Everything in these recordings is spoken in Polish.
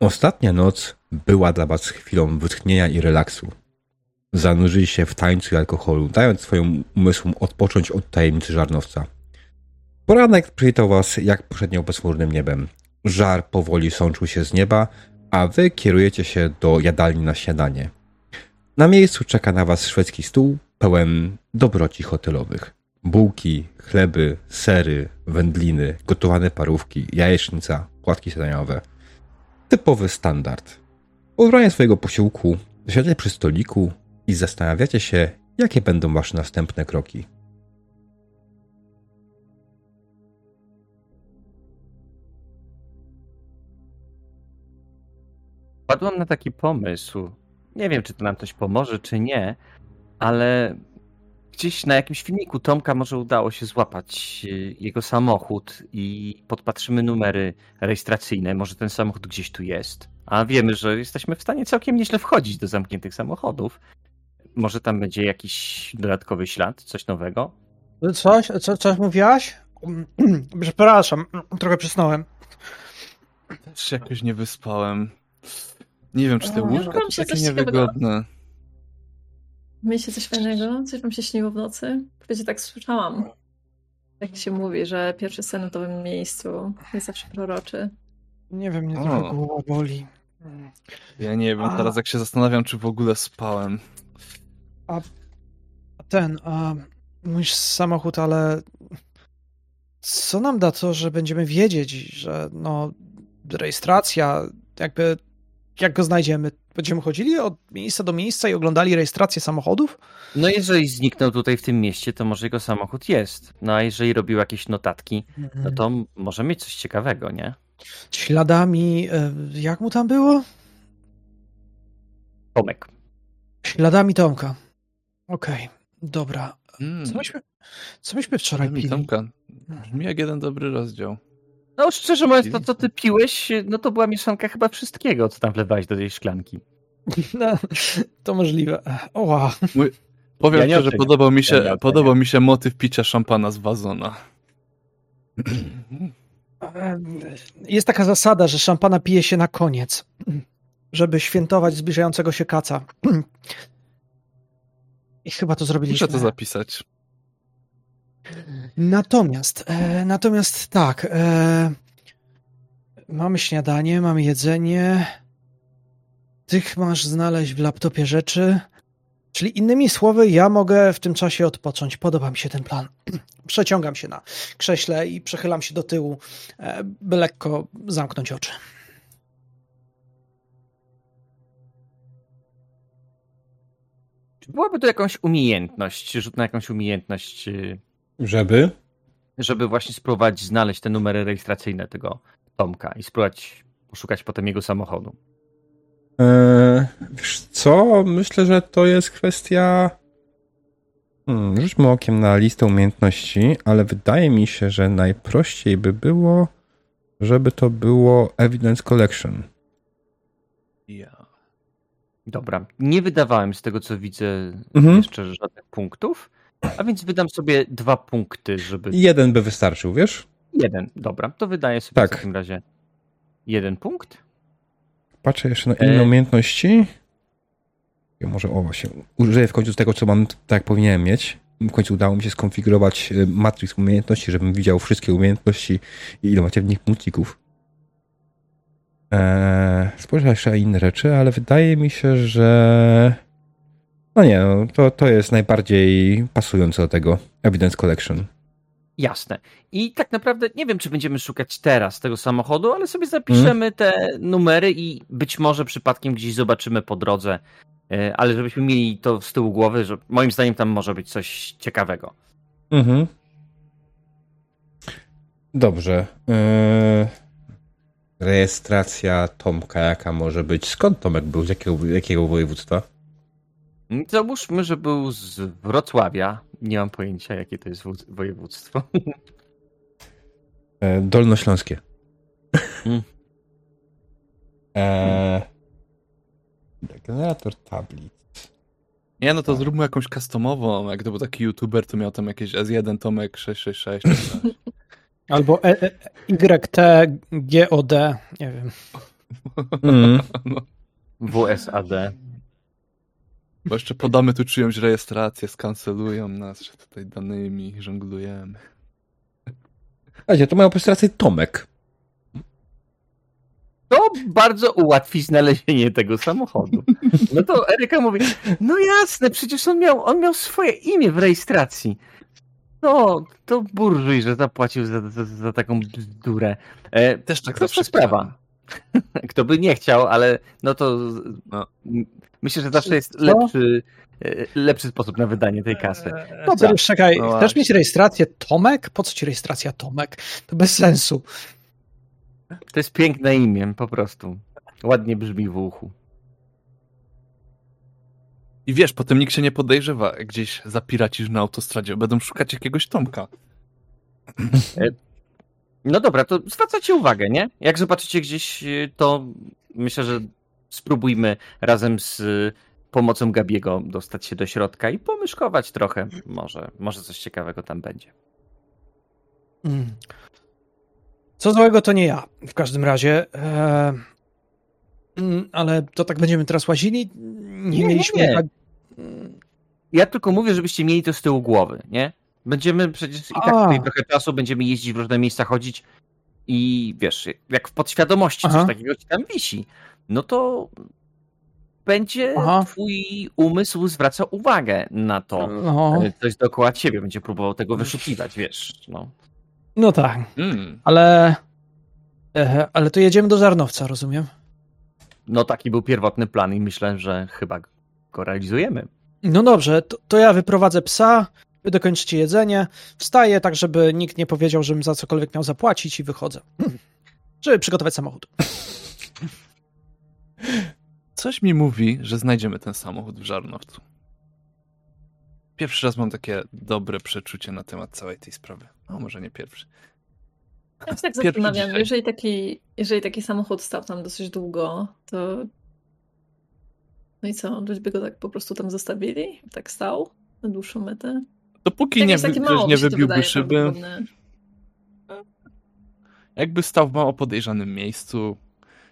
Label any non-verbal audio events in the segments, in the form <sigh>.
Ostatnia noc była dla was chwilą wytchnienia i relaksu. Zanurzyli się w tańcu i alkoholu, dając swoim umysłom odpocząć od tajemnicy żarnowca. Poranek przywitał was jak poprzednio bezchmurnym niebem. Żar powoli sączył się z nieba, a wy kierujecie się do jadalni na śniadanie. Na miejscu czeka na was szwedzki stół pełen dobroci hotelowych. Bułki, chleby, sery, wędliny, gotowane parówki, jajecznica, płatki śniadaniowe. Typowy standard. Po wybraniu swojego posiłku siadacie przy stoliku i zastanawiacie się, jakie będą wasze następne kroki. Padłem na taki pomysł. Nie wiem, czy to nam coś pomoże, czy nie, ale gdzieś na jakimś filmiku Tomka może udało się złapać y, jego samochód i podpatrzymy numery rejestracyjne. Może ten samochód gdzieś tu jest. A wiemy, że jesteśmy w stanie całkiem nieźle wchodzić do zamkniętych samochodów. Może tam będzie jakiś dodatkowy ślad, coś nowego? Coś? Co, coś mówiłaś? <clears throat> Przepraszam, trochę przysnąłem. Też się jakoś nie wyspałem. Nie wiem, czy te łóżka to się takie niewygodne. Myślicie coś fajnego? Coś wam się śniło w nocy? Wiecie, tak słyszałam. Jak się mówi, że pierwszy sen w nowym miejscu jest zawsze proroczy. Nie wiem, mnie trochę głowa boli. Ja nie wiem, A. teraz jak się zastanawiam, czy w ogóle spałem. A ten, a mój samochód, ale co nam da to, że będziemy wiedzieć, że no rejestracja, jakby jak go znajdziemy? Będziemy chodzili od miejsca do miejsca i oglądali rejestrację samochodów? No jeżeli zniknął tutaj w tym mieście, to może jego samochód jest. No a jeżeli robił jakieś notatki, no to m- może mieć coś ciekawego, nie? Śladami, e, jak mu tam było? Tomek. Śladami Tomka. Okej, dobra. Mm, Co myśmy, co myśmy wczoraj mi pili? Tomka, brzmi jak jeden dobry rozdział. No szczerze mówiąc, to co ty piłeś, no to była mieszanka chyba wszystkiego, co tam wlewałeś do tej szklanki. <laughs> No, to możliwe. Oła. Powiem Ja nie szczerze, podobał mi się, Ja podobał mi się motyw picia szampana z wazona. <clears throat> Jest taka zasada, że szampana pije się na koniec, żeby świętować zbliżającego się kaca. <clears throat> I chyba to zrobiliśmy. Muszę to zapisać. Natomiast, e, natomiast tak, e, mamy śniadanie, mamy jedzenie. Ty masz znaleźć w laptopie rzeczy. Czyli innymi słowy, ja mogę w tym czasie odpocząć. Podoba mi się ten plan. <clears throat> Przeciągam się na krześle i przechylam się do tyłu, e, by lekko zamknąć oczy. Czy byłaby to jakąś umiejętność, rzut na jakąś umiejętność, y, Żeby? żeby właśnie spróbować znaleźć te numery rejestracyjne tego Tomka i spróbować poszukać potem jego samochodu? Eee, wiesz co? Myślę, że to jest kwestia. Hmm, rzućmy okiem na listę umiejętności, ale wydaje mi się, że najprościej by było, żeby to było Evidence Collection. Ja. Dobra, nie wydawałem z tego co widzę Mhm. jeszcze żadnych punktów, a więc wydam sobie dwa punkty, żeby... Jeden by wystarczył, wiesz? Jeden, dobra, to wydaję sobie Tak. w takim razie jeden punkt. Patrzę jeszcze na inne E. umiejętności. Ja może o właśnie, użyję w końcu tego, co mam, tak jak powinienem mieć. W końcu udało mi się skonfigurować y, matryks umiejętności, żebym widział wszystkie umiejętności i ile macie w nich punkcików. Eee, spojrzę jeszcze na inne rzeczy, ale wydaje mi się, że no nie, no, to, to jest najbardziej pasujące do tego Evidence Collection. Jasne. I tak naprawdę nie wiem, czy będziemy szukać teraz tego samochodu, ale sobie zapiszemy te numery i być może przypadkiem gdzieś zobaczymy po drodze. E, Ale żebyśmy mieli to z tyłu głowy, że moim zdaniem tam może być coś ciekawego. Mhm. Dobrze. Eee, rejestracja Tomka, jaka może być? Skąd Tomek był? Z jakiego, jakiego województwa? Załóżmy, że był z Wrocławia. Nie mam pojęcia, jakie to jest wo- województwo. E, Dolnośląskie. Mm. Eee, generator tablic. Nie, no to Tak. zróbmy jakąś customową. Jak to był taki youtuber, to miał tam jakieś S1 Tomek 666. czy coś. Albo e, e, YTGOD, nie wiem. Mm. WSAD. Bo jeszcze podamy tu czyjąś rejestrację, skancelują nas, że tutaj danymi żonglujemy. Słuchajcie, to mają rejestrację Tomek. To bardzo ułatwi znalezienie tego samochodu. No to Eryka mówi, no jasne, przecież on miał, on miał swoje imię w rejestracji. No, to burżuj, że zapłacił za, za, za taką bzdurę. E, Też tak zawsze sprawa. <laughs> Kto by nie chciał, ale no to No. myślę, że zawsze jest lepszy, e, lepszy sposób na wydanie tej kasy. Dobra, czekaj, No chcesz mieć rejestrację Tomek? Po co ci rejestracja Tomek? To bez sensu. To jest piękne imię, po prostu. Ładnie brzmi w uchu. I wiesz, potem nikt się nie podejrzewa, gdzieś zapiracisz na autostradzie. Będą szukać jakiegoś Tomka. <laughs> No dobra, to zwracajcie uwagę, nie? Jak zobaczycie gdzieś, y, to myślę, że spróbujmy razem z y, pomocą Gabiego dostać się do środka i pomyszkować trochę. Może, może coś ciekawego tam będzie. Mm. Co złego to nie ja, w każdym razie. E, mm, ale to tak będziemy teraz łazili? Nie, Nie, nie, mieliśmy. nie. tak- Ja tylko mówię, żebyście mieli to z tyłu głowy, nie? Będziemy przecież i tak A. tutaj trochę czasu będziemy jeździć w różne miejsca, chodzić i wiesz, jak w podświadomości Aha. coś takiego ci tam wisi, no to będzie Aha. twój umysł zwraca uwagę na to. No, E, Coś dookoła ciebie będzie próbował tego wyszukiwać, wiesz. No. no tak, Mm. ale. Ale to jedziemy do Żarnowca, rozumiem? no taki był pierwotny plan i myślę, że chyba go realizujemy. No dobrze, to, to ja wyprowadzę psa, wy dokończycie jedzenie, wstaję tak, żeby nikt nie powiedział, żebym za cokolwiek miał zapłacić i wychodzę. <clears throat> Żeby przygotować samochód. Coś mi mówi, że znajdziemy ten samochód w Żarnowcu. Pierwszy raz mam takie dobre przeczucie na temat całej tej sprawy. No, może nie pierwszy. Ja się tak Pierwszy zastanawiam, jeżeli taki, jeżeli taki samochód stał tam dosyć długo, to no i co, ludzie by go tak po prostu tam zostawili? Tak stał na dłuższą metę? Dopóki Jak nie, wy, nie wybiłby szyby, jakby stał w mało podejrzanym miejscu,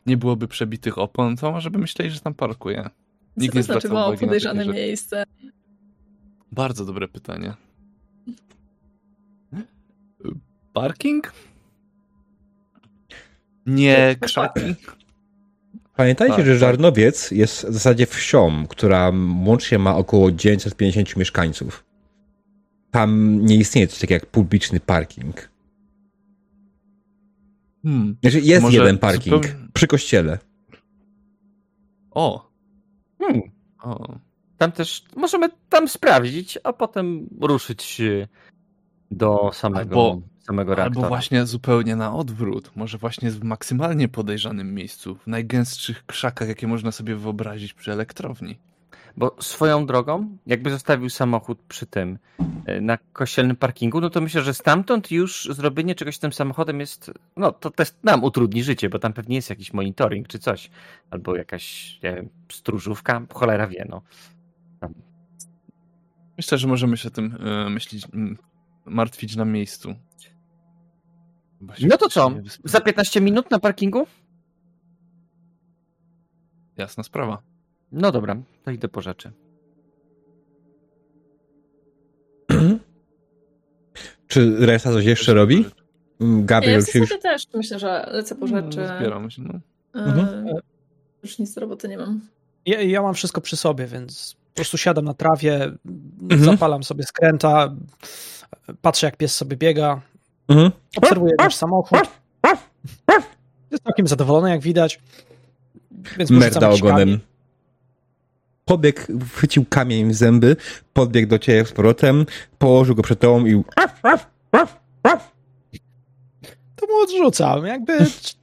nie byłoby przebitych opon, to może by myśleli, że tam parkuje. Co Nikt to nie znaczy mało podejrzane miejsce? Bardzo dobre pytanie. Parking? Nie krzaki? Pamiętajcie, Tak, że tak. Żarnowiec jest w zasadzie wsią, która łącznie ma około 950 mieszkańców. Tam nie istnieje coś takiego jak publiczny parking. Hmm. Znaczy jest Może jeden parking zupełnie- przy kościele. O, Hmm. o. Tam też możemy tam sprawdzić, a potem ruszyć e, do samego, Albo- samego reaktora. Albo właśnie zupełnie na odwrót. Może właśnie w maksymalnie podejrzanym miejscu, w najgęstszych krzakach, jakie można sobie wyobrazić przy elektrowni. Bo swoją drogą, jakby zostawił samochód przy tym e, na kościelnym parkingu, no to myślę, że stamtąd już zrobienie czegoś z tym samochodem jest, no to też nam utrudni życie, bo tam pewnie jest jakiś monitoring czy coś, albo jakaś, nie wiem, stróżówka, cholera wie, no. Myślę, że możemy się tym e, myślić, m, martwić na miejscu. No to co, za 15 minut na parkingu? Jasna sprawa. No dobra, to idę po rzeczy. <clears throat> Czy reszta coś jeszcze robi? Mm, Ja Gabriel w się już... też myślę, że lecę po rzeczy. No, zbieram się, no. E, Mhm. Już nic do roboty nie mam. Ja, ja mam wszystko przy sobie, więc po prostu siadam na trawie, Mhm. zapalam sobie skręta, patrzę jak pies sobie biega, Mhm. obserwuję nasz samochód. Jest całkiem zadowolony, jak widać. Więc Merda ogonem. Podbiegł, chwycił kamień w zęby, podbiegł do ciebie z powrotem, położył go przed tobą i To mu odrzucam. Jakby c-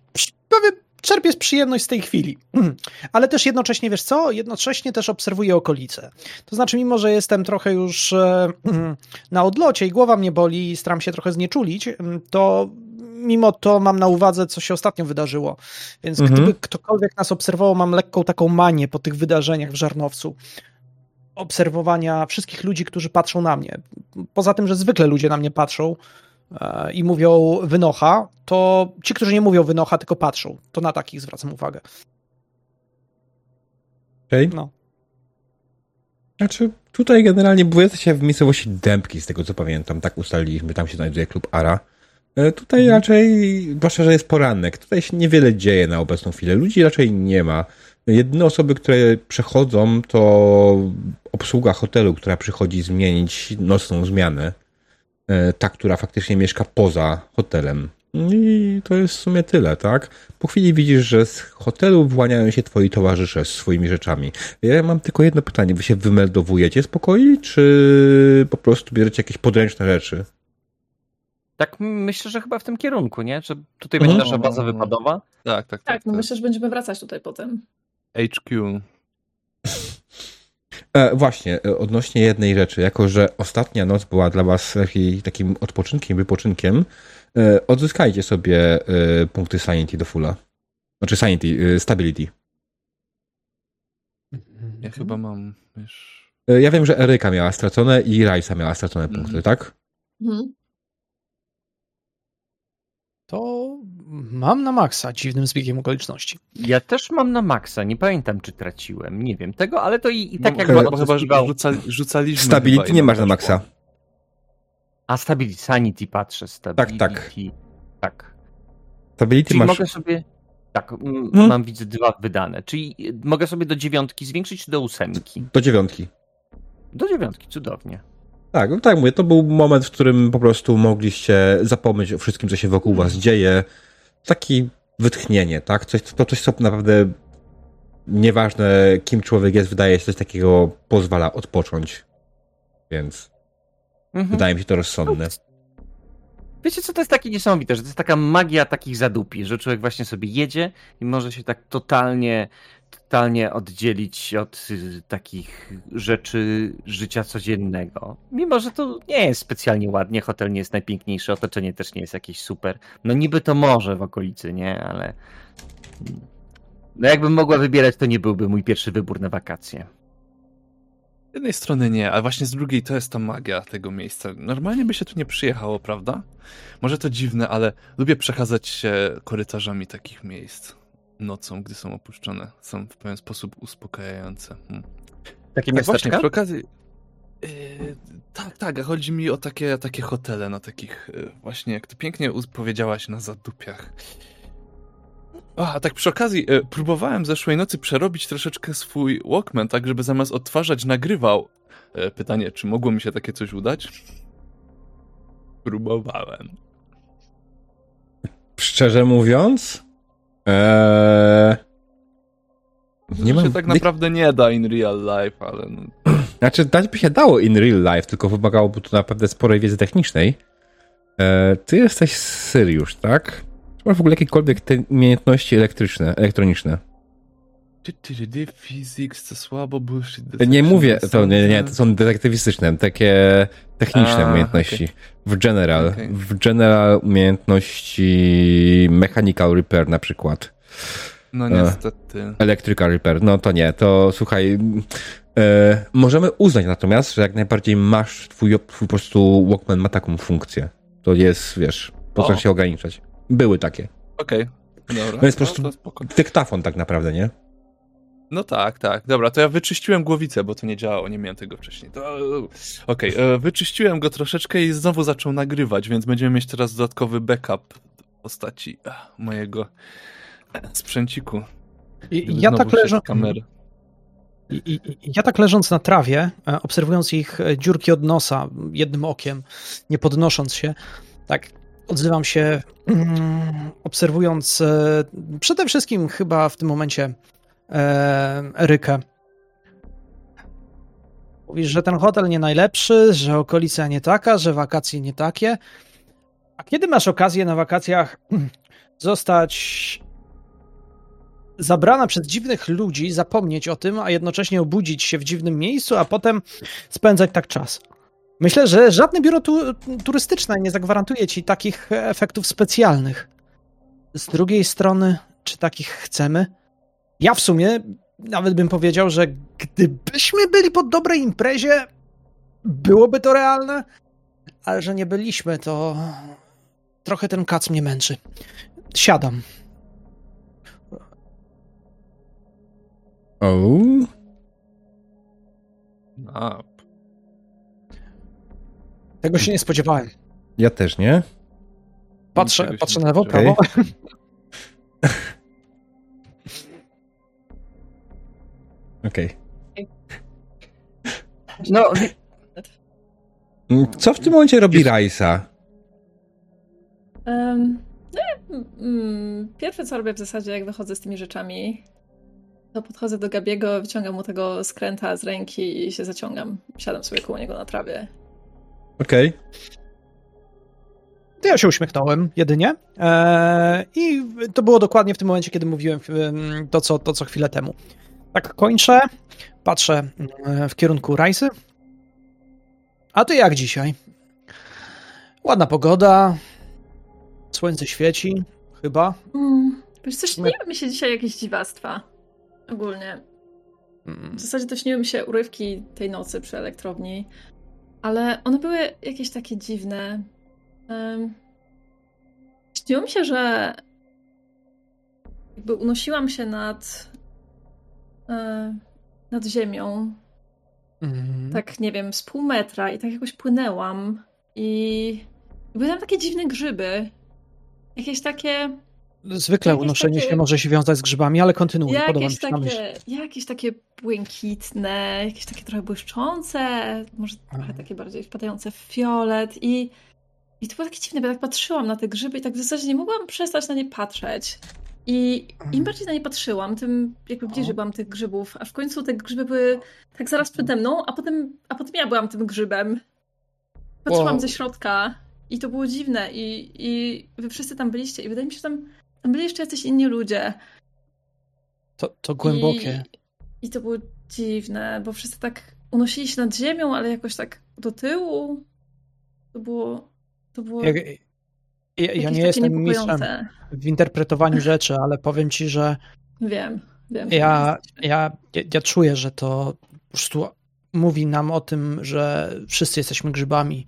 prawie czerpię z przyjemność z tej chwili. <clears throat> Ale też jednocześnie, wiesz co? Jednocześnie też obserwuję okolice. To znaczy, mimo że jestem trochę już e, <clears throat> na odlocie i głowa mnie boli i staram się trochę znieczulić, to mimo to mam na uwadze, co się ostatnio wydarzyło. Więc Mhm. gdyby ktokolwiek nas obserwował, mam lekką taką manię po tych wydarzeniach w Żarnowcu. Obserwowania wszystkich ludzi, którzy patrzą na mnie. Poza tym, że zwykle ludzie na mnie patrzą, e, i mówią wynocha, to ci, którzy nie mówią wynocha, tylko patrzą, to na takich zwracam uwagę. Okej. No. Znaczy, tutaj generalnie budujecie się w miejscowości Dębki, z tego co pamiętam, tak ustaliliśmy, tam się znajduje klub Ara. E, Tutaj Mhm. raczej, zwłaszcza, że jest poranek, tutaj się niewiele dzieje na obecną chwilę. Ludzi raczej nie ma. Jedyne osoby, które przechodzą, to obsługa hotelu, która przychodzi zmienić nocną zmianę. E, Ta, która faktycznie mieszka poza hotelem. I to jest w sumie tyle, tak? Po chwili widzisz, że z hotelu wyłaniają się twoi towarzysze z swoimi rzeczami. Ja mam tylko jedno pytanie. Wy się wymeldowujecie z pokoi, czy po prostu bierzecie jakieś podręczne rzeczy? Tak myślę, że chyba w tym kierunku, nie? Że tutaj Mhm. będzie nasza baza wypadowa. Tak, tak, tak. Tak, no tak. myślę, że będziemy wracać tutaj potem. HQ. E, właśnie, e, odnośnie jednej rzeczy. Jako, że ostatnia noc była dla was taki, takim odpoczynkiem, wypoczynkiem, e, odzyskajcie sobie e, punkty Sanity do fulla. Znaczy Sanity, e, Stability. Ja chyba mam, wiesz... E, Ja wiem, że Eryka miała stracone i Rajsa miała stracone Mhm. punkty, tak? Mhm. To mam na maksa dziwnym zbiegiem okoliczności. Ja też mam na maksa, nie pamiętam czy traciłem, nie wiem tego, ale to i, i tak no, jak chyba, bo chyba rzucali, rzucaliśmy chyba Stability i nie masz na maksa. A Stability, Sanity patrzę, Stability. tak. Tak. Stability Czyli masz... mogę sobie, tak, mm, Hmm? mam widzę dwa wydane, czyli y, mogę sobie do dziewiątki zwiększyć czy do ósemki? Do dziewiątki. Do dziewiątki, cudownie. Tak, no tak mówię, to był moment, w którym po prostu mogliście zapomnieć o wszystkim, co się wokół was dzieje. Taki wytchnienie, tak? Coś, to coś, co naprawdę nieważne, kim człowiek jest, wydaje się, coś takiego pozwala odpocząć. Więc Mhm. wydaje mi się to rozsądne. Wiecie co, to jest takie niesamowite, że to jest taka magia takich zadupi, że człowiek właśnie sobie jedzie i może się tak totalnie, totalnie oddzielić od y, takich rzeczy życia codziennego. Mimo, że to nie jest specjalnie ładnie, hotel nie jest najpiękniejszy, otoczenie też nie jest jakieś super. No niby to może w okolicy, nie? Ale no jakbym mogła wybierać, to nie byłby mój pierwszy wybór na wakacje. Z jednej strony nie, a właśnie z drugiej to jest ta magia tego miejsca. Normalnie by się tu nie przyjechało, prawda? Może to dziwne, ale lubię przechadzać się korytarzami takich miejsc nocą, gdy są opuszczone. Są w pewien sposób uspokajające. Hmm. Takie Tak właśnie, miasteczka? przy okazji... Yy, tak, tak, a chodzi mi o takie, takie hotele na takich, yy, właśnie jak ty pięknie powiedziałaś, na zadupiach. O, a tak przy okazji, yy, próbowałem zeszłej nocy przerobić troszeczkę swój Walkman, tak żeby zamiast odtwarzać nagrywał. Yy, pytanie, czy mogło mi się takie coś udać? Próbowałem. Szczerze mówiąc, ee... Nie mam... się tak naprawdę nie da in real life, ale no, <clears throat> Znaczy, dać by się dało in real life, tylko wymagałoby to naprawdę sporej wiedzy technicznej. E, ty jesteś Syriusz, tak? Czy masz w ogóle jakiekolwiek te umiejętności elektryczne, elektroniczne? Ty, ty, ty, ty, Physics to słabo, bullshit. Nie detection, mówię, to nie, nie, to są detektywistyczne, takie techniczne A, umiejętności. W general, Okej. w general umiejętności mechanical repair na przykład. No niestety. Electrical repair, no to nie, to słuchaj, e, możemy uznać natomiast, że jak najbardziej masz, twój, twój po prostu Walkman ma taką funkcję. To jest, wiesz, po co O. się ograniczać. Były takie. Okej. Dobra. To jest po prostu- to spoko. Dyktafon tak naprawdę, nie? No tak, tak. Dobra, to ja wyczyściłem głowicę, bo to nie działało, nie miałem tego wcześniej. To... Okej, e, wyczyściłem go troszeczkę i znowu zaczął nagrywać, więc będziemy mieć teraz dodatkowy backup w postaci e, mojego sprzęciku. I, ja, tak leżę, kamery. i, i, ja tak leżąc na trawie, e, obserwując ich e, dziurki od nosa jednym okiem, nie podnosząc się, tak odzywam się, mm, obserwując e, przede wszystkim chyba w tym momencie e, Erykę. Mówisz, że ten hotel nie najlepszy, że okolica nie taka, że wakacje nie takie. A kiedy masz okazję na wakacjach <clears throat> zostać zabrana przez dziwnych ludzi, zapomnieć o tym, a jednocześnie obudzić się w dziwnym miejscu, a potem spędzać tak czas? Myślę, że żadne biuro tu, turystyczne nie zagwarantuje ci takich efektów specjalnych. Z drugiej strony, czy takich chcemy? Ja w sumie nawet bym powiedział, że gdybyśmy byli po dobrej imprezie, byłoby to realne, ale że nie byliśmy, to trochę ten kac mnie męczy. Siadam. O, A, Tego się nie spodziewałem. ja też nie. Patrzę, patrzę na lewo, spodziewałem. prawo. Okej. No, Mm, Co w tym momencie robi Rajsa? Um, no, mm, pierwsze co robię w zasadzie, jak wychodzę z tymi rzeczami, to podchodzę do Gabiego, wyciągam mu tego skręta z ręki i się zaciągam. Siadam sobie koło niego na trawie. Okej. To ja się uśmiechnąłem jedynie. Eee, I to było dokładnie w tym momencie, kiedy mówiłem em, to co, to, co chwilę temu. Tak kończę, patrzę e, w kierunku Rajsy. A ty jak dzisiaj? Ładna pogoda, słońce świeci, chyba. Mm, wiesz, My- śniły mi się dzisiaj jakieś dziwactwa. Ogólnie. Mm, W zasadzie to śniły mi się urywki tej nocy przy elektrowni, ale one były jakieś takie dziwne. Um, śniło mi się, że jakby unosiłam się nad e, nad ziemią, mm. tak nie wiem, z pół metra i tak jakoś płynęłam i były tam takie dziwne grzyby. Jakieś takie Zwykle jakieś unoszenie takie- się może się wiązać z grzybami, ale kontynuuj, podoba mi się ta myśl. takie, jakieś takie błękitne, jakieś takie trochę błyszczące, może trochę Aha. takie bardziej wpadające w fiolet i, i to było takie dziwne, bo tak patrzyłam na te grzyby i tak w zasadzie nie mogłam przestać na nie patrzeć. I im bardziej na nie patrzyłam, tym jakby bliżej byłam tych grzybów, a w końcu te grzyby były tak zaraz przede mną, a potem, a potem ja byłam tym grzybem. Patrzyłam Wow. ze środka i to było dziwne i, i wy wszyscy tam byliście i wydaje mi się, że tam, tam byli jeszcze jacyś inni ludzie. To, to głębokie. I, I to było dziwne, bo wszyscy tak unosili się nad ziemią, ale jakoś tak do tyłu. To było. To było. Jak, ja, ja nie jestem mistrzem w interpretowaniu <laughs> rzeczy, ale powiem ci, że Wiem, wiem. ja, ja, ja, czuję, że to po prostu mówi nam o tym, że wszyscy jesteśmy grzybami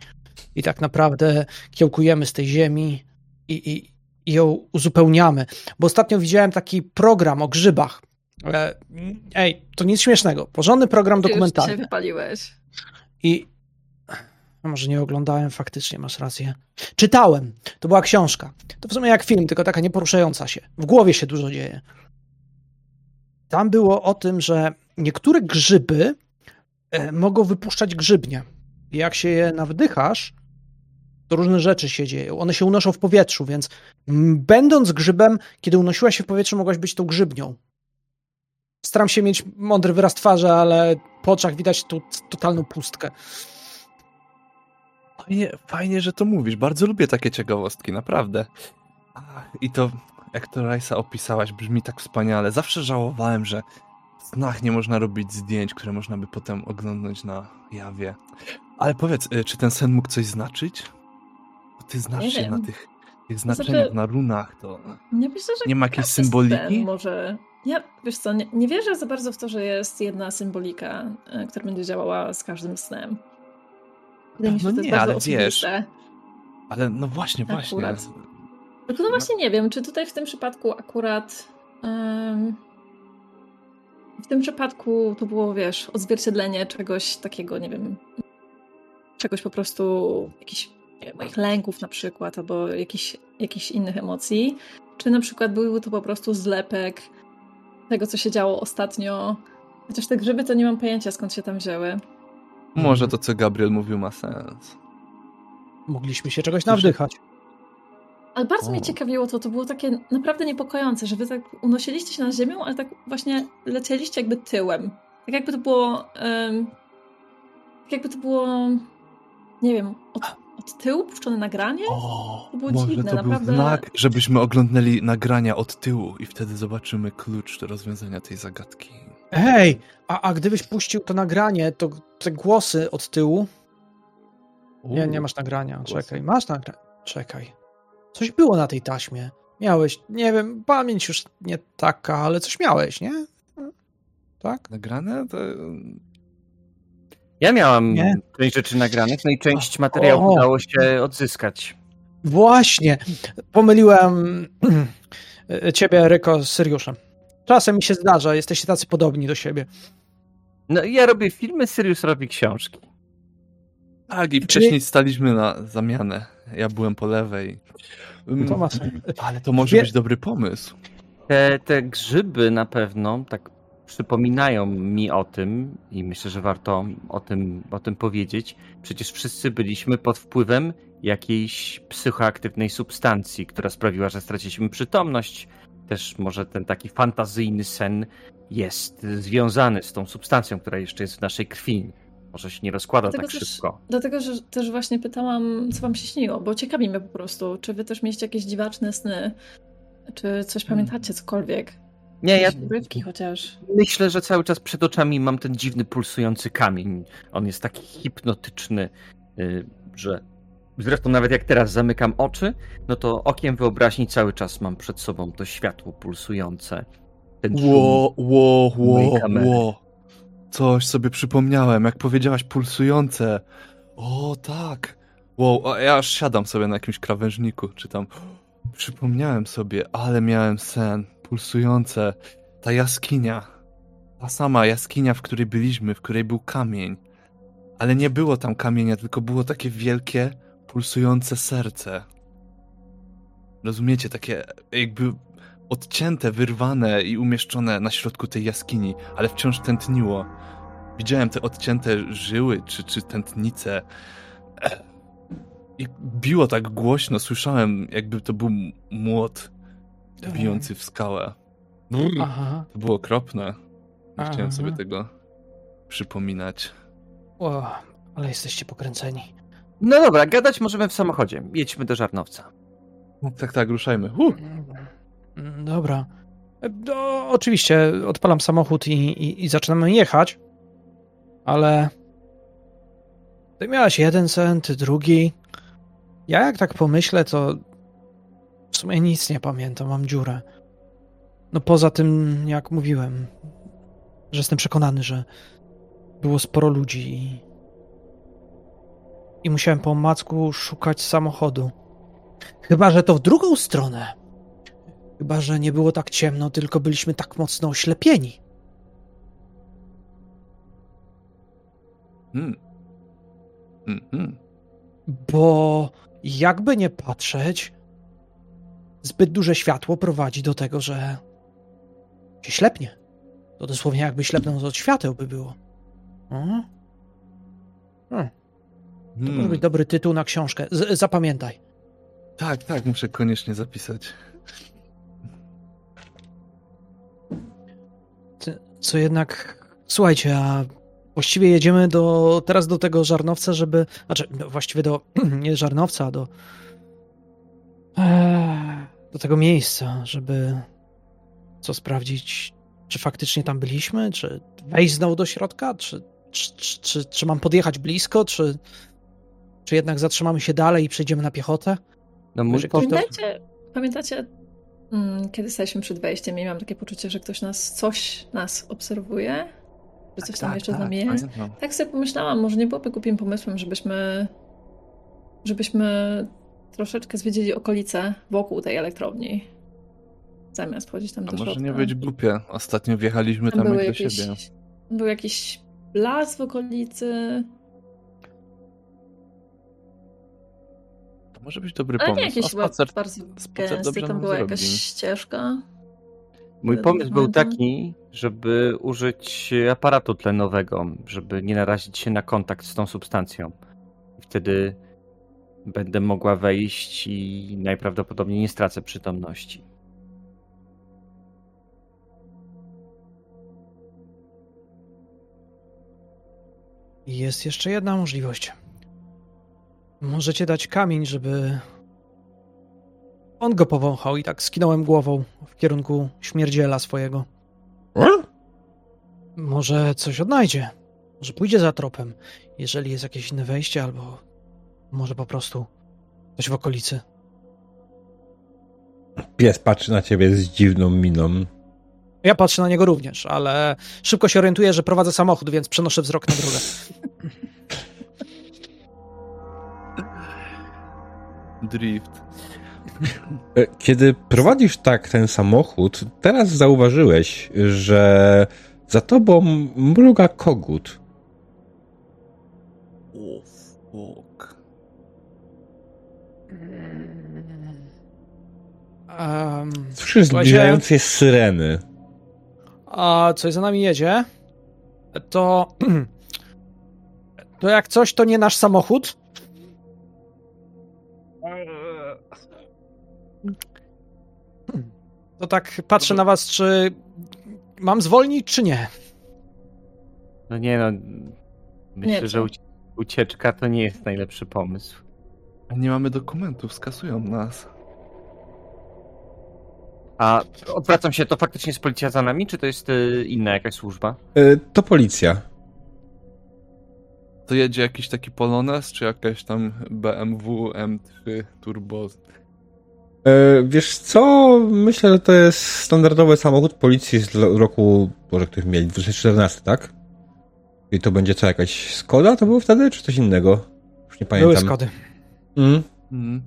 i tak naprawdę kiełkujemy z tej ziemi i, i, i ją uzupełniamy. Bo ostatnio widziałem taki program o grzybach. E, Ej, to nic śmiesznego. Porządny program Ty już dokumentalny. wypaliłeś. I a może nie oglądałem, faktycznie masz rację. Czytałem. To była książka. To w sumie jak film, tylko taka nieporuszająca się. W głowie się dużo dzieje. Tam było o tym, że niektóre grzyby e, mogą wypuszczać grzybnie. Jak się je nawdychasz, to różne rzeczy się dzieją. One się unoszą w powietrzu, więc będąc grzybem, kiedy unosiłaś się w powietrzu, mogłaś być tą grzybnią. Staram się mieć mądry wyraz twarzy, ale po oczach widać tu totalną pustkę. Fajnie, fajnie, że to mówisz. Bardzo lubię takie ciekawostki, naprawdę. Ach, I to, jak to Rajsa opisałaś, brzmi tak wspaniale. Zawsze żałowałem, że w snach nie można robić zdjęć, które można by potem oglądnąć na jawie. Ale powiedz, y, czy ten sen mógł coś znaczyć? Bo ty znasz Nie się wiem. na tych, tych znaczeniach, Znaczy- na runach, to... Nie myślę, że Nie ma jakiejś symboliki? Może. Ja, wiesz co, nie, nie wierzę za bardzo w to, że jest jedna symbolika, e, która będzie działała z każdym snem. Wydaje mi się, No że to jest nie, bardzo ale wiesz. Ale no właśnie, właśnie. Akurat. Tylko no właśnie nie wiem, czy tutaj w tym przypadku akurat. em, w tym przypadku to było, wiesz, odzwierciedlenie czegoś takiego, nie wiem. Czegoś po prostu, jakichś moich lęków na przykład, albo jakichś, jakichś innych emocji. Czy na przykład był to po prostu zlepek tego, co się działo ostatnio. Chociaż te grzyby to nie mam pojęcia, skąd się tam wzięły. Może to, co Gabriel mówił, ma sens. Mogliśmy się czegoś nawdychać. Ale bardzo mnie O. ciekawiło to, to było takie naprawdę niepokojące, że wy tak unosiliście się nad ziemią, ale tak właśnie lecieliście jakby tyłem. Tak jakby to było... em, tak jakby to było... Nie wiem, od, od tyłu puszczone nagranie? O, To było może dziwne, to naprawdę. był znak, żebyśmy oglądnęli nagrania od tyłu i wtedy zobaczymy klucz do rozwiązania tej zagadki. Hej, a, a gdybyś puścił to nagranie, to te głosy od tyłu. Nie, nie masz nagrania. głosy. Czekaj, masz nagranie. Czekaj. Coś było na tej taśmie. Miałeś, nie wiem, pamięć już nie taka, ale coś miałeś, nie? Tak? Nagrane? To... ja miałam Nie? część rzeczy nagranych, no i część materiału O. udało się odzyskać. Właśnie. Pomyliłem <clears throat> ciebie, Ryko, z Syriuszem. Czasem mi się zdarza, jesteście tacy podobni do siebie. No ja robię filmy, Sirius robi książki. Tak, i wcześniej staliśmy na zamianę. Ja byłem po lewej. Mm, To ma Ale to może Wie- być dobry pomysł. Te, te grzyby na pewno tak przypominają mi o tym i myślę, że warto o tym, o tym powiedzieć. Przecież wszyscy byliśmy pod wpływem jakiejś psychoaktywnej substancji, która sprawiła, że straciliśmy przytomność. Też może ten taki fantazyjny sen jest związany z tą substancją, która jeszcze jest w naszej krwi. Może się nie rozkłada Dlatego tak też- szybko. Dlatego, że też właśnie pytałam, co wam się śniło, bo ciekawi mnie po prostu, czy wy też mieliście jakieś dziwaczne sny, czy coś pamiętacie, cokolwiek. Nie, ja chociaż. Myślę, że cały czas przed oczami mam ten dziwny pulsujący kamień. On jest taki hipnotyczny, y, że zresztą nawet jak teraz zamykam oczy, no to okiem wyobraźni cały czas mam przed sobą to światło pulsujące. Ten. Ło, ło, ło, ło. Coś sobie przypomniałem, jak powiedziałaś pulsujące. O, tak. Wow, a ja aż siadam sobie na jakimś krawężniku, czy tam. Przypomniałem sobie, ale miałem sen. Pulsujące. Ta jaskinia. Ta sama jaskinia, w której byliśmy, w której był kamień. Ale nie było tam kamienia, tylko było takie wielkie, pulsujące serce. Rozumiecie, takie jakby odcięte, wyrwane i umieszczone na środku tej jaskini, ale wciąż tętniło. Widziałem te odcięte żyły czy, czy tętnice. I biło tak głośno, słyszałem, jakby to był młot bijący w skałę. Aha. To było okropne. Nie Aha. chciałem sobie tego przypominać. O, ale jesteście pokręceni. No dobra, gadać możemy w samochodzie. Jedźmy do Żarnowca. Tak, tak, ruszajmy. Uh! Dobra. No, oczywiście, odpalam samochód i, i, i zaczynamy jechać, ale ty miałeś jeden sen, ty drugi. Ja jak tak pomyślę, to w sumie nic nie pamiętam, mam dziurę. No poza tym, jak mówiłem, że jestem przekonany, że było sporo ludzi i, i musiałem po omacku szukać samochodu. Chyba, że to w drugą stronę. Chyba, że nie było tak ciemno, tylko byliśmy tak mocno oślepieni. Hmm. Mhm. Bo jakby nie patrzeć, zbyt duże światło prowadzi do tego, że się ślepnie. To dosłownie jakby ślepnąc od świateł by było. Mhm. Hmm. To może Hmm. być dobry tytuł na książkę. Z zapamiętaj. Tak, tak, muszę koniecznie zapisać. Co jednak. Słuchajcie, a właściwie jedziemy do, teraz do tego żarnowca, żeby. Znaczy, no, właściwie do. <clears throat> Nie żarnowca, do. Eee, do tego miejsca, żeby. Co sprawdzić, czy faktycznie tam byliśmy, czy wejść znowu do środka, czy, czy, czy, czy, czy mam podjechać blisko, czy. Czy jednak zatrzymamy się dalej i przejdziemy na piechotę? No Może powtór... Pamiętacie, pamiętacie mm, kiedy staliśmy przed wejściem i miałam takie poczucie, że ktoś nas, coś nas obserwuje? Że coś tam Tak, jeszcze tak, z nami jest? pamiętam. Tak sobie pomyślałam, może nie byłoby głupim pomysłem, żebyśmy żebyśmy troszeczkę zwiedzili okolice wokół tej elektrowni. Zamiast wchodzić tam A do może środka. nie być głupie. Ostatnio wjechaliśmy tam, były jak do jakieś, siebie. Był jakiś las w okolicy. Może być dobry Ale nie pomysł. jakiś A chyba spacer, bardzo spacer gęsty. Tam była zrobi. jakaś ścieżka. Mój pomysł był taki, żeby użyć aparatu tlenowego, żeby nie narazić się na kontakt z tą substancją. Wtedy będę mogła wejść i najprawdopodobniej nie stracę przytomności. Jest jeszcze jedna możliwość. Możecie dać kamień, żeby on go powąchał i tak skinąłem głową w kierunku śmierdziela swojego. Może coś odnajdzie. Może pójdzie za tropem, jeżeli jest jakieś inne wejście, albo może po prostu coś w okolicy. Pies patrzy na ciebie z dziwną miną. Ja patrzę na niego również, ale szybko się orientuję, że prowadzę samochód, więc przenoszę wzrok na drogę. <laughs> drift. E, Kiedy prowadzisz tak ten samochód, teraz zauważyłeś, że za tobą mruga kogut. O, fuck. Um, Słyszysz zbliżające się syreny. a coś za nami jedzie, to... <clears throat> To jak coś, to nie nasz samochód. To tak patrzę na was, czy mam zwolnić, czy nie. No nie no, myślę, Nie, że ucie- ucieczka to nie jest najlepszy pomysł. A nie mamy dokumentów, skasują nas. A odwracam się, to faktycznie jest policja za nami, czy to jest y, inna jakaś służba? E, To policja. To jedzie jakiś taki Polones, czy jakaś tam BMW M3 Turbo? E, Wiesz co? Myślę, że to jest standardowy samochód policji z roku, może ktoś mieli, 2014, tak? I to będzie co, jakaś Skoda to było wtedy, czy coś innego? Już nie Były pamiętam. Skody. Mm, Mhm.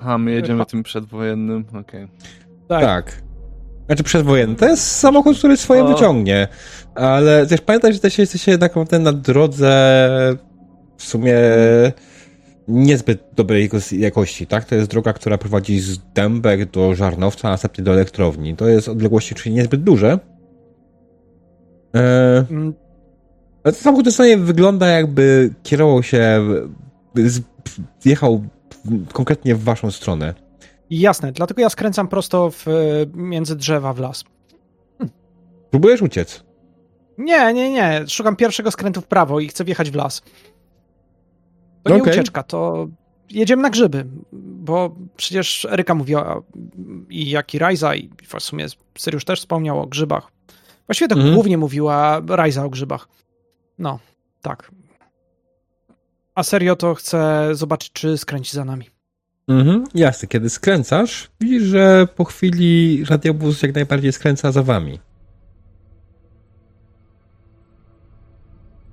Aha, my jedziemy tym przedwojennym, okej. Tak. tak. Znaczy przedwojenny. To jest samochód, który swoje O. wyciągnie. Ale też pamiętaj, że też jesteście jednak naprawdę na drodze w sumie niezbyt dobrej jako- jakości, tak? To jest droga, która prowadzi z Dębek do Żarnowca, a następnie do elektrowni. To jest odległości czyli niezbyt duże. E, Mm, ale ten samochód dosłownie wygląda jakby kierował się, jechał konkretnie w waszą stronę. Jasne, dlatego ja skręcam prosto w, między drzewa w las. Próbujesz uciec. Nie, nie, nie. Szukam pierwszego skrętu w prawo i chcę wjechać w las. To nie Okej. ucieczka, to jedziemy na grzyby, bo przecież Eryka mówiła i jak i Rajza i w sumie Syriusz też wspomniał o grzybach. Właściwie to Mhm. głównie mówiła Rajza o grzybach. No, tak. A serio to chcę zobaczyć, czy skręci za nami. Mhm, jasne. Kiedy skręcasz, widzisz, że po chwili radiowóz jak najbardziej skręca za wami.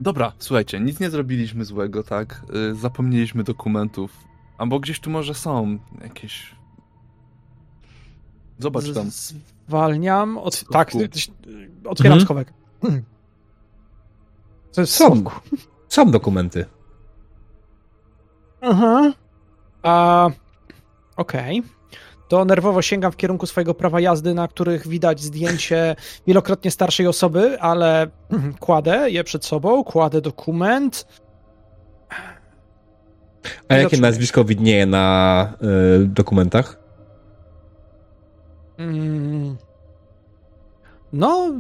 Dobra, słuchajcie, nic nie zrobiliśmy złego, tak? Y, Zapomnieliśmy dokumentów. Albo gdzieś tu może są jakieś... Zobacz tam. Zwalniam. Od... Tak, ty- ty- otwieram Mhm. schowek. Hmm. To jest Są. Są dokumenty. Aha. A, Okej. To nerwowo sięgam w kierunku swojego prawa jazdy, na których widać zdjęcie wielokrotnie starszej osoby, ale <clears throat> kładę je przed sobą, kładę dokument. A jakie nazwisko widnieje na y, dokumentach? Mm. No,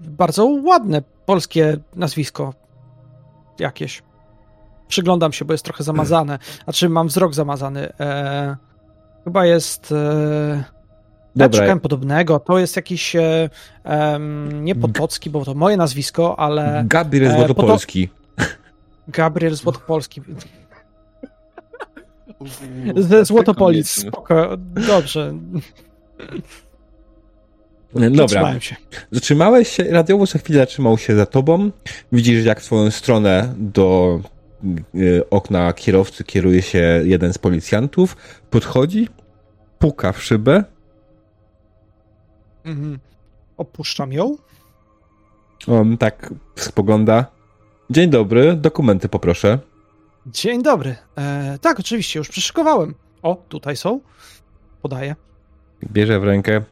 bardzo ładne polskie nazwisko. Jakieś. Przyglądam się, bo jest trochę zamazane. Znaczy, mam wzrok zamazany. E, chyba jest. E, ja Dobra. szukałem podobnego. To jest jakiś. E, nie Potocki, bo to moje nazwisko, ale Gabriel e, Złotopolski. Gabriel Złotopolski. <laughs> Ze Złotopolic. Spoko. Dobrze. Dobra. Zatrzymałem się. Zatrzymałeś się, radiowóz na chwilę zatrzymał się za tobą. Widzisz, jak w swoją stronę do y, okna kierowcy kieruje się jeden z policjantów. Podchodzi, puka w szybę. Mhm. Opuszczam ją. On tak spogląda. Dzień dobry, dokumenty poproszę. Dzień dobry. E, tak, oczywiście, już przyszykowałem. O, tutaj są. Podaję. Bierze w rękę.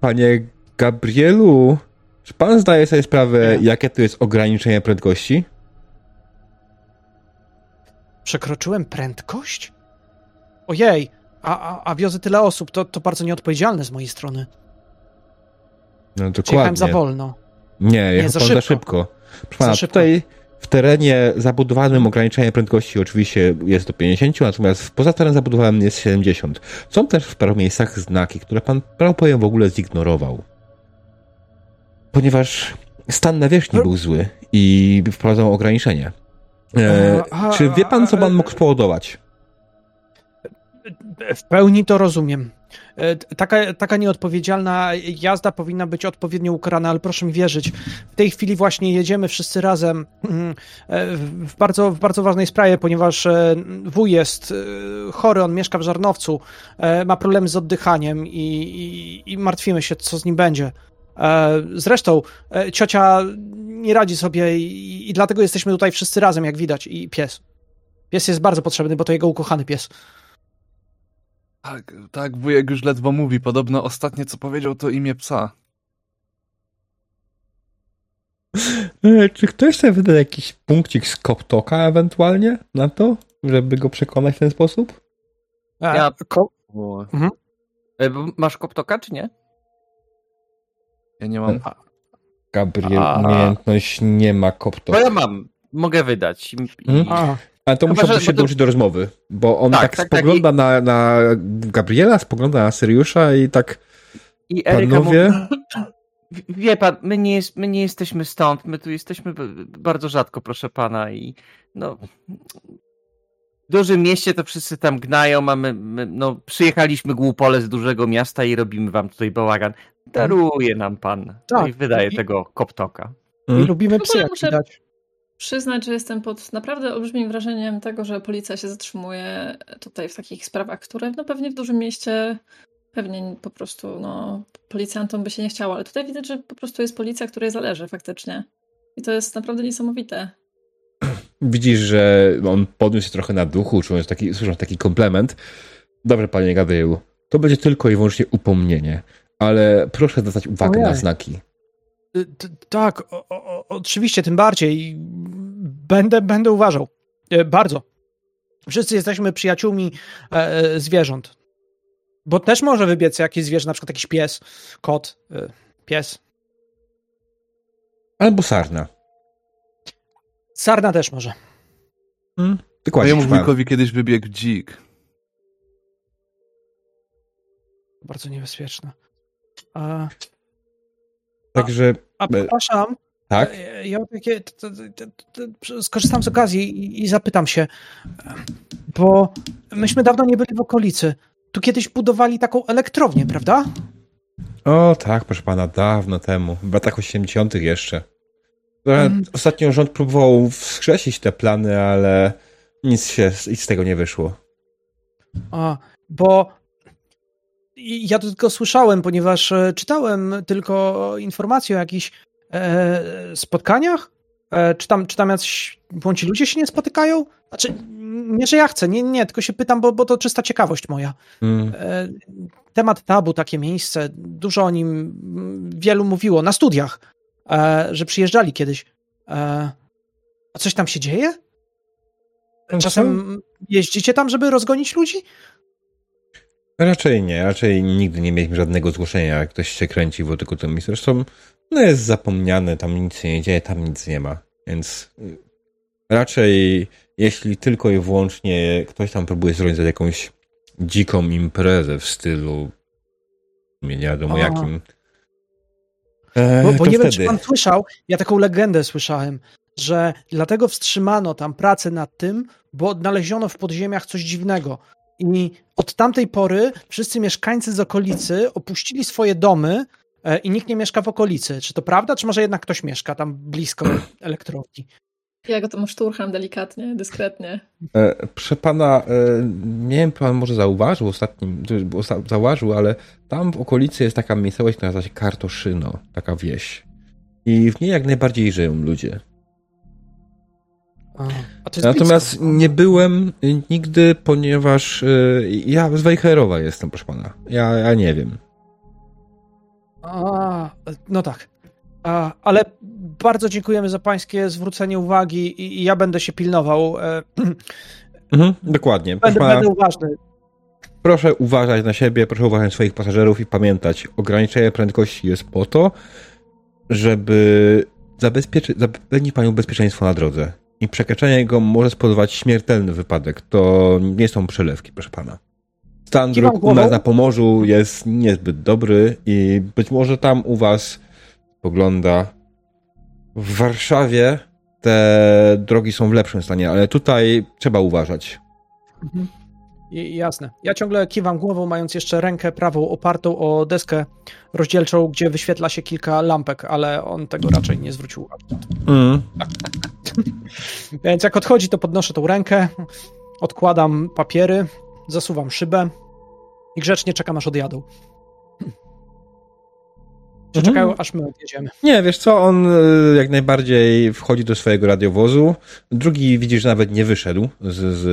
Panie Gabrielu, czy pan zdaje sobie sprawę, Nie. jakie to jest ograniczenie prędkości? Przekroczyłem prędkość? Ojej, a, a, a wiozę tyle osób, to, to bardzo nieodpowiedzialne z mojej strony. No Czy jechałem za dokładnie. wolno? Nie, jechał za pan za szybko. szybko. Proszę pana, Za szybko. tutaj w terenie zabudowanym ograniczenie prędkości oczywiście jest do 50, natomiast poza terenem zabudowanym jest 70. Są też w paru miejscach znaki, które pan prawdopodobnie w ogóle zignorował. Ponieważ stan nawierzchni był zły i wprowadzał ograniczenie. E, E, czy wie pan, co pan a- mógł spowodować? W pełni to rozumiem. E, taka, taka nieodpowiedzialna jazda powinna być odpowiednio ukarana, ale proszę mi wierzyć, w tej chwili właśnie jedziemy wszyscy razem mm, e, w bardzo, w bardzo ważnej sprawie, ponieważ e, wuj jest chory, on mieszka w Żarnowcu, ma problemy z oddychaniem i, i, i martwimy się, co z nim będzie. Zresztą ciocia nie radzi sobie i, i dlatego jesteśmy tutaj wszyscy razem, jak widać, i pies. Pies jest bardzo potrzebny, bo to jego ukochany pies. Tak, tak, wujek już ledwo mówi. Podobno ostatnie, co powiedział, to imię psa. E, czy ktoś sobie wyda jakiś punkcik z Koptoka ewentualnie na to, żeby go przekonać w ten sposób? A, ja... Ko... Mhm. E, masz Koptoka, czy nie? Ja nie mam. Gabriel, A... umiejętność nie ma Koptoka. Bo ja mam. Mogę wydać. Mhm. Ale to musiałby się dołączyć do rozmowy, bo on tak, tak, tak spogląda tak, na, na Gabriela, spogląda na Syriusza i tak i Eryka panowie... Mówi, <clears throat> wie pan, my nie, jest, my nie jesteśmy stąd, my tu jesteśmy bardzo rzadko, proszę pana i no... W dużym mieście to wszyscy tam gnają, mamy, my, no, przyjechaliśmy głupole z dużego miasta i robimy wam tutaj bałagan. Daruje nam pan. Tak. No i wydaje I, tego koptoka. I lubimy psy, jak widać przyznać, że jestem pod naprawdę olbrzymim wrażeniem tego, że policja się zatrzymuje tutaj w takich sprawach, które no pewnie w dużym mieście pewnie po prostu no, policjantom by się nie chciało, ale tutaj widać, że po prostu jest policja, której zależy faktycznie. I to jest naprawdę niesamowite. <clears throat> Widzisz, że on podniósł się trochę na duchu, czując taki, słysząc taki komplement. Dobrze, panie Gabrielu, to będzie tylko i wyłącznie upomnienie, ale proszę zwracać uwagę na znaki. Y, tak, o, o, oczywiście, tym bardziej. Będę, będę uważał. E, bardzo. Wszyscy jesteśmy przyjaciółmi e, e, zwierząt. Bo też może wybiec jakieś zwierzę, na przykład jakiś pies, kot, e, pies. Albo sarna. Sarna też może. Hmm? Dokładnie. Mojemu wujkowi kiedyś wybiegł dzik. Bardzo niebezpieczne. A... Także. A, przepraszam. Tak? E, ja takie, to, to, to, skorzystam z okazji i, i, zapytam się, bo myśmy dawno nie byli w okolicy. Tu kiedyś budowali taką elektrownię, prawda? O tak, proszę pana, dawno temu, w latach 80. jeszcze. Hmm. Ostatnio rząd próbował wskrzesić te plany, ale nic się nic z tego nie wyszło. A, bo ja to tylko słyszałem, ponieważ e, czytałem tylko informacje o jakichś e, spotkaniach. E, czy, tam, czy tam jacyś bądź ludzie się nie spotykają? Znaczy, nie, że ja chcę, nie, nie, tylko się pytam, bo, bo to czysta ciekawość moja. Mm. E, temat tabu, takie miejsce, dużo o nim wielu mówiło na studiach, e, że przyjeżdżali kiedyś. A coś tam się dzieje? Czasem jeździcie tam, żeby rozgonić ludzi? Raczej nie, raczej nigdy nie mieliśmy żadnego zgłoszenia, jak ktoś się kręci wokół tym miejscu. Zresztą no jest zapomniane, tam nic się nie dzieje, tam nic nie ma. Więc raczej jeśli tylko i wyłącznie ktoś tam próbuje zorganizować jakąś dziką imprezę w stylu nie wiadomo Aha. jakim. E, bo, bo nie wtedy... wiem, czy pan słyszał, ja taką legendę słyszałem, że dlatego wstrzymano tam pracę nad tym, bo odnaleziono w podziemiach coś dziwnego. I od tamtej pory wszyscy mieszkańcy z okolicy opuścili swoje domy e, i nikt nie mieszka w okolicy. Czy to prawda, czy może jednak ktoś mieszka tam blisko <clears throat> elektrowni? Ja go tam szturcham delikatnie, dyskretnie. E, proszę pana, e, nie wiem, pan może zauważył ostatnim, zauważył, ale tam w okolicy jest taka miejscowość, która nazywa się Kartoszyno, taka wieś. I w niej jak najbardziej żyją ludzie. Natomiast blisko. nie byłem nigdy, ponieważ y, ja z Wejherowa jestem, proszę pana. Ja, ja nie wiem. A, no tak. A, ale bardzo dziękujemy za pańskie zwrócenie uwagi i, i ja będę się pilnował. E, <clears throat> mhm, dokładnie. Będę, pana, będę uważny. Proszę uważać na siebie, proszę uważać na swoich pasażerów i pamiętać, ograniczenie prędkości jest po to, żeby zabezpieczyć, zapewnić panią bezpieczeństwo na drodze i przekraczanie go może spowodować śmiertelny wypadek. To nie są przelewki, proszę pana. Stan dróg u nas na Pomorzu jest niezbyt dobry i być może tam u was pogląda w Warszawie te drogi są w lepszym stanie, ale tutaj trzeba uważać. Mhm. Jasne. Ja ciągle kiwam głową, mając jeszcze rękę prawą opartą o deskę rozdzielczą, gdzie wyświetla się kilka lampek, ale on tego raczej nie zwrócił uwagi. Mm. <laughs> Więc jak odchodzi, to podnoszę tą rękę, odkładam papiery, zasuwam szybę i grzecznie czekam, aż odjadą. <clears throat> Że Mhm. czekają, aż my odjedziemy. Nie, wiesz co, on y, jak najbardziej wchodzi do swojego radiowozu. Drugi widzisz, że nawet nie wyszedł z, z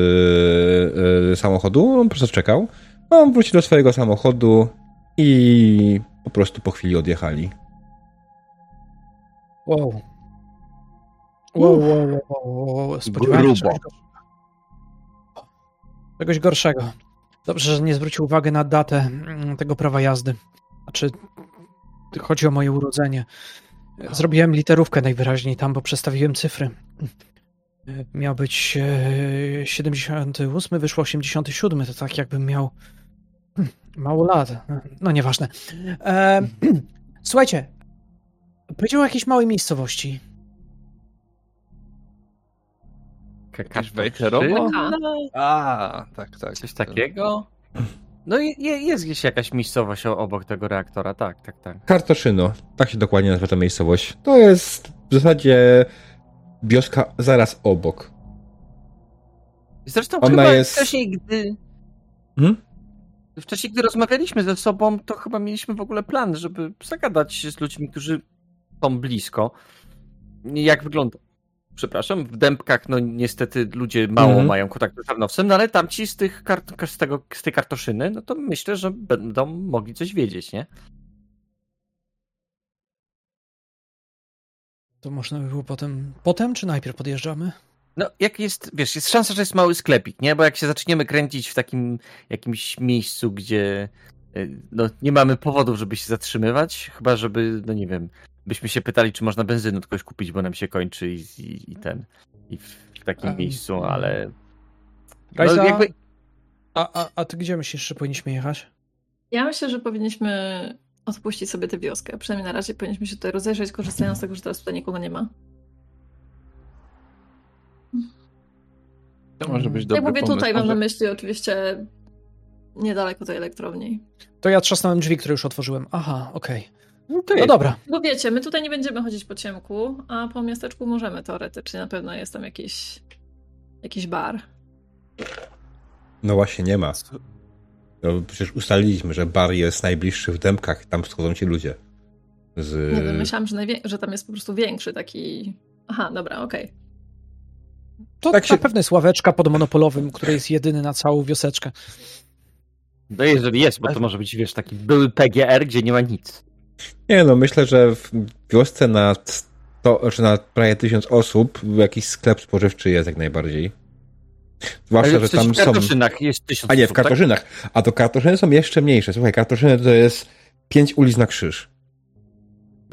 y, samochodu, on po prostu czekał. On wróci do swojego samochodu i po prostu po chwili odjechali. Wow. Wow, wow, wow, wow, wow. Spodziewałem się Grubo. czegoś gorszego. Czegoś gorszego. Dobrze, że nie zwrócił uwagi na datę mm, tego prawa jazdy. Znaczy, chodzi o moje urodzenie. Zrobiłem literówkę najwyraźniej tam, bo przestawiłem cyfry. Miał być e, 78, wyszło 87, to tak jakbym miał hmm, mało lat. No nieważne. E, <clears throat> słuchajcie, powiedział o jakiejś małej miejscowości. Kartofrzy- Wejherowo? Taka. A, tak, tak. Coś takiego? No i je- jest gdzieś jakaś miejscowość obok tego reaktora, tak, tak, tak. Kartoszyno, tak się dokładnie nazywa ta miejscowość. To jest w zasadzie wioska zaraz obok. Zresztą Ona chyba jest- wcześniej, gdy... Hmm? Wcześniej, gdy rozmawialiśmy ze sobą, to chyba mieliśmy w ogóle plan, żeby zagadać się z ludźmi, którzy są blisko. Jak wygląda? Przepraszam, w Dębkach, no niestety ludzie mało Mhm. mają kontaktu z Tarnowcem, no ale tamci z, tych kart- z, tego, z tej kartoszyny, no to myślę, że będą mogli coś wiedzieć, nie? To można by było potem. Potem czy najpierw podjeżdżamy? No, jak jest, wiesz, jest szansa, że jest mały sklepik, nie? Bo jak się zaczniemy kręcić w takim jakimś miejscu, gdzie y, no, nie mamy powodów, żeby się zatrzymywać, chyba żeby, no nie wiem, byśmy się pytali, czy można benzyny od kogoś kupić, bo nam się kończy i, i, i ten, i w, w takim Em, miejscu, ale... No, Rajza, jakby, a, a, a ty gdzie myślisz, że powinniśmy jechać? Ja myślę, że powinniśmy odpuścić sobie tę wioskę. Przynajmniej na razie powinniśmy się tutaj rozejrzeć, korzystając z tego, że teraz tutaj nikogo nie ma. To może być Jak dobry mówię pomysł. tutaj, mam na myśli oczywiście niedaleko tej elektrowni. To ja trzasnąłem drzwi, które już otworzyłem. Aha, okej. no, to No jest, dobra. Bo wiecie, my tutaj nie będziemy chodzić po ciemku, a po miasteczku możemy teoretycznie. Na pewno jest tam jakiś, jakiś bar. No właśnie nie ma. No, przecież ustaliliśmy, że bar jest najbliższy w Dębkach, tam schodzą ci ludzie. Z... Nie wiem, myślałam, że, najwię- że tam jest po prostu większy taki... Aha, dobra, okej. To Tak tak się- na pewno jest ławeczka pod monopolowym, który jest jedyny na całą wioseczkę. no jeżeli jest, bo to może być, wiesz, taki były PGR, gdzie nie ma nic. Nie no, myślę, że w wiosce na 100, czy na prawie tysiąc osób jakiś sklep spożywczy jest jak najbardziej. Zwłaszcza, że tam w są... Kartoszynach jest tysiąc A nie, w osób, tak? Kartoszynach. A to Kartoszyny są jeszcze mniejsze. Słuchaj, Kartoszyny to jest pięć ulic na krzyż.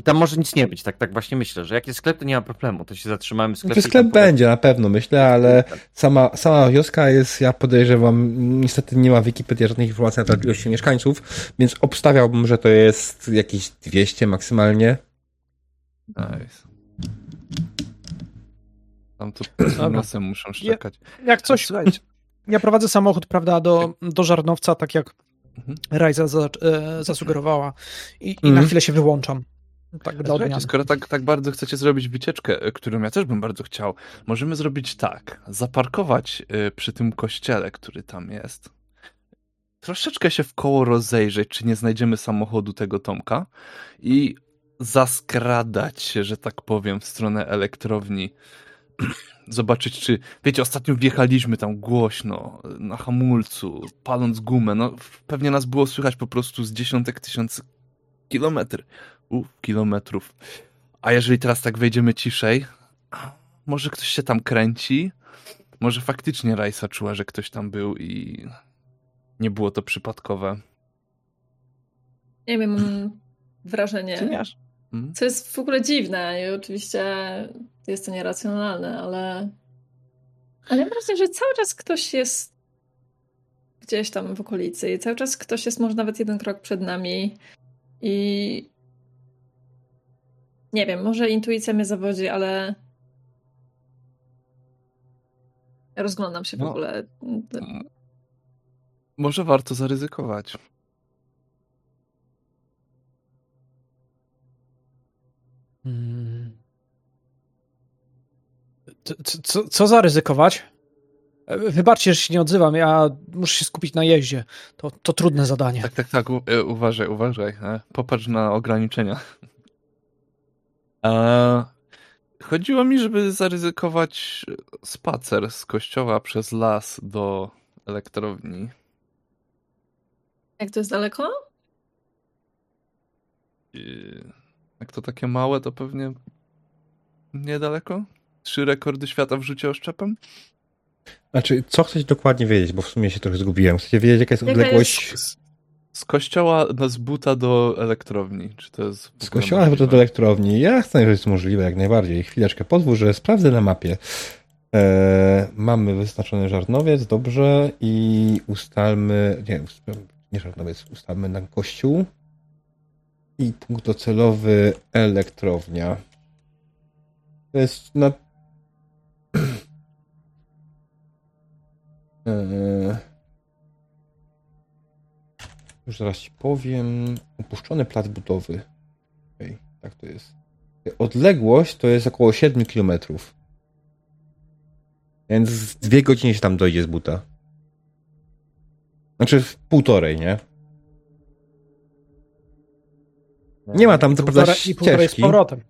I tam może nic nie być, tak, tak właśnie myślę, że jak jest sklep, to nie ma problemu, to się zatrzymamy w sklepie. Czy i sklep będzie na pewno, myślę, ale sama, sama wioska jest, ja podejrzewam, niestety nie ma w Wikipedii żadnych informacji na temat ilości mieszkańców, więc obstawiałbym, że to jest jakieś 200 maksymalnie. Nice. Tam to z nosem muszą szczekać. Jak coś, Słuchajcie, ja prowadzę samochód, prawda, do, do żarnowca, tak jak Mhm. Rajza za, e, zasugerowała i, i na Mhm. chwilę się wyłączam. Tak, dla Słuchajcie, odmiany. skoro tak, tak bardzo chcecie zrobić wycieczkę, y, którą ja też bym bardzo chciał, możemy zrobić tak. Zaparkować y, przy tym kościele, który tam jest. Troszeczkę się w koło rozejrzeć, czy nie znajdziemy samochodu tego Tomka i zaskradać się, że tak powiem, w stronę elektrowni. <clears throat> Zobaczyć, czy. Wiecie, ostatnio wjechaliśmy tam głośno, na hamulcu, paląc gumę. No, pewnie nas było słychać po prostu z dziesiątek tysięcy kilometr, u, kilometrów. A jeżeli teraz tak wejdziemy ciszej, może ktoś się tam kręci? Może faktycznie Rajsa czuła, że ktoś tam był i nie było to przypadkowe. Nie wiem, mam wrażenie... Hmm? Co jest w ogóle dziwne i oczywiście jest to nieracjonalne, ale. Ale mam wrażenie, że cały czas ktoś jest gdzieś tam w okolicy i cały czas ktoś jest może nawet jeden krok przed nami i. Nie wiem, może intuicja mnie zawodzi, ale. Rozglądam się w No. ogóle. może warto zaryzykować. Hmm. Co, co, co zaryzykować? E, Wybaczcie, że się nie odzywam, ja muszę się skupić na jeździe. To, to trudne zadanie. Tak, tak, tak, u, e, uważaj, uważaj. e, Popatrz na ograniczenia. Chodziło mi, żeby zaryzykować spacer z kościoła przez las do elektrowni. Jak to jest daleko? I Jak to takie małe, to pewnie niedaleko? Trzy rekordy świata w rzucie oszczepem? Znaczy, co chcecie dokładnie wiedzieć, bo w sumie się trochę zgubiłem. Chcecie wiedzieć, jaka jest Jaka odległość Z, z kościoła z buta do elektrowni. Czy to jest. z kościoła możliwe? do elektrowni? Ja chcę, że jest możliwe jak najbardziej. Chwileczkę, pozwól, że sprawdzę na mapie. E, mamy wyznaczony żarnowiec, dobrze, i ustalmy, nie, nie żarnowiec, ustalmy na kościół i punkt docelowy elektrownia. To jest na... <clears throat> E, już zaraz ci powiem. Opuszczony plac budowy. Okej, tak to jest. Odległość to jest około 7 km. Więc w dwie godziny się tam dojdzie z buta. Znaczy w półtorej, nie? Nie ma tam co prawda ścieżki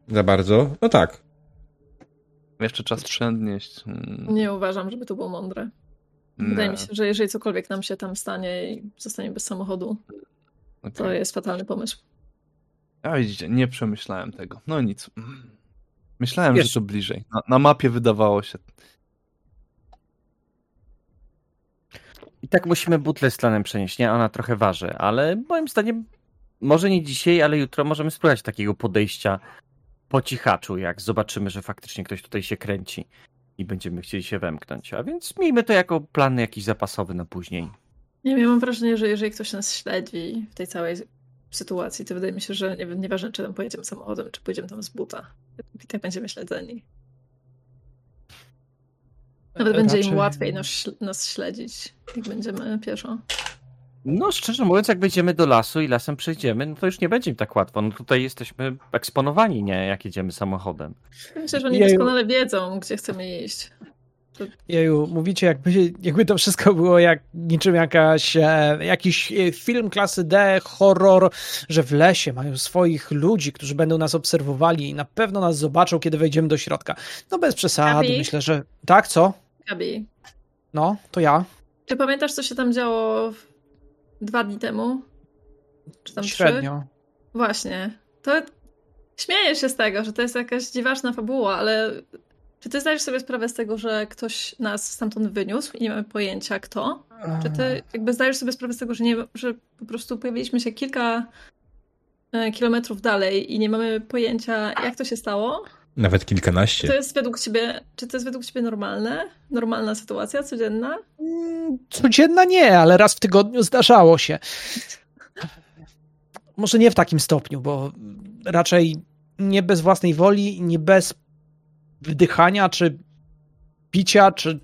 za bardzo. No tak. Jeszcze czas przędnieść. Hmm. Nie uważam, żeby to było mądre. Wydaje mi się, że jeżeli cokolwiek nam się tam stanie i zostanie bez samochodu, to okej. jest fatalny pomysł. A widzicie, nie przemyślałem tego. No nic. Myślałem, Wiesz- że to bliżej. Na, na mapie wydawało się. I tak musimy butlę z tlenem przenieść, nie? Ona trochę waży, ale moim zdaniem może nie dzisiaj, ale jutro możemy spróbować takiego podejścia po cichaczu, jak zobaczymy, że faktycznie ktoś tutaj się kręci i będziemy chcieli się wemknąć. A więc miejmy to jako plan jakiś zapasowy na później. Nie wiem, ja mam wrażenie, że jeżeli ktoś nas śledzi w tej całej sytuacji, to wydaje mi się, że nie wiem, nieważne, czy tam pojedziemy samochodem, czy pojedziemy tam z buta. I tak będziemy śledzeni. Nawet będzie im Raczej- łatwiej nas, nas śledzić, jak będziemy pieszo. No, szczerze mówiąc, jak wejdziemy do lasu i lasem przejdziemy, no to już nie będzie im tak łatwo. No tutaj jesteśmy eksponowani, nie? Jak jedziemy samochodem. Myślę, że oni Jeju. doskonale wiedzą, gdzie chcemy iść. Jeju, mówicie, jakby, jakby to wszystko było jak niczym jakaś, e, jakiś e, film klasy D, horror, że w lesie mają swoich ludzi, którzy będą nas obserwowali i na pewno nas zobaczą, kiedy wejdziemy do środka. No bez przesady, Gabi? myślę, że... Tak, co? Gabi, No, to ja. czy pamiętasz, co się tam działo w- dwa dni temu? Czy tam trzy? Średnio. Właśnie. To śmieję się z tego, że to jest jakaś dziwaczna fabuła, ale czy ty zdajesz sobie sprawę z tego, że ktoś nas stamtąd wyniósł i nie mamy pojęcia kto? Czy ty jakby zdajesz sobie sprawę z tego, że, nie, że po prostu pojawiliśmy się kilka e, kilometrów dalej i nie mamy pojęcia, jak to się stało? Nawet Czy kilkanaście. to jest według ciebie, czy to jest według ciebie normalne? Normalna sytuacja, codzienna? Mm, Codzienna nie, ale raz w tygodniu zdarzało się. Może nie w takim stopniu, bo raczej nie bez własnej woli, nie bez wdychania, czy picia, czy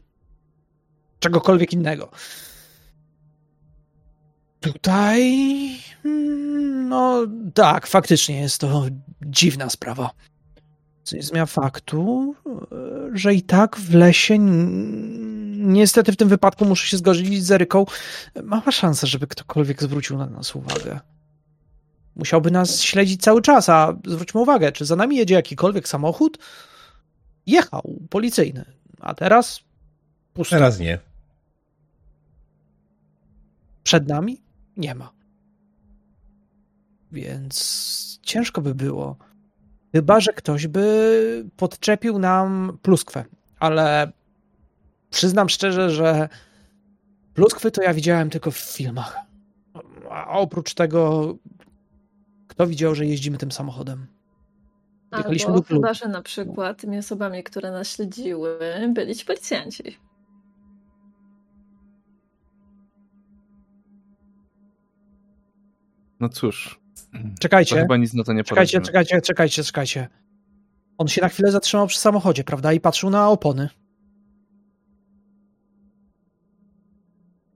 czegokolwiek innego. Tutaj. mm, No tak, faktycznie jest to dziwna sprawa. Nie zmienia faktu, e, że i tak w lesie, niestety w tym wypadku muszę się zgodzić z Eryką, mała szansa, żeby ktokolwiek zwrócił na nas uwagę. Musiałby nas śledzić cały czas, a zwróćmy uwagę, czy za nami jedzie jakikolwiek samochód? Jechał, policyjny. A teraz? Pusto. Teraz nie. Przed nami? Nie ma. Więc ciężko by było. Chyba, że ktoś by podczepił nam pluskwę. Ale przyznam szczerze, że pluskwy to ja widziałem tylko w filmach. A oprócz tego, kto widział, że jeździmy tym samochodem? Jechaliśmy Albo chyba, że na przykład tymi osobami, które nas śledziły, byli ci policjanci. No cóż. To Czekajcie, chyba nic na to nie czekajcie, poradzimy. czekajcie, czekajcie, czekajcie. On się na chwilę zatrzymał przy samochodzie, prawda? I patrzył na opony.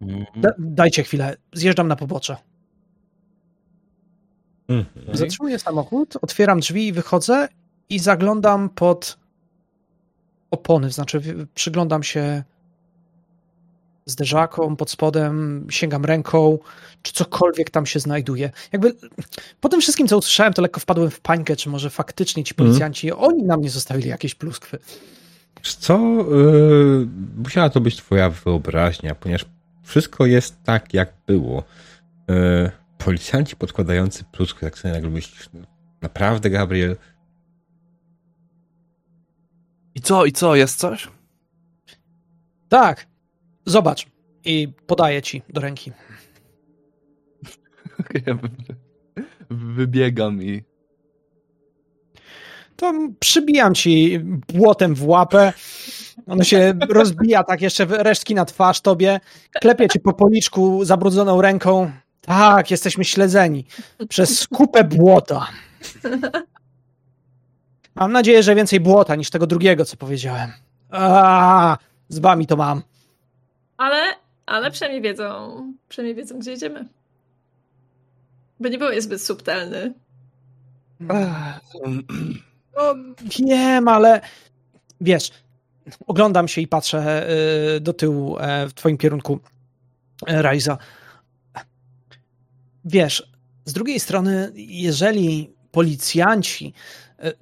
Mhm. Da, dajcie chwilę, zjeżdżam na pobocze. Mhm. Zatrzymuję samochód, otwieram drzwi i wychodzę i zaglądam pod opony, znaczy przyglądam się zderzakom pod spodem, sięgam ręką, czy cokolwiek tam się znajduje. Jakby po tym wszystkim, co usłyszałem, to lekko wpadłem w pańkę, czy może faktycznie ci policjanci, oni na mnie zostawili jakieś pluskwy. Co? Yy, musiała to być twoja wyobraźnia, ponieważ wszystko jest tak, jak było. Yy, policjanci podkładający pluskwy, jak sobie nagle myślisz, no, naprawdę, Gabriel? I co, i co, jest coś? Tak, zobacz. I podaję ci do ręki. <laughs> Ja wy- wybiegam i... to przybijam ci błotem w łapę. Ono się rozbija tak jeszcze resztki na twarz tobie. Klepię ci po policzku zabrudzoną ręką. Tak, jesteśmy śledzeni przez kupę błota. Mam nadzieję, że więcej błota niż tego drugiego, co powiedziałem. A, z wami to mam. Ale, ale przynajmniej wiedzą, przynajmniej wiedzą, gdzie jedziemy. By nie byłeś zbyt subtelny. No, <clears throat> wiem, ale wiesz, oglądam się i patrzę y, do tyłu e, w twoim kierunku, e, Rajza. Wiesz, z drugiej strony, jeżeli policjanci e,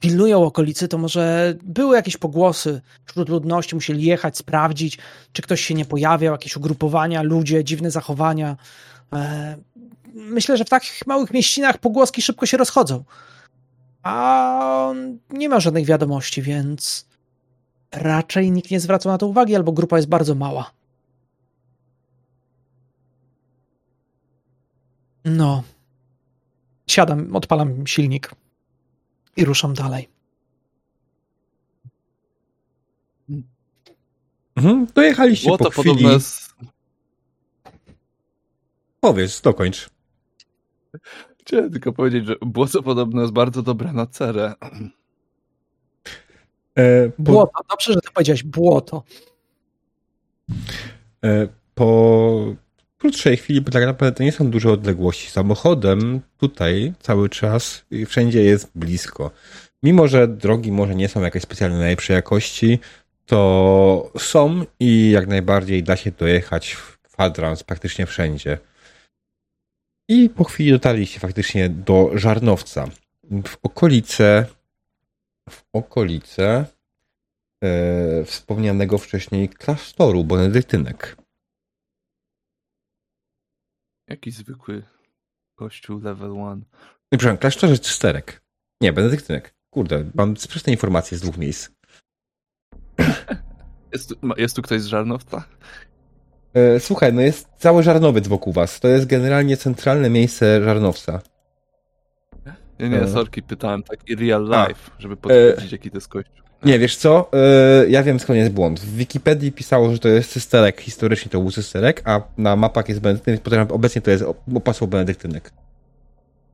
pilnują okolicy, to może były jakieś pogłosy wśród ludności, musieli jechać, sprawdzić, czy ktoś się nie pojawiał, jakieś ugrupowania, ludzie, dziwne zachowania. E, Myślę, że w takich małych mieścinach pogłoski szybko się rozchodzą. A nie ma żadnych wiadomości, więc raczej nikt nie zwraca na to uwagi, albo grupa jest bardzo mała. No. Siadam, odpalam silnik i ruszam dalej. Mhm. Dojechaliście Było po to chwili. podobno jest... Powiedz, dokończ. Chciałem tylko powiedzieć, że błoto podobno jest bardzo dobre na cerę. E, po, Błoto, dobrze, że ty powiedziałeś błoto. e, po krótszej chwili, bo tak naprawdę to nie są duże odległości. Samochodem tutaj cały czas wszędzie jest blisko. Mimo, że drogi może nie są jakieś specjalnie najlepszej jakości, to są i jak najbardziej da się dojechać w kwadrans praktycznie wszędzie. I po chwili dotarliście faktycznie do Żarnowca. W okolice w okolice e, wspomnianego wcześniej klasztoru benedyktynek. Jaki zwykły kościół level 1. Nie, przepraszam, klasztorze cysterek. Nie, benedyktynek. Kurde, mam sprzeczne informacje z dwóch miejsc. <clears throat> Jest, tu- jest tu ktoś z Żarnowca? E, słuchaj, no jest cały Żarnowiec wokół was. To jest generalnie centralne miejsce Żarnowca. Nie, nie, E. sorki, pytałem tak i real A. life, żeby potwierdzić, jaki to jest kościół. Nie, wiesz co? E, ja wiem skąd jest błąd. W Wikipedii pisało, że to jest cysterek. Historycznie to był cysterek, a na mapach jest benedyktynek, podejrzewam, obecnie to jest op- opasło benedyktynek.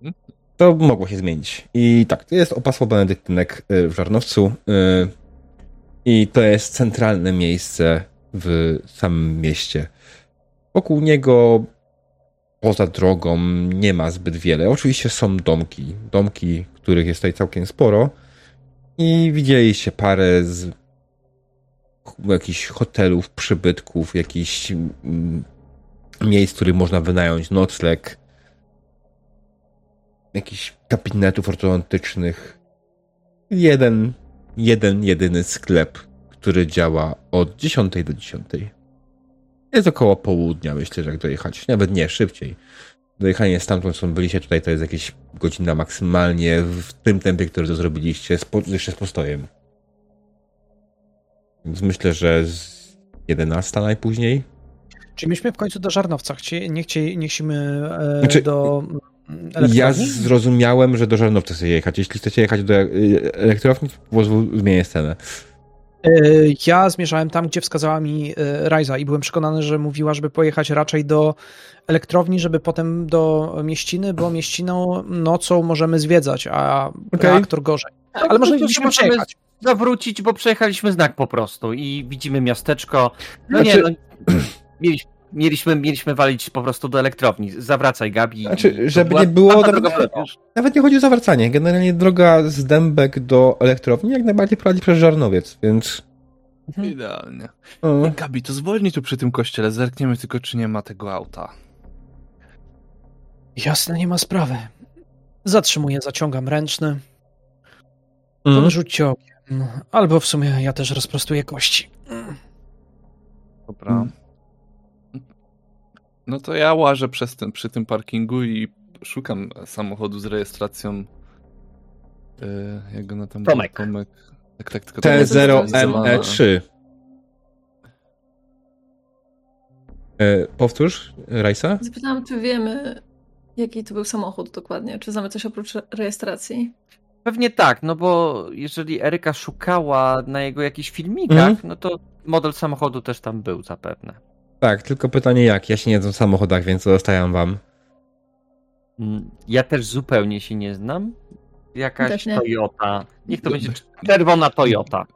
Hmm? To mogło się zmienić. I tak, to jest opasło benedyktynek e, w Żarnowcu e, i to jest centralne miejsce w samym mieście. Wokół niego poza drogą nie ma zbyt wiele. Oczywiście są domki. Domki, których jest tutaj całkiem sporo. I widzieliście parę z ch- jakichś hotelów, przybytków, jakichś mm, miejsc, w których można wynająć nocleg, jakichś gabinetów ortodontycznych. Jeden, jeden, jedyny sklep, który działa od 10 do 10. Jest około południa, myślę, że jak dojechać. Nawet nie, szybciej. Dojechanie stamtąd, skąd byliście tutaj, to jest jakieś godzina maksymalnie w tym tempie, który to zrobiliście, z jeszcze z postojem. Więc myślę, że z 11 najpóźniej. Czyli myśmy w końcu do Żarnowca. Chcie, nie, nie chcemy e, Znaczy, do mm, Ja elektrowni? zrozumiałem, że do Żarnowca chcecie jechać. Jeśli chcecie jechać do e, elektrowni, to pozwól zmienię scenę. E, Ja zmierzałem tam, gdzie wskazała mi e, Rajza i byłem przekonany, że mówiła, żeby pojechać raczej do elektrowni, żeby potem do mieściny, bo mieściną nocą możemy zwiedzać, a Okej. reaktor gorzej. Tak, Ale no może przejechać. Zawrócić, bo przejechaliśmy znak po prostu i widzimy miasteczko. No Znaczy- nie, no, <clears throat> Mieliśmy, mieliśmy, mieliśmy walić po prostu do elektrowni. Zawracaj, Gabi. Znaczy, żeby była nie było, nawet, nawet nie chodzi o zawracanie. Generalnie droga z Dębek do elektrowni jak najbardziej prowadzi przez Żarnowiec, więc... Mhm. Idealnie. O, Gabi, to zwolnij tu przy tym kościele, zerkniemy tylko, czy nie ma tego auta. Jasne, nie ma sprawy. Zatrzymuję, zaciągam ręczny. mm. Podrzućcie okiem. Albo w sumie ja też rozprostuję kości. Dobra. Mm. No to ja łażę przez ten, przy tym parkingu i szukam samochodu z rejestracją. Yy, jak go na tam Tomek. Tomek. Tak, tak, tylko T0ME3. E, powtórz, Rajsa? Zapytałam, czy wiemy, jaki to był samochód dokładnie. Czy znamy coś oprócz rejestracji? Pewnie tak, no bo jeżeli Eryka szukała na jego jakichś filmikach, Mhm. no to model samochodu też tam był zapewne. Tak, tylko pytanie jak? Ja się nie znam w samochodach, więc zostawiam wam. Mm, Ja też zupełnie się nie znam. Jakaś nie. Toyota. Niech to będzie czerwona Toyota.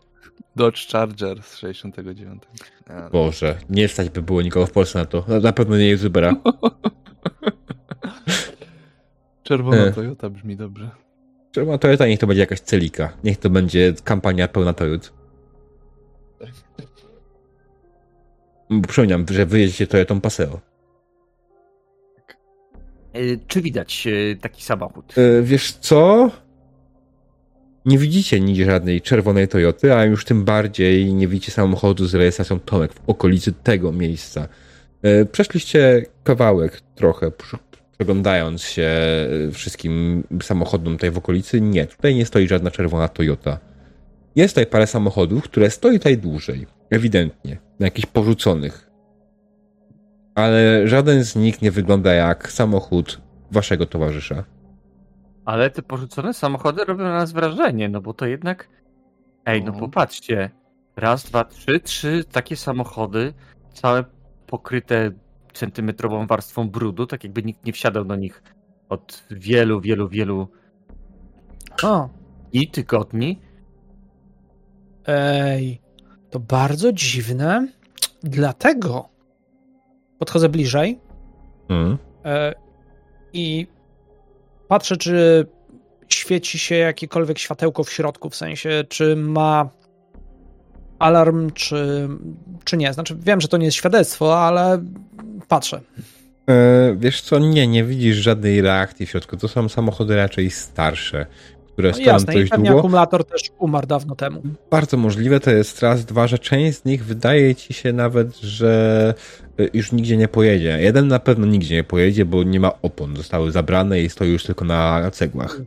Dodge Charger z 69. Nie, Boże, nie stać by było nikogo w Polsce na to. Na pewno nie youtubera. <laughs> Czerwona E. Toyota brzmi dobrze. Trzeba Toyota, niech to będzie jakaś celika. Niech to będzie kampania pełna Toyot. Bo Przypomniałem, że wyjeździcie Toyotą Paseo. Y, Czy widać y, taki samochód? E, wiesz co? Nie widzicie nigdzie żadnej czerwonej Toyoty, a już tym bardziej nie widzicie samochodu z rejestracją Tomek w okolicy tego miejsca. E, Przeszliście kawałek trochę, przeglądając się e, wszystkim samochodom tutaj w okolicy. Nie, tutaj nie stoi żadna czerwona Toyota. Jest tutaj parę samochodów, które stoi tutaj dłużej. Ewidentnie. Na jakichś porzuconych. Ale żaden z nich nie wygląda jak samochód waszego towarzysza. Ale te porzucone samochody robią na nas wrażenie, no bo to jednak. Ej, no No. popatrzcie. Raz, dwa, trzy, trzy takie samochody, całe pokryte centymetrową warstwą brudu, tak jakby nikt nie wsiadał do nich od wielu, wielu, wielu O, i tygodni. ej, to bardzo dziwne. Dlatego podchodzę bliżej Mm. e, i patrzę, czy świeci się jakiekolwiek światełko w środku, w sensie, czy ma alarm, czy, czy nie. Znaczy, wiem, że to nie jest świadectwo, ale patrzę. E, wiesz co, nie, nie widzisz żadnej reakcji w środku. To są samochody raczej starsze, które No stoją jasne, i dość pewnie długo. akumulator też umarł dawno temu. Bardzo możliwe to jest raz, dwa, że część z nich wydaje ci się nawet, że e, już nigdzie nie pojedzie. Jeden na pewno nigdzie nie pojedzie, bo nie ma opon. Zostały zabrane i stoi już tylko na cegłach.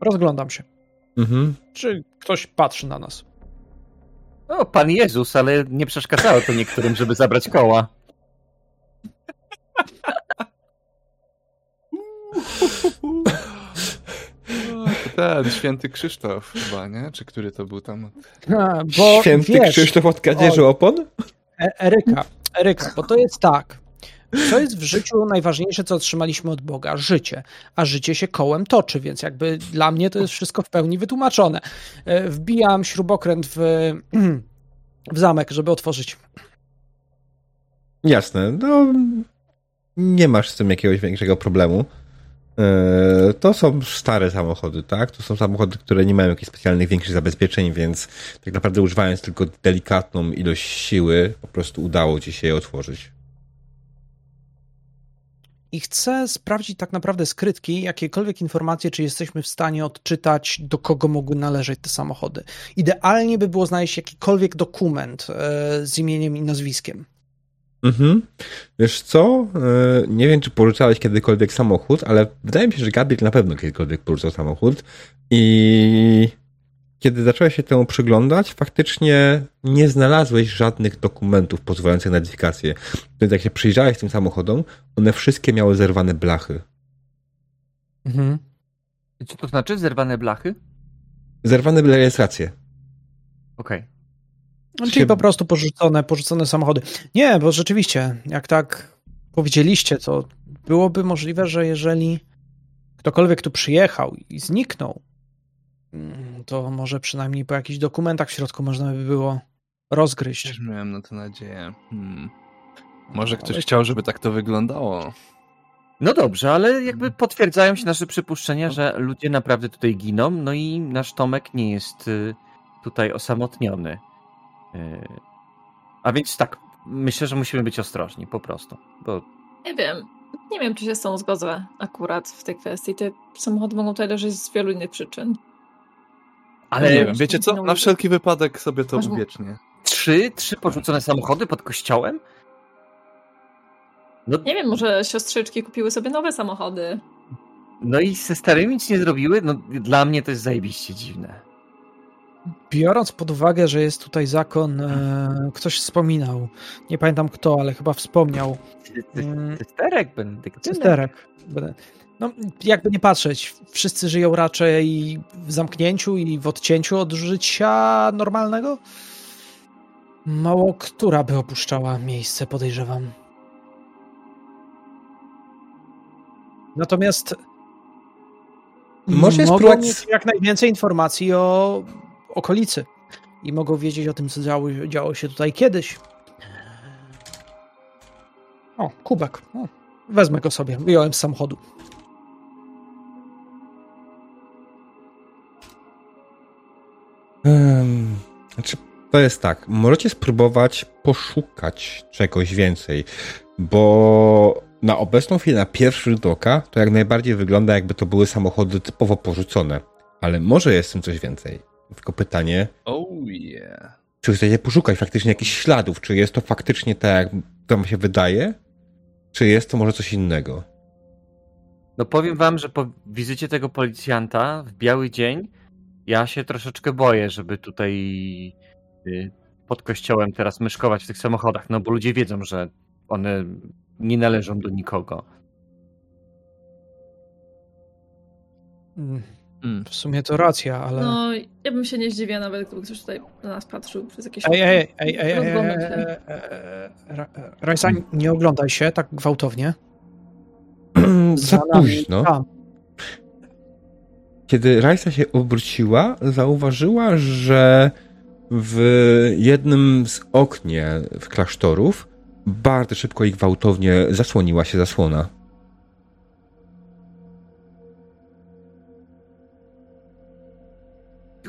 Rozglądam się. Mhm. Czy ktoś patrzy na nas? O, Pan Jezus, ale nie przeszkadzało to niektórym, żeby zabrać koła. <laughs> Ten święty Krzysztof chyba, nie? Czy który to był tam? A, Bo Święty wiesz, Krzysztof od kradzieży o- opon? E- Eryka, Eryka, bo to jest tak. Co jest w życiu najważniejsze, co otrzymaliśmy od Boga? Życie. A życie się kołem toczy, więc jakby dla mnie to jest wszystko w pełni wytłumaczone. E, Wbijam śrubokręt w, <clears throat> w zamek, żeby otworzyć. Jasne, no nie masz z tym jakiegoś większego problemu. E, To są stare samochody, tak? To są samochody, które nie mają jakichś specjalnych większych zabezpieczeń, więc tak naprawdę używając tylko delikatną ilość siły, po prostu udało ci się je otworzyć. I chcę sprawdzić tak naprawdę skrytki, jakiekolwiek informacje, czy jesteśmy w stanie odczytać, do kogo mogły należeć te samochody. Idealnie by było znaleźć jakikolwiek dokument e, z imieniem i nazwiskiem. Mhm. Wiesz co? E, Nie wiem, czy pożyczałeś kiedykolwiek samochód, ale wydaje mi się, że Gabriel na pewno kiedykolwiek pożyczał samochód. I kiedy zacząłeś się temu przyglądać, faktycznie nie znalazłeś żadnych dokumentów pozwalających na identyfikację. Więc jak się przyjrzałeś tym samochodom, one wszystkie miały zerwane blachy. Mhm. Co to znaczy? Zerwane blachy? Zerwane rejestracje. Okej. No, Się- Czyli po prostu porzucone, porzucone samochody. Nie, bo rzeczywiście, jak tak powiedzieliście, to byłoby możliwe, że jeżeli ktokolwiek tu przyjechał i zniknął, mm, to może przynajmniej po jakichś dokumentach w środku można by było rozgryźć. Też miałem na to nadzieję. Hmm. Może ktoś chciał, żeby tak to wyglądało. No dobrze, ale jakby potwierdzają się nasze przypuszczenia, że ludzie naprawdę tutaj giną, no i nasz Tomek nie jest y, tutaj osamotniony. A więc tak, myślę, że musimy być ostrożni po prostu, bo Nie wiem. Nie wiem, czy się z tą zgodzę akurat w tej kwestii. Te samochody mogą tutaj leżeć z wielu innych przyczyn. Ale nie wiem, wiecie co? Na wszelki wypadek sobie to Masz- uwiecznię. trzy, trzy porzucone samochody pod kościołem? No, Nie wiem, może siostrzyczki kupiły sobie nowe samochody. no i ze starymi nic nie zrobiły? No dla mnie to jest zajebiście dziwne. Biorąc pod uwagę, że jest tutaj zakon, e, ktoś wspominał, nie pamiętam kto, ale chyba wspomniał, Mm. Cysterek, benedyktynek. cysterek. No, jakby nie patrzeć, wszyscy żyją raczej w zamknięciu i w odcięciu od życia normalnego. Mało która by opuszczała miejsce, podejrzewam. Natomiast Może spróbować- mieć jak najwięcej informacji o okolicy i mogą wiedzieć o tym, co działo, działo się tutaj kiedyś. O, kubek. O, wezmę go sobie. Wyjąłem z samochodu. Um, znaczy, to jest tak. Możecie spróbować poszukać czegoś więcej, bo na obecną chwilę, na pierwszy rzut oka, to jak najbardziej wygląda, jakby to były samochody typowo porzucone. Ale może jest w tym coś więcej. Tylko pytanie, Oh yeah. czy chcecie poszukać faktycznie jakichś śladów? Czy jest to faktycznie tak, jak wam się wydaje? Czy jest to może coś innego? No powiem wam, że po wizycie tego policjanta w biały dzień ja się troszeczkę boję, żeby tutaj y, pod kościołem teraz myszkować w tych samochodach, no bo ludzie wiedzą, że one nie należą do nikogo. Mm, Mm. W sumie to racja, ale. No, ja bym się nie zdziwiła nawet, gdyby ktoś tutaj na nas patrzył przez jakieś... Ej, ej, ej, ej, ej, Rajsa, nie oglądaj się tak gwałtownie. <clears throat> Za późno. tam. Kiedy Rajsa się obróciła, zauważyła, że w jednym z oknie w klasztorów bardzo szybko i gwałtownie zasłoniła się zasłona.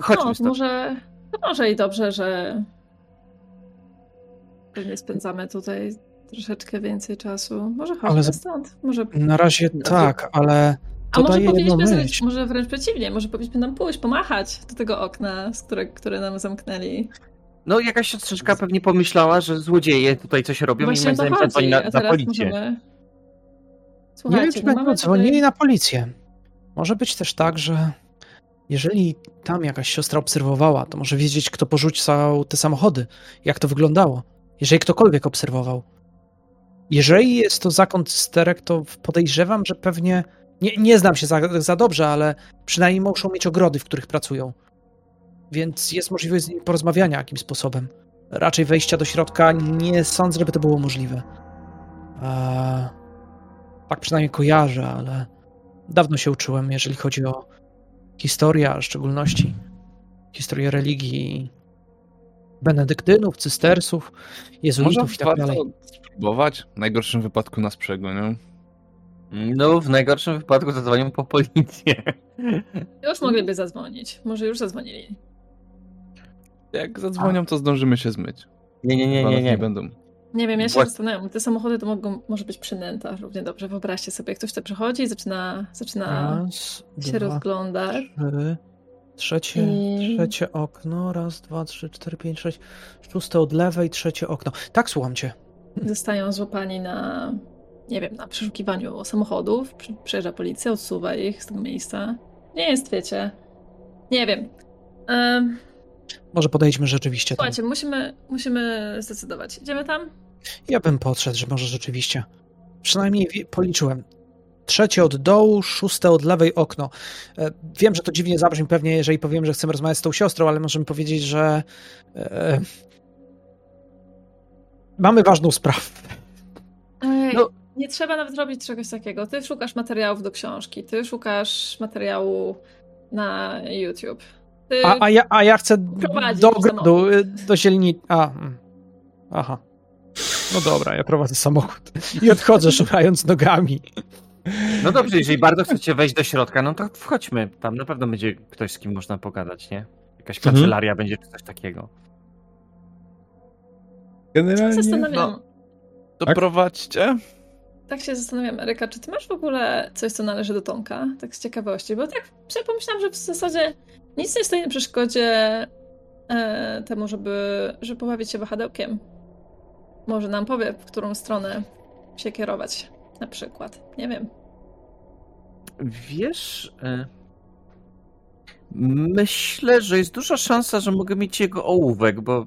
Chodźmy No, stąd. może, to może i dobrze, że nie spędzamy tutaj troszeczkę więcej czasu. Może chodźmy Ale stąd. Może, Na razie tak, ale a to może daje jedną powinniśmy, zrobić, może wręcz przeciwnie, może powinniśmy nam pójść, pomachać do tego okna, z które, które nam zamknęli. No jakaś siostrzyczka pewnie pomyślała, że złodzieje tutaj coś robią i Właśnie moim o to zdaniem zadzwoni chodzi, na, a teraz policję. możemy... Nie wiem, Słuchajcie, czy będą dzwonili tutaj... na policję. Może być też tak, że jeżeli tam jakaś siostra obserwowała, to może wiedzieć, kto porzucał te samochody, jak to wyglądało. Jeżeli ktokolwiek obserwował. Jeżeli jest to zakon sterek, to podejrzewam, że pewnie. Nie, nie znam się za, za dobrze, ale przynajmniej muszą mieć ogrody, w których pracują. Więc jest możliwość z nimi porozmawiania jakimś sposobem. Raczej wejścia do środka nie sądzę, żeby to było możliwe. Eee, tak przynajmniej kojarzę, ale dawno się uczyłem, jeżeli chodzi o historię, a w szczególności historię religii benedyktynów, cystersów, jezuitów i tak dalej. spróbować? W najgorszym wypadku nas przegonią. No w najgorszym wypadku zadzwonią po policję. Już mogliby zadzwonić. Może już zadzwonili. Jak zadzwonią, to zdążymy się zmyć. Nie, nie, nie, nie, nie. nie będą. Nie wiem, ja się zastanawiam. Te samochody to mogą, może być przynęta równie dobrze. Wyobraźcie sobie, jak ktoś tutaj przychodzi i zaczyna, zaczyna Raz, się dwa, rozglądać. trzy, trzecie, I- trzecie okno, raz, dwa, trzy, cztery, pięć, sześć, szóste od lewej, trzecie okno. Tak, słucham cię. Zostają złapani na, nie wiem, na przeszukiwaniu samochodów. Przyjeżdża policja, odsuwa ich z tego miejsca. Nie jest, wiecie. Nie wiem. Em, Może podejdźmy rzeczywiście tam. słuchajcie, musimy, musimy zdecydować. Idziemy tam? Ja bym podszedł, że może rzeczywiście. Przynajmniej policzyłem. Trzecie od dołu, szóste od lewej okno. E, Wiem, że to dziwnie zabrzmi pewnie, jeżeli powiem, że chcemy rozmawiać z tą siostrą, ale możemy powiedzieć, że e, mamy ważną sprawę. Ej, No. Nie trzeba nawet robić czegoś takiego. Ty szukasz materiałów do książki, ty szukasz materiału na YouTube. Ty... A, a, ja, a ja chcę do ogrodu, y, do zielni... A, mm. aha. No dobra, ja prowadzę samochód i odchodzę <laughs> szurając nogami. No dobrze, jeżeli bardzo chcecie wejść do środka, no to wchodźmy. Tam na pewno będzie ktoś, z kim można pogadać, nie? Jakaś Mhm. kancelaria będzie czy coś takiego. Generalnie... Zastanawiam. no. Doprowadźcie. Tak się zastanawiam, Eryka, czy ty masz w ogóle coś, co należy do Tomka? Tak z ciekawości, bo tak sobie pomyślałam, że w zasadzie nic nie stoi na przeszkodzie e, temu, żeby, żeby pobawić się wahadełkiem. Może nam powie, w którą stronę się kierować, na przykład. Nie wiem. Wiesz, e, myślę, że jest duża szansa, że mogę mieć jego ołówek, bo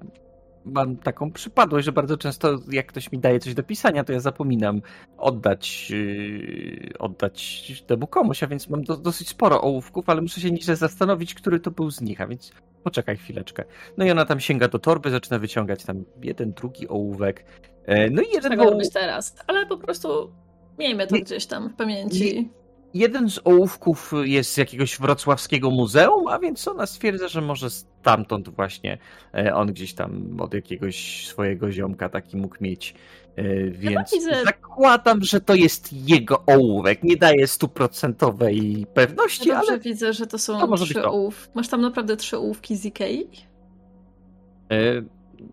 mam taką przypadłość, że bardzo często jak ktoś mi daje coś do pisania, to ja zapominam oddać, yy, oddać temu komuś, a więc mam do, dosyć sporo ołówków, ale muszę się nieźle zastanowić, który to był z nich, a więc poczekaj chwileczkę. No i ona tam sięga do torby, zaczyna wyciągać tam jeden, drugi ołówek. E, No i jeden Czego ołówek... teraz? Ale po prostu miejmy to Nie- gdzieś tam w pamięci. Jeden z ołówków jest z jakiegoś wrocławskiego muzeum, a więc ona stwierdza, że może stamtąd właśnie e, on gdzieś tam od jakiegoś swojego ziomka taki mógł mieć. E, Więc widzę- zakładam, że to jest jego ołówek. Nie daję stuprocentowej pewności, Ja dobrze ale widzę, że to są to trzy ołówki. Masz tam naprawdę trzy ołówki z Ikei? e,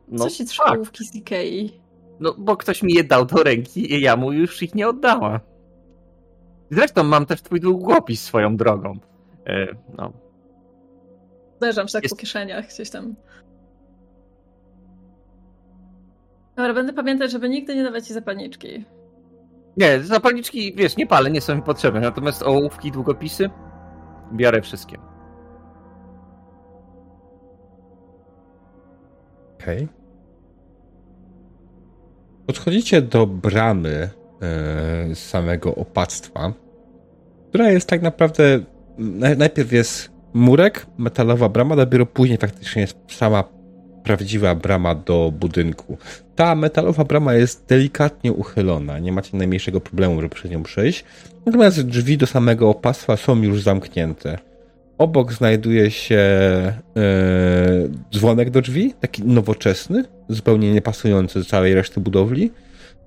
no, Co ci trzy tak. ołówki z Ikei? no bo ktoś mi je dał do ręki i ja mu już ich nie oddała. Zresztą mam też twój długopis swoją drogą. E, No, Uderzam się tak Jest- po kieszeniach gdzieś tam. Dobra, będę pamiętać, żeby nigdy nie dawać ci zapalniczki. Nie, zapalniczki, wiesz, nie palę, nie są mi potrzebne. Natomiast ołówki, długopisy biorę wszystkie. Okej. Podchodzicie do bramy e, samego opactwa, która jest tak naprawdę. naj- Najpierw jest murek, metalowa brama, dopiero później faktycznie jest sama prawdziwa brama do budynku. Ta metalowa brama jest delikatnie uchylona, nie macie najmniejszego problemu, żeby przez nią przejść. Natomiast drzwi do samego opactwa są już zamknięte. Obok znajduje się e, dzwonek do drzwi, taki nowoczesny, zupełnie niepasujący do całej reszty budowli.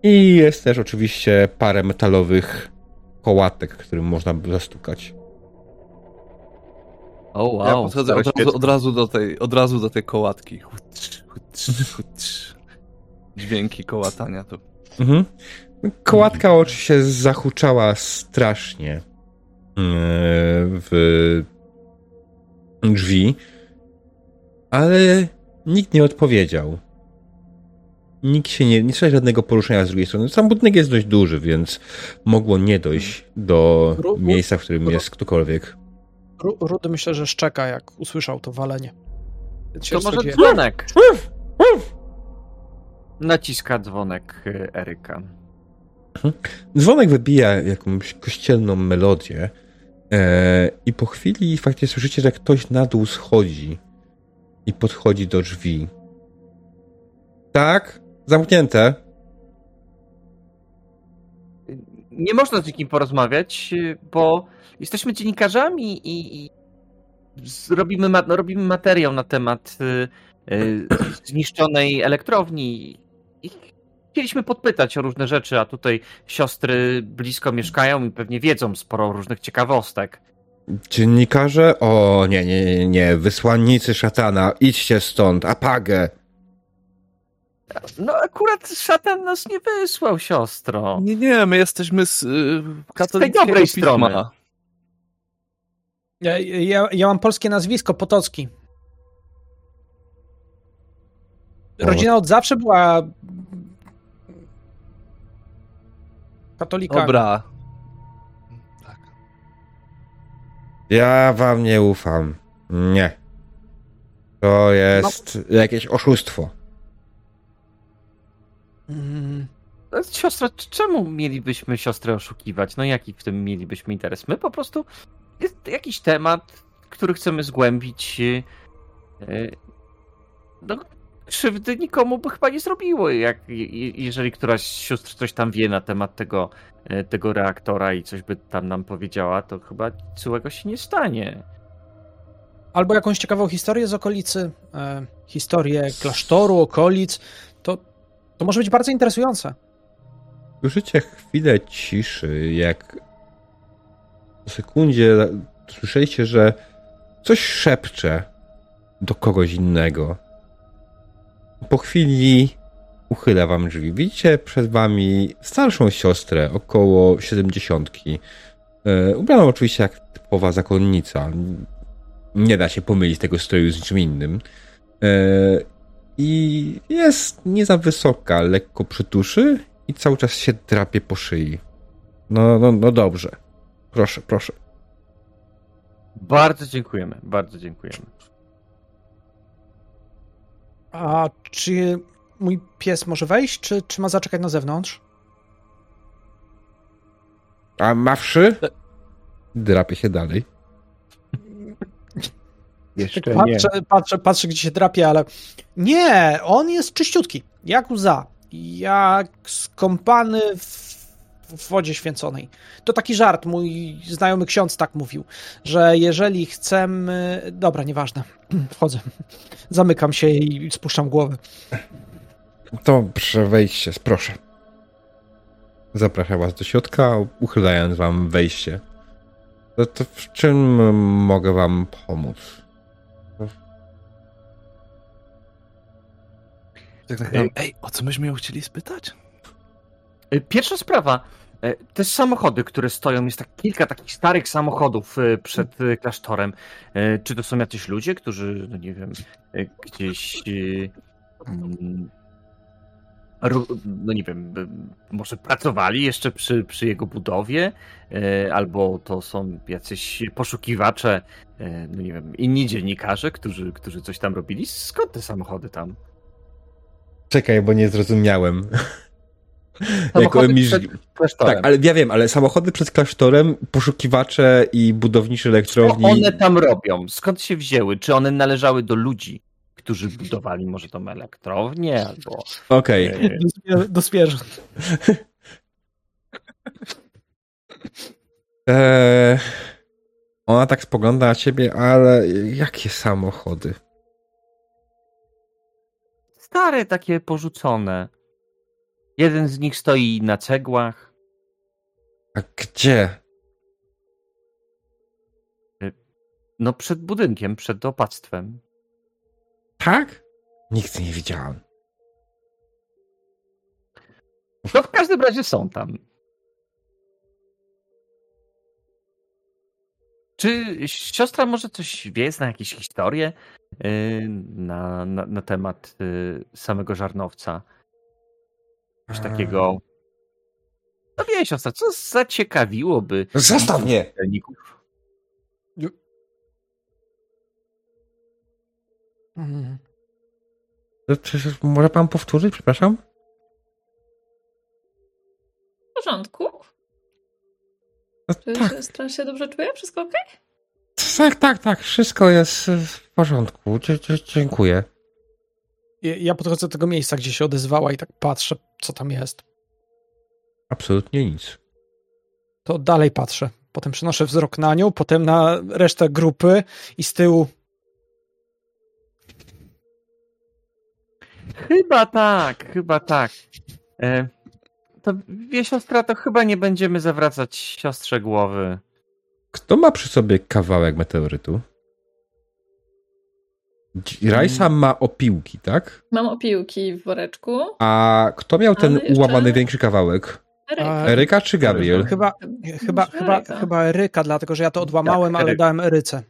I jest też oczywiście parę metalowych kołatek, którym można by zastukać. O, wow. Ja podchodzę od razu, od, razu do tej, od razu do tej kołatki. Hutrz, hutrz, hutrz. Dźwięki kołatania to. Mhm. Kołatka oczywiście zahuczała strasznie e, w drzwi, ale nikt nie odpowiedział. Nikt się nie, nie słyszał żadnego poruszenia z drugiej strony. Sam budynek jest dość duży, więc mogło nie dojść do Ru- miejsca, w którym ru- jest ktokolwiek. Ru- Rudy myślę, że szczeka, jak usłyszał to walenie. To może rozchodzi. dzwonek. Naciska dzwonek y, Eryka. Dzwonek wybija jakąś kościelną melodię e, i po chwili faktycznie słyszycie, że ktoś na dół schodzi i podchodzi do drzwi. Tak? Zamknięte. Nie można z nikim porozmawiać, bo jesteśmy dziennikarzami i, i robimy, ma, robimy materiał na temat y, y, zniszczonej elektrowni. I chcieliśmy podpytać o różne rzeczy, a tutaj siostry blisko mieszkają i pewnie wiedzą sporo różnych ciekawostek. Dziennikarze? O, nie, nie, nie, nie. Wysłannicy szatana. Idźcie stąd. Apagę. No akurat szatan nas nie wysłał, siostro. Nie, nie, my jesteśmy z y, katolickiego dobrej pisma. strony. Ja, ja, ja mam polskie nazwisko, Potocki. Rodzina od zawsze była katolikami. Dobra. Tak. Ja wam nie ufam. Nie. To jest jakieś oszustwo. Mm, No, Siostra, czemu mielibyśmy siostrę oszukiwać? No jaki w tym mielibyśmy interes? My po prostu jest jakiś temat, który chcemy zgłębić. yy, yy, No, krzywdy nikomu by chyba nie zrobiło, jak, je- je- jeżeli któraś z sióstr coś tam wie na temat tego, yy, tego reaktora i coś by tam nam powiedziała, to chyba złego się nie stanie. Albo jakąś ciekawą historię z okolicy, e, historię klasztoru, okolic, to może być bardzo interesujące. Słyszycie chwilę ciszy, jak po sekundzie słyszeliście, że coś szepcze do kogoś innego. Po chwili uchyla wam drzwi. Widzicie przed wami starszą siostrę, około siedemdziesiątki. E, ubraną oczywiście jak typowa zakonnica. Nie da się pomylić tego stroju z niczym innym. I jest nie za wysoka, lekko przytuszy i cały czas się drapie po szyi. No, no, no dobrze. Proszę, proszę. Bardzo dziękujemy, bardzo dziękujemy. A czy mój pies może wejść, czy, czy ma zaczekać na zewnątrz? A ma wszy? Drapie się dalej. Jeszcze Tak patrzę, patrzę, patrzę, gdzie się drapie, ale nie, on jest czyściutki, jak łza, jak skąpany w, w wodzie święconej. To taki żart, mój znajomy ksiądz tak mówił, że jeżeli chcemy... Dobra, nieważne, <clears throat> wchodzę, zamykam się i spuszczam głowę. To proszę wejście, proszę. Zapraszam was do środka, uchylając wam wejście. To, to w czym mogę wam pomóc? Tak, tak, tak. Ej, o co myśmy ją chcieli spytać? Y, Pierwsza sprawa. y, Te samochody, które stoją, jest tak kilka takich starych samochodów y, przed klasztorem. Czy to są jacyś ludzie, którzy, no nie wiem, gdzieś. mm, No nie wiem, może pracowali jeszcze przy, przy jego budowie, albo to są jacyś poszukiwacze, no nie wiem, inni dziennikarze, którzy, którzy coś tam robili. Skąd te samochody tam? Czekaj, bo nie zrozumiałem. <laughs> Samochody miż- przed klasztorem. Tak, ale ja wiem, ale samochody przed klasztorem, poszukiwacze i budowniczy Co elektrowni. one tam robią? Skąd się wzięły? Czy one należały do ludzi, którzy budowali może tą elektrownię albo. Okej. e, Do, do zwierząt. Eee, <laughs> ona tak spogląda na ciebie, ale jakie samochody? Stare, takie porzucone. Jeden z nich stoi na cegłach. A gdzie? No, przed budynkiem, przed opactwem. Tak? Nigdy nie widziałem. No, w każdym razie są tam. Czy siostra może coś wie, zna jakieś historie na, na, na temat yy, samego żarnowca? Coś takiego. No wie siostra, co zaciekawiłoby Zostaw mnie! czytelników? Mhm. Czy- Może pan powtórzyć, przepraszam? W porządku? No, Czy tak, siostra się dobrze czuje? Wszystko okej? Tak, tak, tak, wszystko jest w porządku. Dzie- dzie- Dziękuję. Ja ja podchodzę do tego miejsca, gdzie się odezwała i tak patrzę, co tam jest. Absolutnie nic. To dalej patrzę. Potem przenoszę wzrok na nią, potem na resztę grupy i z tyłu Chyba tak, chyba tak. E, to wie siostra, to chyba nie będziemy zawracać siostrze głowy. Kto ma przy sobie kawałek meteorytu? Dzi- Rajsa ma opiłki, tak? Mam opiłki w woreczku. A kto miał ten jeszcze- ułamany większy kawałek? Eryka. Eryka czy Gabriel? chyba, chyba, chyba, Eryka. chyba Eryka, dlatego że ja to odłamałem, Tak, ale dałem Eryce.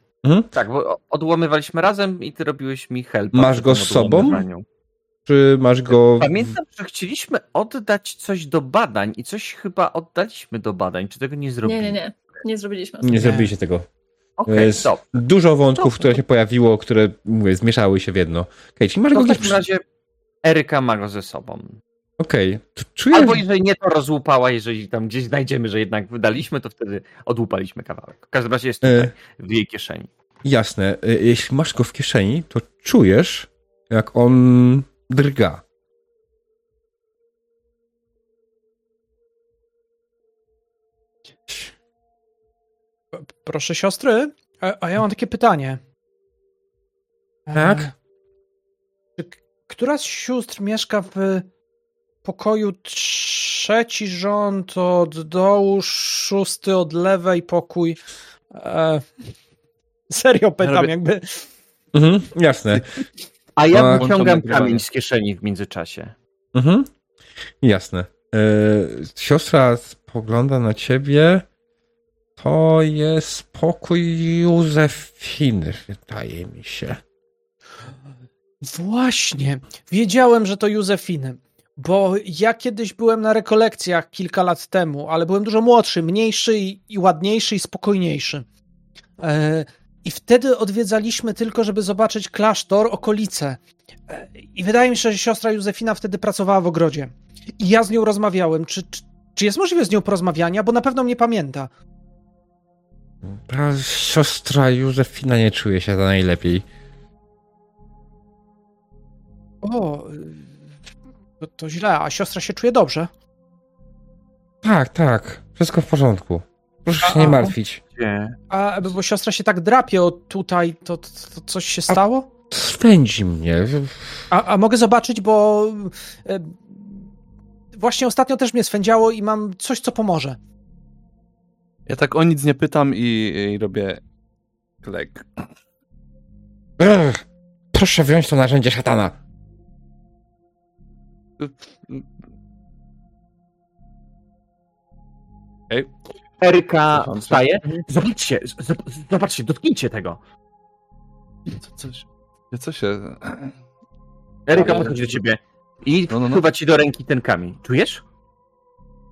Tak, bo odłamywaliśmy razem i ty robiłeś mi help. Masz go z sobą? Czy masz go... Pamiętam, że chcieliśmy oddać coś do badań i coś chyba oddaliśmy do badań. Czy tego nie Nie, zrobiliśmy? nie, nie. Nie zrobiliśmy. Nie Nie. zrobiliście tego. Jest dobrze. dużo wątków, które się pojawiło, które mówię, zmieszały się w jedno. Okej, czyli masz To go w gdzieś... takim przy- razie Eryka ma go ze sobą. Okej, to czuję... Albo jeżeli nie, to rozłupała, jeżeli tam gdzieś znajdziemy, że jednak wydaliśmy, to wtedy odłupaliśmy kawałek. W każdym razie jest tutaj, E. w jej kieszeni. Jasne, y, jeśli masz go w kieszeni, to czujesz, jak on drga. Proszę siostry, a, a ja mam takie pytanie. E, Tak? Czy k- która z sióstr mieszka w pokoju trzeci rząd od dołu, szósty od lewej pokój. E, serio pytam, robię- jakby. Mhm, jasne. A ja A, wyciągam kamień z kieszeni w międzyczasie. Mhm. Jasne. E, siostra spogląda na ciebie. To jest pokój Józefiny, wydaje mi się. Właśnie. Wiedziałem, że to Józefiny. Bo ja kiedyś byłem na rekolekcjach kilka lat temu, ale byłem dużo młodszy, mniejszy i, i ładniejszy i spokojniejszy. E, I wtedy odwiedzaliśmy tylko, żeby zobaczyć klasztor, okolice. E, I wydaje mi się, że siostra Józefina wtedy pracowała w ogrodzie. I ja z nią rozmawiałem. Czy, czy, czy jest możliwe z nią porozmawiania? Bo na pewno mnie pamięta. Ta siostra Józefina nie czuje się za najlepiej. O, y, to, to źle, a siostra się czuje dobrze. Tak, tak. Wszystko w porządku. Proszę się nie martwić. A bo siostra się tak drapie od tutaj, to, to, to coś się stało? Swędzi mnie. A, a mogę zobaczyć, bo e, właśnie ostatnio też mnie swędziało i mam coś, co pomoże. Ja tak o nic nie pytam i, i robię klek. Ech, proszę wziąć to narzędzie szatana. Ej, Eryka wstaje. Zobaczcie, z- z- zobaczcie, dotknijcie tego. co, coś, co się... Eryka podchodzi do ciebie i No, no, no. ci do ręki ten kamień. Czujesz?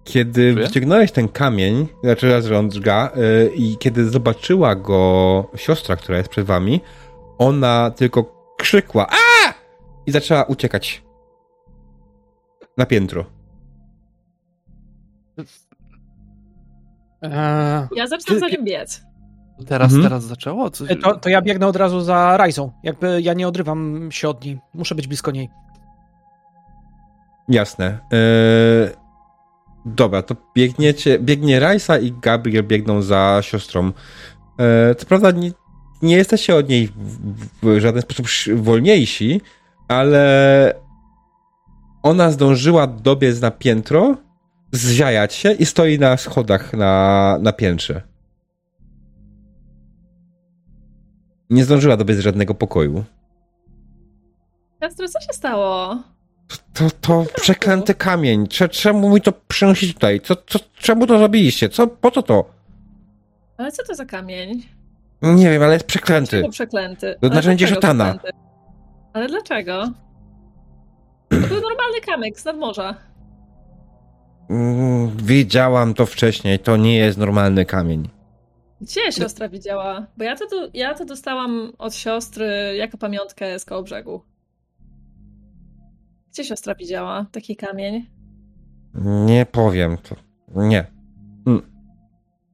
Kiedy Czuję? wyciągnąłeś ten kamień, znaczy raz, że on drga, yy, i kiedy zobaczyła go siostra, która jest przed wami, ona tylko krzykła A! I zaczęła uciekać. Na piętro. Eee, Ja zaczynam za nim biec. Teraz, Mhm. teraz zaczęło? Coś... to, to ja biegnę od razu za Rajzą. Jakby ja nie odrywam się od niej. Muszę być blisko niej. Jasne. Yy, dobra, to biegniecie, biegnie Rajsa i Gabriel biegną za siostrą. Yy, co prawda nie, nie jesteście od niej w, żaden sposób wolniejsi, ale ona zdążyła dobiec na piętro, zziajać się i stoi na schodach na, na piętrze. Nie zdążyła dobiec żadnego pokoju. Siostro, co się stało? To, to przeklęty kamień. Cze- Czemu mi to przynosić tutaj? Co, co, czemu to zrobiliście? Co, po co to? Ale co to za kamień? Nie wiem, ale jest przeklęty. Dlaczego przeklęty? To Ale narzędzie dlaczego szatana. przeklęty? Ale dlaczego? To był normalny kamyk z nadmorza. Mm, Widziałam to wcześniej. To nie jest normalny kamień. Gdzie siostra widziała? Bo ja to, do, ja to dostałam od siostry jako pamiątkę z koło brzegu. Gdzie siostra widziała taki kamień? Nie powiem. To... Nie.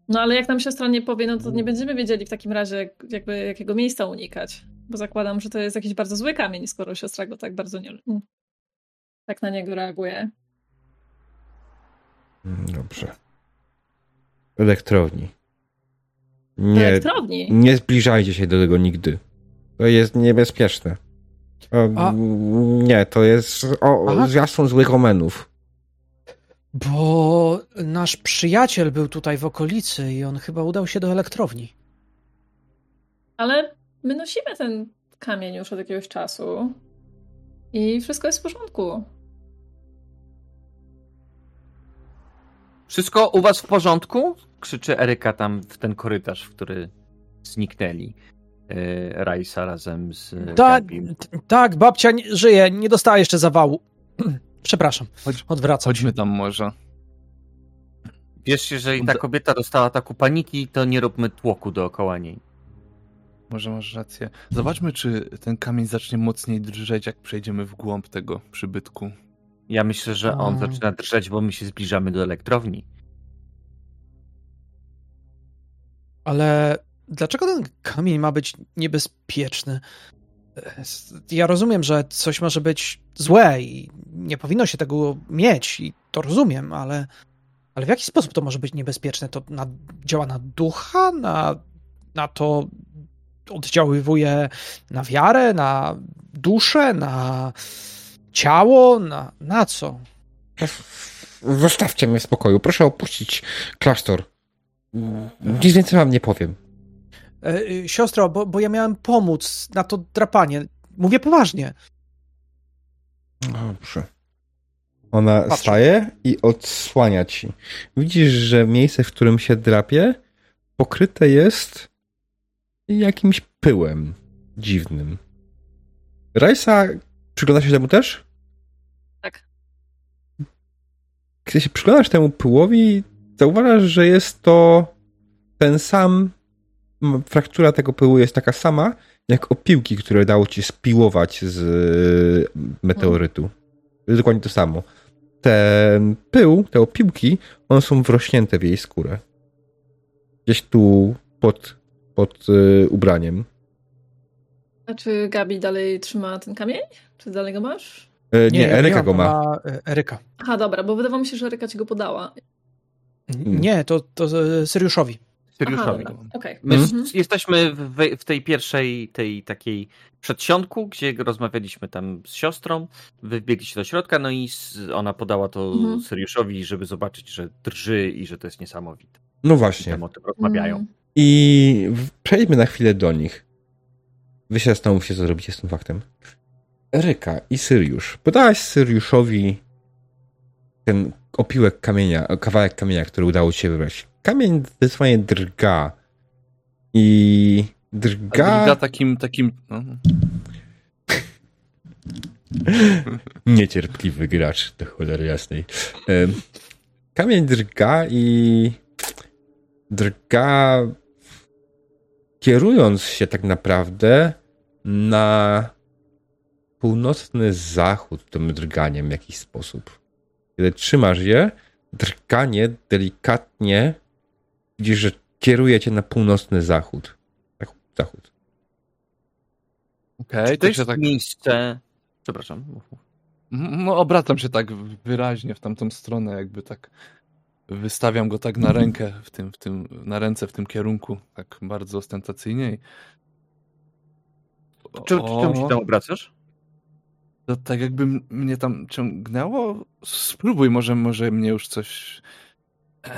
No ale jak nam siostra nie powie, no to nie będziemy wiedzieli w takim razie jak- jakby jakiego miejsca unikać. Bo zakładam, że to jest jakiś bardzo zły kamień, skoro siostra go tak bardzo nie... Tak na niego reaguje. Mm, Dobrze. Elektrowni. Nie. Nie, Elektrowni. nie zbliżajcie się do tego nigdy. To jest niebezpieczne. O, A- Nie, to jest o, Aha. zwiastun złych omenów. Bo nasz przyjaciel był tutaj w okolicy i on chyba udał się do elektrowni. Ale my nosimy ten kamień już od jakiegoś czasu. I wszystko jest w porządku. Wszystko u was w porządku? Krzyczy Eryka tam w ten korytarz, w który zniknęli. Yy, Rajsa razem z Tak, tak, babcia nie, żyje, nie dostała jeszcze zawału. <clears throat> Przepraszam, Chodź- odwracam się. Chodźmy tam może. Wiesz, jeżeli ta kobieta dostała ataku paniki, to nie róbmy tłoku dookoła niej. Może masz rację. Zobaczmy, czy ten kamień zacznie mocniej drżeć, jak przejdziemy w głąb tego przybytku. Ja myślę, że on A. zaczyna drżeć, bo my się zbliżamy do elektrowni. Ale dlaczego ten kamień ma być niebezpieczny? Ja rozumiem, że coś może być złe i nie powinno się tego mieć, i to rozumiem, ale, ale w jaki sposób to może być niebezpieczne? To na, działa na ducha, na, na to oddziaływuje na wiarę, na duszę, na ciało, na, na co? Zostawcie mnie w spokoju. Proszę opuścić klasztor. Nic więcej wam nie powiem. E, y, siostro, bo, bo ja miałem pomóc na to drapanie. Mówię poważnie. Dobrze. Ona Patrzę. staje i odsłania ci. Widzisz, że miejsce, w którym się drapie, pokryte jest jakimś pyłem dziwnym. Rajsa, przygląda się temu też? Tak. Kiedy się przyglądasz temu pyłowi, zauważasz, że jest to ten sam, fraktura tego pyłu jest taka sama, jak opiłki, które dało ci spiłować z y, meteorytu. To jest dokładnie to samo. Ten pył, te opiłki, one są wrośnięte w jej skórę. Gdzieś tu pod, pod y, ubraniem. A czy Gabi dalej trzyma ten kamień? Czy dalej go masz? E, nie, ja Eryka mam, go ma. ma e, Eryka. Aha, dobra, bo wydawało mi się, że Eryka ci go podała. Hmm. Nie, to, to e, Seriuszowi. Aha, okej. My Mhm. jesteśmy w, w tej pierwszej, tej takiej przedsionku, gdzie rozmawialiśmy tam z siostrą, wy wbiegliście do środka, no i ona podała to Mhm. Seriuszowi, żeby zobaczyć, że drży i że to jest niesamowite. No I właśnie. tam o tym rozmawiają. Mm. I przejdźmy na chwilę do nich. Wy się zastanówcie, co zrobicie z tym faktem. Eryka i Syriusz. Podałaś Syriuszowi ten opiłek kamienia, kawałek kamienia, który udało ci się wybrać. Kamień zdecydowanie drga. I drga... Ale drga takim, takim, no, <laughs> Niecierpliwy gracz, do cholery jasnej. Kamień drga i drga kierując się tak naprawdę na północny zachód tym drganiem w jakiś sposób. Kiedy trzymasz je, drganie delikatnie widzisz, że kieruje cię na północny zachód. Zachód. zachód. okej, Czy to jest tak, miejsce... Przepraszam. no obracam się tak wyraźnie w tamtą stronę, jakby tak wystawiam go tak na rękę w tym, w tym, na ręce w tym kierunku, tak bardzo ostentacyjnie. i- Czy, czy czemu się O, tam obracasz? To tak jakby mnie tam ciągnęło. Spróbuj, może, może mnie już coś <clears throat>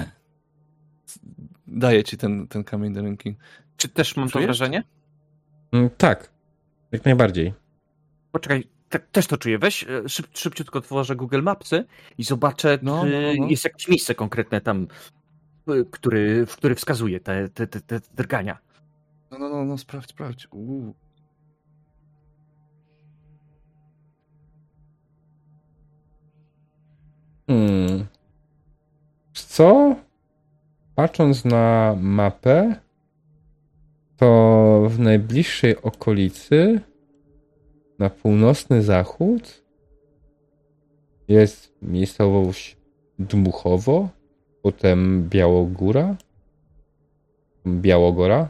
daje ci ten, ten kamień do ręki. Czy też mam to Czujesz? wrażenie? Mm, Tak, jak najbardziej. Poczekaj, te, też to czuję. Weź e, szyb, szybciutko otworzę Google Mapsy i zobaczę, No, czy no, no. jest jakieś miejsce konkretne tam, e, który, w który wskazuje te, te, te, te drgania. No, no, no, no sprawdź, sprawdź. Uuu. Hmm. Co? Patrząc na mapę, to w najbliższej okolicy na północny zachód jest miejscowość Dmuchowo, potem Białogóra, Białogora,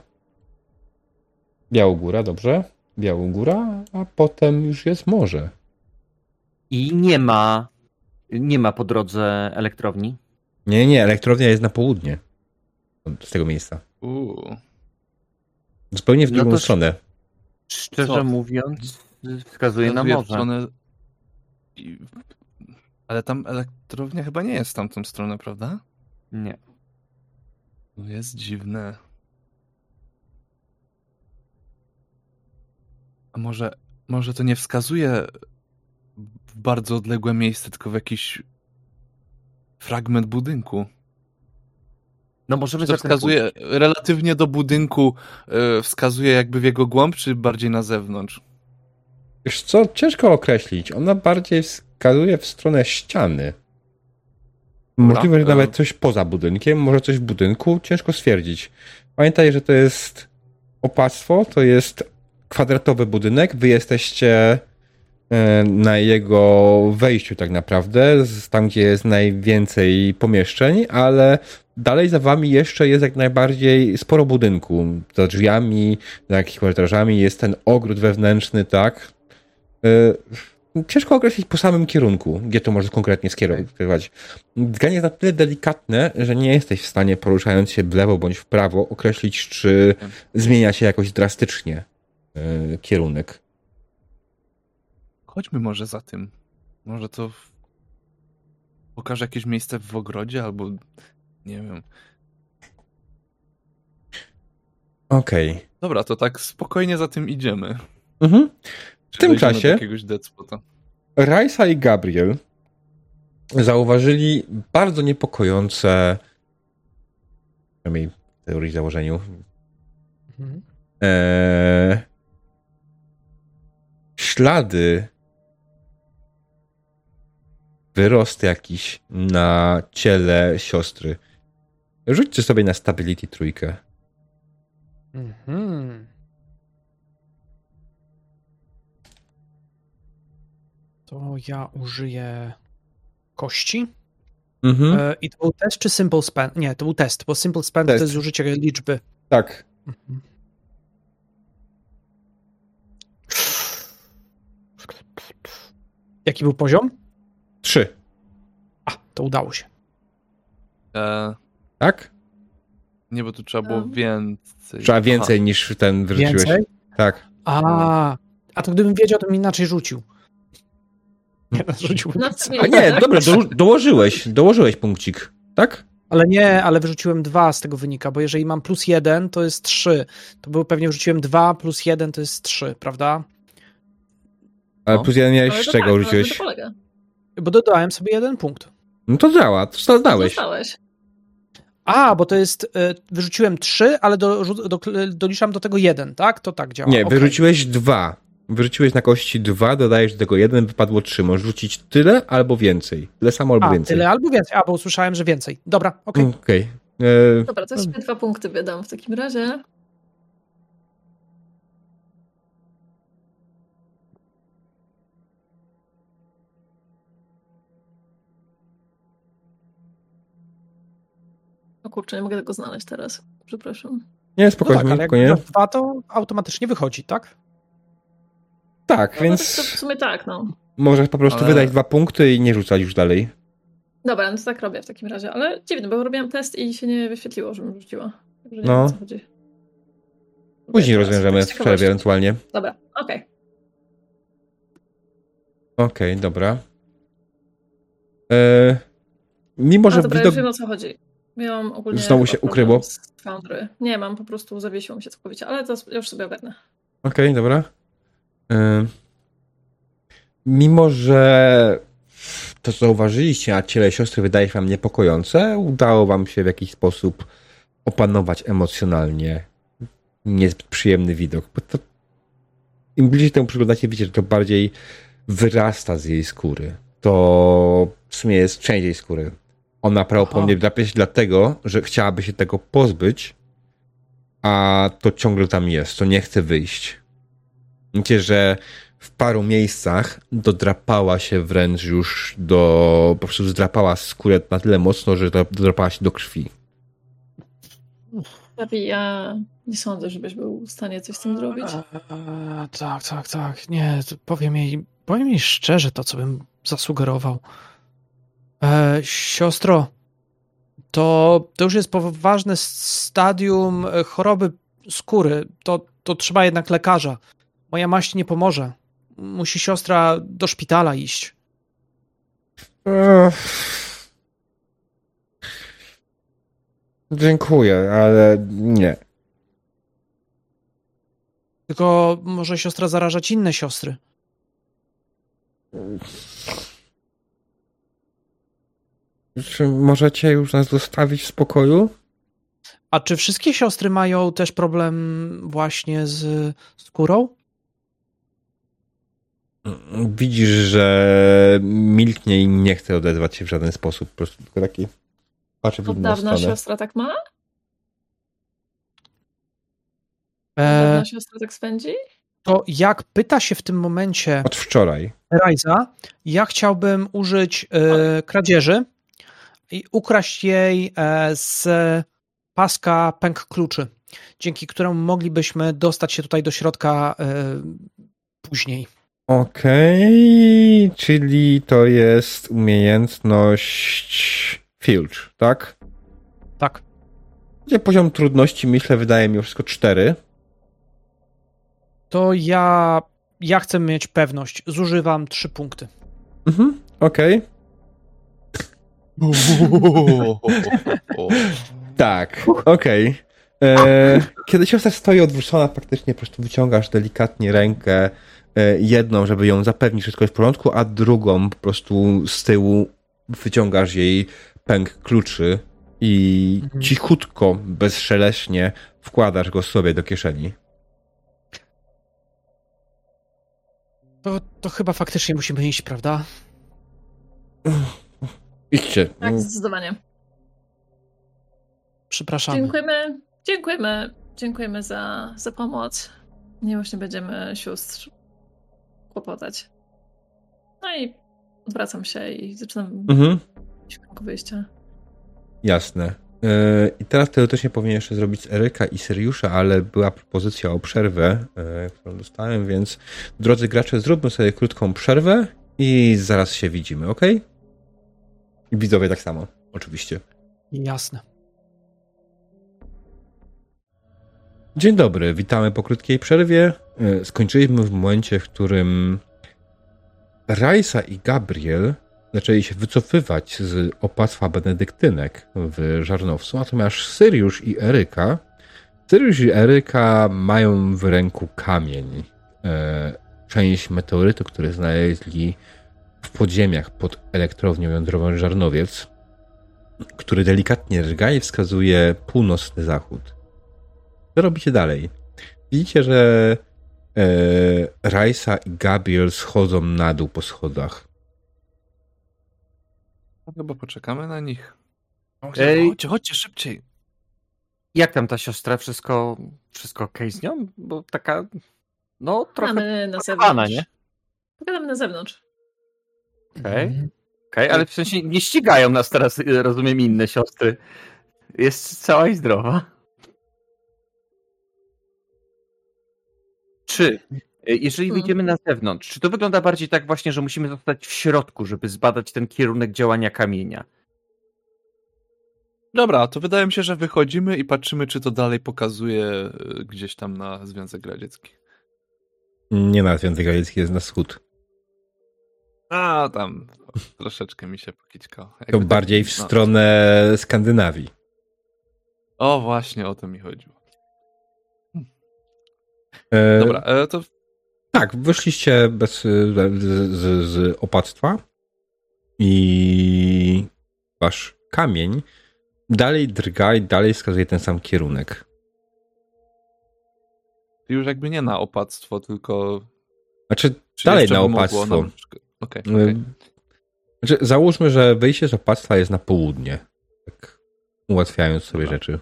Białogóra, dobrze, Białogóra, a potem już jest morze. I nie ma, nie ma po drodze elektrowni. Nie, nie, elektrownia jest na południe z tego miejsca. Uuu. Zupełnie w No drugą to- stronę. Szczerze Co? mówiąc, wskazuje na morze. stronę- Ale tam elektrownia chyba nie jest w tamtą stronę, prawda? Nie. To jest dziwne. A może, może to nie wskazuje w bardzo odległe miejsce, tylko w jakiś fragment budynku. No możemy to wskazuje relatywnie do budynku, e, wskazuje jakby w jego głąb, czy bardziej na zewnątrz? Wiesz co, ciężko określić. Ona bardziej wskazuje w stronę ściany. Możliwe, że Dobra. nawet coś poza budynkiem, może coś w budynku, ciężko stwierdzić. Pamiętaj, że to jest opactwo, to jest kwadratowy budynek, wy jesteście e, na jego wejściu tak naprawdę, tam gdzie jest najwięcej pomieszczeń, ale dalej za wami jeszcze jest jak najbardziej sporo budynku. Za drzwiami, za jakimiś korytarzami jest ten ogród wewnętrzny, tak? E, Ciężko określić po samym kierunku, gdzie to może konkretnie skierować. Drganie jest na tyle delikatne, że nie jesteś w stanie, poruszając się w lewo bądź w prawo, określić, czy zmienia się jakoś drastycznie e, kierunek. Chodźmy może za tym. Może to. w- pokaże jakieś miejsce w ogrodzie albo nie wiem. Okej. Dobra, to tak spokojnie za tym idziemy. Mhm. Czy tym czasie- jakiegoś dead spota. Rajsa i Gabriel zauważyli bardzo niepokojące, przynajmniej w teorii założeniu, Mhm. Eee, ślady, wyrost jakiś na ciele siostry. Rzućcie sobie na stability trójkę. Mhm. To ja użyję kości. Mhm. E, I to był test czy simple spend? Nie, to był test, bo simple spend Test. to jest użycie liczby. Tak. Mhm. Jaki był poziom? Trzy. A, to udało się. E, Tak? nie, bo tu trzeba było więcej. Trzeba więcej niż ten wyrzuciłeś. Więcej? Tak. A, a to gdybym wiedział, to bym inaczej rzucił. Nie, rzuciłbym Na więcej. A nie, <laughs> dobra, do, dołożyłeś. Dołożyłeś punkcik. Tak? Ale nie, ale wyrzuciłem dwa z tego wynika, bo jeżeli mam plus jeden, to jest trzy. To było pewnie wrzuciłem dwa plus jeden to jest trzy, prawda? Ale No. plus jeden miałeś z czego tak, ale rzuciłeś? Bo dodałem sobie jeden punkt. No to działa, to zdałeś. Zostałeś. A, bo to jest, y, wyrzuciłem trzy, ale do, do, doliczam do tego jeden, tak? To tak działa. Nie, Okej. wyrzuciłeś dwa. Wyrzuciłeś na kości dwa, dodajesz do tego jeden, wypadło trzy. Możesz rzucić tyle albo więcej. Tyle samo albo A, więcej. tyle albo więcej. A, bo usłyszałem, że więcej. Dobra, okej. Okej. E, Dobra, to sobie dwa punkty wydam w takim razie. Kurczę, nie mogę tego znaleźć teraz. Przepraszam. Nie, No spokojnie, tak, ale jak dwa, to automatycznie wychodzi, tak? Tak, No, więc to, to w sumie tak, no. możesz po prostu Ale- wydać dwa punkty i nie rzucać już dalej. Dobra, no to tak robię w takim razie. Ale dziwne, bo robiłam test i się nie wyświetliło, żebym rzuciła. Także nie No. wiem, o co chodzi. Później rozwiążemy w przerwie ewentualnie. Dobra, okej. Okej, dobra. E, mimo, A że dobra, widok... już wiem o co chodzi. Miałam ogólnie. Znowu się ukryło? Foundry. Nie, mam po prostu zawiesiło mi się całkowicie, ale to już sobie ogarnę. Okej, dobra. E, mimo, że to, co zauważyliście na ciele siostry wydaje się wam niepokojące, udało wam się w jakiś sposób opanować emocjonalnie niezbyt przyjemny widok. Bo to, Im bliżej temu przyglądacie, widzicie, że to bardziej wyrasta z jej skóry. To w sumie jest część jej skóry. Ona prawdopodobnie drapie się dlatego, że chciałaby się tego pozbyć, a to ciągle tam jest, to nie chce wyjść. Widzicie, że w paru miejscach dodrapała się wręcz już do. po prostu zdrapała skórę na tyle mocno, że do- dodrapała się do krwi. Lepiej ja nie sądzę, żebyś był w stanie coś z tym zrobić. Tak, tak, tak. Nie, powiem jej, powiem jej szczerze to, co bym zasugerował. E, siostro, to, to już jest poważne stadium e, choroby skóry. To, to trzeba jednak lekarza. Moja maść nie pomoże. Musi siostra do szpitala iść. Ech. Dziękuję, ale nie. Tylko może siostra zarażać inne siostry. Czy możecie już nas zostawić w spokoju? A czy wszystkie siostry mają też problem właśnie z skórą? Widzisz, że milknie i nie chce odezwać się w żaden sposób. Po prostu tylko taki patrzy w Od dawna stronę. siostra tak ma? Od E, dawna siostra tak spędzi? to jak pyta się w tym momencie Od wczoraj. Rajza, ja chciałbym użyć e, kradzieży i ukraść jej e, z paska pęk kluczy, dzięki któremu moglibyśmy dostać się tutaj do środka e, później. Okej, czyli to jest umiejętność filcz, tak? Tak. Gdzie poziom trudności, myślę, wydaje mi wszystko 4. To ja, ja chcę mieć pewność. Zużywam trzy punkty. Mhm, okej. <laughs> Tak, okej. E, Kiedy siostra stoi odwrócona, faktycznie po prostu wyciągasz delikatnie rękę, e, jedną, żeby ją zapewnić, wszystko jest w porządku, a drugą po prostu z tyłu wyciągasz jej pęk kluczy i Mhm. cichutko, bezszeleśnie wkładasz go sobie do kieszeni. To, to chyba faktycznie musimy iść, prawda? Idźcie. Tak, zdecydowanie. Przepraszamy. Dziękujemy, dziękujemy, dziękujemy za, za pomoc. Nie właśnie będziemy sióstr kłopotać. No i odwracam się i zaczynam Mhm. wyjścia. Jasne. E, I teraz teoretycznie powinien jeszcze zrobić z Eryka i Seriusza, ale była propozycja o przerwę, e, którą dostałem, więc drodzy gracze, zróbmy sobie krótką przerwę i zaraz się widzimy, ok? I widzowie tak samo, oczywiście. Jasne. Dzień dobry, witamy po krótkiej przerwie. E, Skończyliśmy w momencie, w którym Rajsa i Gabriel zaczęli się wycofywać z opłatwa benedyktynek w Żarnowcu, natomiast Syriusz i Eryka Syriusz i Eryka mają w ręku kamień. E, część meteorytu, który znaleźli w podziemiach pod elektrownią jądrową Żarnowiec, który delikatnie rga i wskazuje północny zachód. Co robicie dalej? Widzicie, że e, Rajsa i Gabriel schodzą na dół po schodach. No Chyba poczekamy na nich. Ej. Chodźcie, chodźcie szybciej. Jak tam ta siostra? Wszystko, wszystko okej z nią? Bo taka, no trochę Mamy na zewnątrz. nie? Pogadamy na zewnątrz. Okej, Mhm. okej, ale w sensie nie ścigają nas teraz, y, rozumiem, inne siostry. Jest cała i zdrowa. Czy, y, jeżeli Hmm. wyjdziemy na zewnątrz, czy to wygląda bardziej tak właśnie, że musimy zostać w środku, żeby zbadać ten kierunek działania kamienia? Dobra, to wydaje mi się, że wychodzimy i patrzymy, czy to dalej pokazuje y, gdzieś tam na Związek Radziecki. Nie na Związek Radziecki, jest na wschód. A, tam troszeczkę mi się pokićkało. To tak- bardziej w no. stronę Skandynawii. O, właśnie o to mi chodziło. E, Dobra, e, to Tak, wyszliście bez, z, z, z opactwa i wasz kamień dalej drga i dalej wskazuje ten sam kierunek. już jakby nie na opactwo, tylko... Znaczy, czy dalej na opactwo. troszkę- Okej, okej. Y, Znaczy, załóżmy, że wyjście z opactwa jest na południe. Tak ułatwiając sobie Dobra. rzeczy.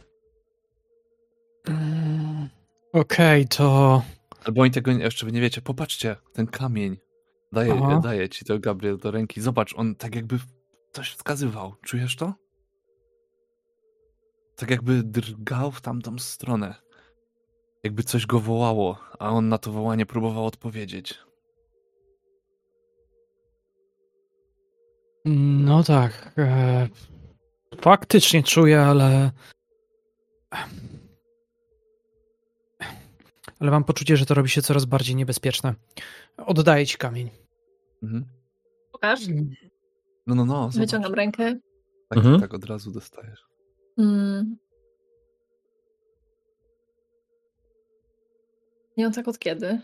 Mm, Okej, to. Albo oni tego jeszcze nie wiecie. Popatrzcie, ten kamień. Daję, Aha. daję ci to, Gabriel, do ręki. Zobacz, on tak jakby coś wskazywał. Czujesz to? Tak jakby drgał w tamtą stronę. Jakby coś go wołało, a on na to wołanie próbował odpowiedzieć. No tak. E, faktycznie czuję, ale. Ale mam poczucie, że to robi się coraz bardziej niebezpieczne. Oddaję ci kamień. Mhm. Pokaż. No, no, no. Zobacz. Wyciągam rękę. Tak, Mhm. tak od razu dostajesz. Mm. I on tak od kiedy?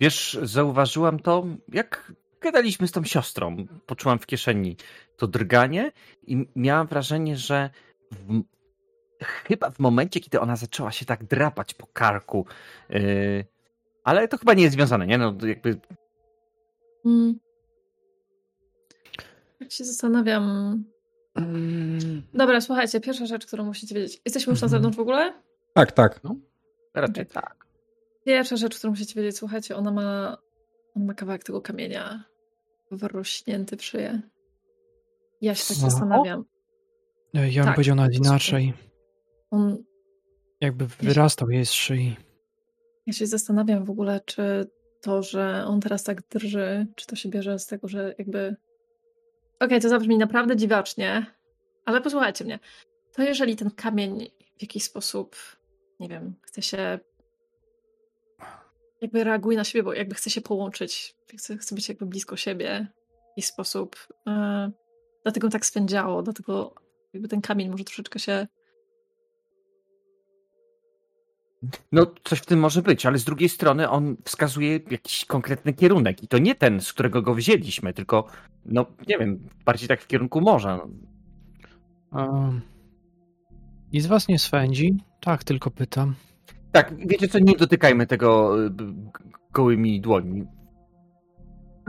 Wiesz, zauważyłam to, jak gadaliśmy z tą siostrą. Poczułam w kieszeni to drganie i miałam wrażenie, że w, chyba w momencie, kiedy ona zaczęła się tak drapać po karku, yy, ale to chyba nie jest związane, nie? No jakby Mm. Jak się zastanawiam. Mm, Dobra, słuchajcie, pierwsza rzecz, którą musicie wiedzieć. Jesteśmy już na Mhm. zewnątrz w ogóle? Tak, tak. raczej tak. Pierwsza rzecz, którą musicie wiedzieć, słuchajcie, ona ma, ona ma kawałek tego kamienia wrośnięty w szyję. Ja się tak Co? zastanawiam. Ja bym Tak, powiedział nawet inaczej. On, Jakby wyrastał jej z szyi. ja się zastanawiam w ogóle, czy to, że on teraz tak drży, czy to się bierze z tego, że jakby. Okej, to zabrzmi naprawdę dziwacznie, ale posłuchajcie mnie. To jeżeli ten kamień w jakiś sposób, nie wiem, chce się. Jakby reaguje na siebie, bo jakby chce się połączyć, chce, chce być jakby blisko siebie w jakiś sposób. e, dlatego tak spędziało, dlatego jakby ten kamień może troszeczkę się No, coś w tym może być, ale z drugiej strony on wskazuje jakiś konkretny kierunek i to nie ten, z którego go wzięliśmy, tylko, no, nie wiem, bardziej tak w kierunku morza. Um, nic was nie swędzi? Tak, tylko pytam. Tak, wiecie co, nie dotykajmy tego y, gołymi dłońmi.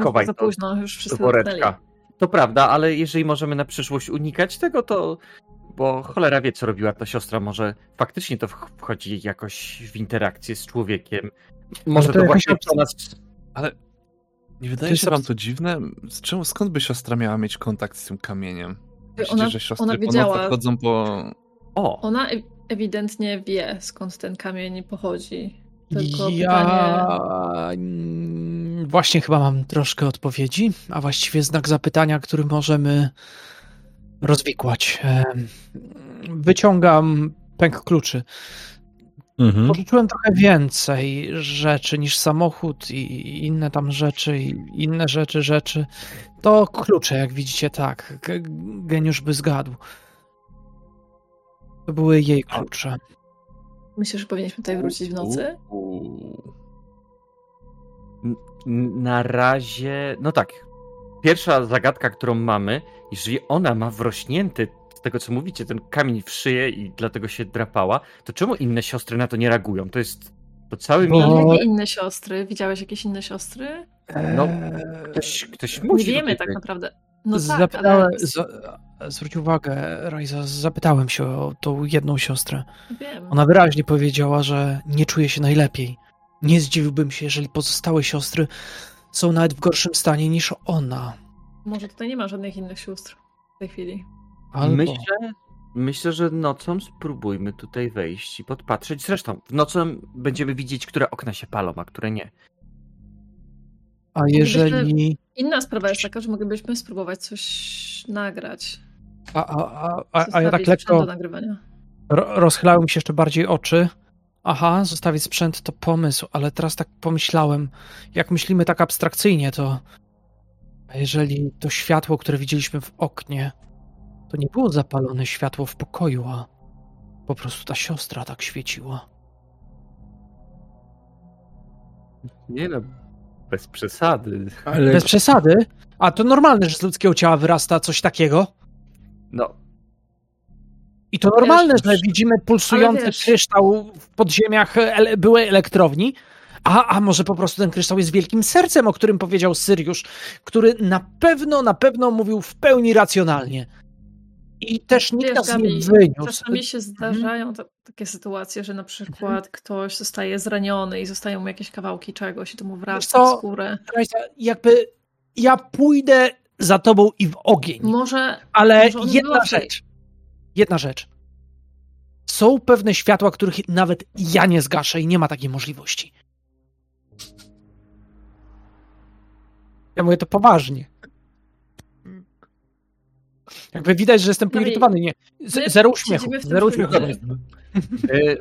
Chowaj za to późno, już dotknęli. woreczka. To prawda, ale jeżeli możemy na przyszłość unikać tego, to. Bo cholera wie, co robiła ta siostra. Może faktycznie to wch- wchodzi jakoś w interakcję z człowiekiem. Może to to, właśnie to nas. Ale nie wydaje się wam to dziwne? Z czemu, skąd by siostra miała mieć kontakt z tym kamieniem? Myślicie, Ona- że siostry ona po wiedziała- nocach chodzą po... O! Ona ewidentnie wie, skąd ten kamień pochodzi. Tylko ja pytanie... mm, właśnie chyba mam troszkę odpowiedzi, a właściwie znak zapytania, który możemy rozwikłać. Wyciągam pęk kluczy. Mhm. Pożyczyłem trochę więcej rzeczy niż samochód i inne tam rzeczy, i inne rzeczy, rzeczy. To klucze, jak widzicie, tak. Ge- Geniusz by zgadł. To były jej klucze. Myślę, że powinniśmy tutaj wrócić w nocy. Na razie. No tak. Pierwsza zagadka, którą mamy, jeżeli ona ma wrośnięty, z tego co mówicie, ten kamień w szyję i dlatego się drapała, to czemu inne siostry na to nie reagują? To jest. To cały Bo- mi. Ale jakie inne siostry? Widziałeś jakieś inne siostry? No, Eee, Ktoś, ktoś Nie musi. wiemy tutaj- tak naprawdę. No tak, zapytałem, ale zwróć uwagę, Rajza, zapytałem się o tą jedną siostrę. wiem. Ona wyraźnie powiedziała, że nie czuje się najlepiej. Nie zdziwiłbym się, jeżeli pozostałe siostry są nawet w gorszym stanie niż ona. Może tutaj nie ma żadnych innych sióstr w tej chwili. Albo... Myślę, myślę, że nocą spróbujmy tutaj wejść i podpatrzeć. Zresztą, w nocą będziemy widzieć, które okna się palą, a które nie. A jeżeli... Inna sprawa jest taka, że moglibyśmy spróbować coś nagrać. A, a, a, a, a ja tak lekko ro, rozchylały mi się jeszcze bardziej oczy. Aha, zostawić sprzęt to pomysł, ale teraz tak pomyślałem, jak myślimy tak abstrakcyjnie, to a jeżeli to światło, które widzieliśmy w oknie, to nie było zapalone światło w pokoju, a po prostu ta siostra tak świeciła. Nie no, bez przesady. Ale Bez przesady. A to normalne, że z ludzkiego ciała wyrasta coś takiego? No, I to normalne, Wiesz, że widzimy pulsujący kryształ w podziemiach ele- byłej elektrowni. A, a może po prostu ten kryształ jest wielkim sercem, o którym powiedział Syriusz, który na pewno, na pewno mówił w pełni racjonalnie. I też nikt Wiesz, nas nie Gabi, wyniósł. Czasami się zdarzają ta, takie sytuacje, że na przykład ktoś zostaje zraniony i zostają mu jakieś kawałki czegoś i to mu wrasta co? w skórę. Jakby ja pójdę za tobą i w ogień. Może, Ale może jedna rzecz. Jedna rzecz. Są pewne światła, których nawet ja nie zgaszę i nie ma takiej możliwości. Ja mówię to poważnie. Jakby widać, że jestem No poirytowany. Nie. Z, zero uśmiechu. Zero uśmiechu. e,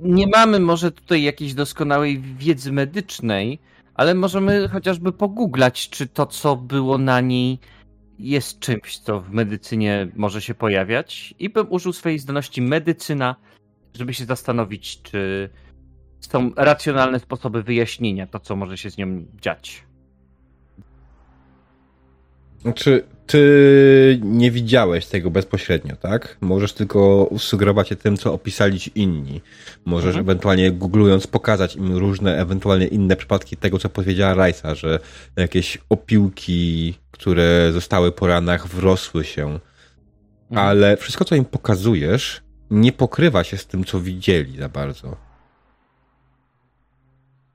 nie mamy może tutaj jakiejś doskonałej wiedzy medycznej, ale możemy chociażby pogooglać, czy to, co było na niej, jest czymś, co w medycynie może się pojawiać. I bym użył swojej zdolności medycyna, żeby się zastanowić, czy są racjonalne sposoby wyjaśnienia to, co może się z nią dziać. Znaczy, ty nie widziałeś tego bezpośrednio, tak? Możesz tylko sugerować się tym, co opisali ci inni. Możesz Mhm. ewentualnie googlując pokazać im różne, ewentualnie inne przypadki tego, co powiedziała Rajsa, że jakieś opiłki, które zostały po ranach, wrosły się. Mhm. Ale wszystko, co im pokazujesz, nie pokrywa się z tym, co widzieli za bardzo.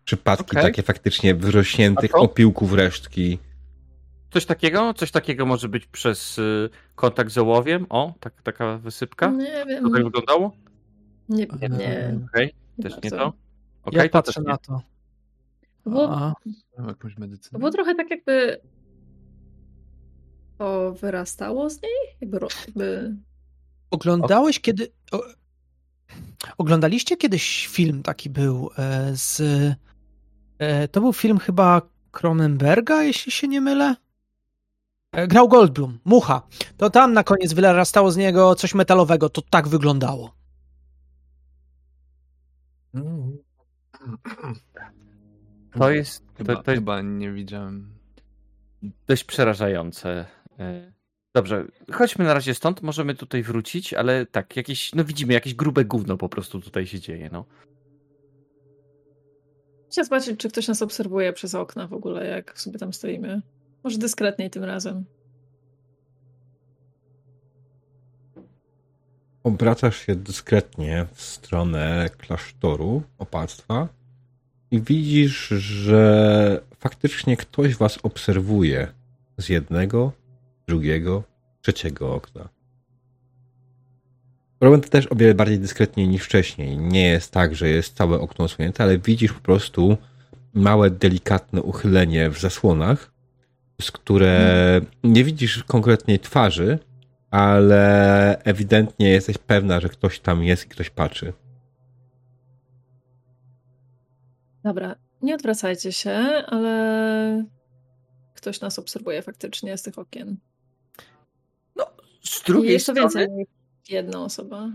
Przypadki Okej. takie faktycznie wyrośniętych opiłków, resztki. Coś takiego? Coś takiego może być przez y, kontakt z ołowiem? O, tak, taka wysypka? Nie wiem. To tak wyglądało? Nie, nie. Okej, też nie to. Okej, Ja patrzę nie. na to. Było, A, Mam jakąś medycynę. było trochę tak jakby to wyrastało z niej? Jakby, jakby... Oglądałeś kiedy. O, oglądaliście kiedyś film taki był e, z. E, to był film chyba Cronenberga, jeśli się nie mylę. E, Grał Goldblum, mucha. To tam na koniec wyrastało z niego coś metalowego. To tak wyglądało. To jest, Chyba, to, to jest chyba nie widziałem. dość przerażające. E, Dobrze, chodźmy na razie stąd, możemy tutaj wrócić, ale tak, jakieś, no widzimy, jakieś grube gówno po prostu tutaj się dzieje, no. Chcę zobaczyć, czy ktoś nas obserwuje przez okna w ogóle, jak sobie tam stoimy. Może dyskretniej tym razem. Obracasz się dyskretnie w stronę klasztoru opactwa i widzisz, że faktycznie ktoś was obserwuje z jednego, drugiego, trzeciego okna. Robią to też o wiele bardziej dyskretnie niż wcześniej. Nie jest tak, że jest całe okno osłonięte, ale widzisz po prostu małe, delikatne uchylenie w zasłonach, z które nie widzisz konkretnej twarzy, ale ewidentnie jesteś pewna, że ktoś tam jest i ktoś patrzy. Dobra, nie odwracajcie się, ale ktoś nas obserwuje faktycznie z tych okien. Z I drugiej jest to strony, więcej niż jedna osoba.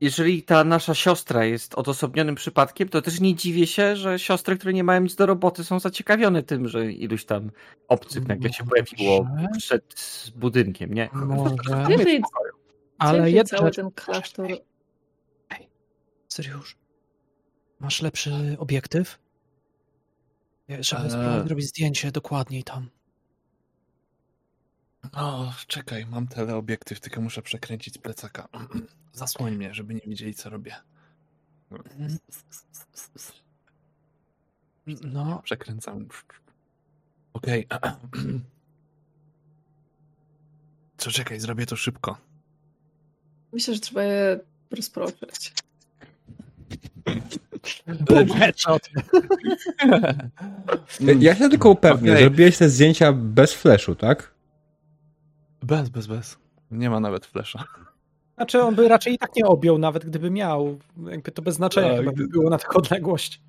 Jeżeli ta nasza siostra jest odosobnionym przypadkiem, to też nie dziwię się, że siostry, które nie mają nic do roboty, są zaciekawione tym, że iluś tam obcych nagle się pojawiło przed budynkiem, nie? Może. Jeżeli, Ale jedna cały ten klasztor... Syriusz, masz lepszy obiektyw? Żeby Eee. zrobić zdjęcie dokładniej tam. O, czekaj, mam teleobiektyw, tylko muszę przekręcić z plecaka. <clears throat> Zasłoń mnie, żeby nie widzieli, co robię. No, Przekręcam. Okej. <clears throat> Co, czekaj, zrobię to szybko. Myślę, że trzeba je rozproszyć. Headshot. Ja się tylko upewnię, Okej. zrobiłeś te zdjęcia bez flashu, tak? Bez, bez, bez. Nie ma nawet flesza. Znaczy on by raczej i tak nie objął, nawet gdyby miał. Jakby to bez znaczenia Tak. chyba by było na taką odległość.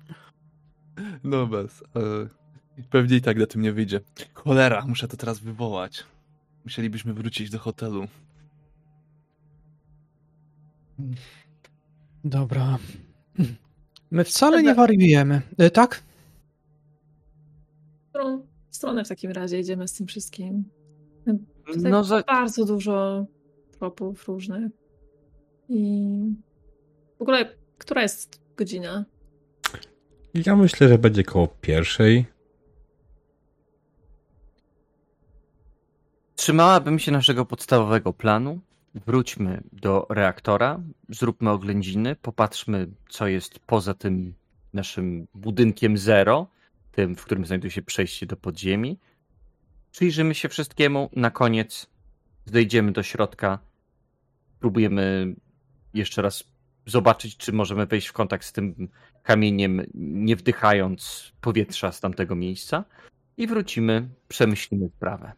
No bez. E, pewnie i tak na tym nie wyjdzie. Cholera, muszę to teraz wywołać. Musielibyśmy wrócić do hotelu. Dobra. My wcale nie wariujemy, E, tak? W którą stronę w takim razie idziemy z tym wszystkim? Tutaj No, za, bardzo dużo tropów różnych. I w ogóle, która jest godzina? Ja myślę, że będzie koło pierwszej. Trzymałabym się naszego podstawowego planu. Wróćmy do reaktora, zróbmy oględziny, popatrzmy, co jest poza tym naszym budynkiem zero, tym, w którym znajduje się przejście do podziemi. Przyjrzymy się wszystkiemu, na koniec zejdziemy do środka, próbujemy jeszcze raz zobaczyć, czy możemy wejść w kontakt z tym kamieniem, nie wdychając powietrza z tamtego miejsca i wrócimy, przemyślimy sprawę.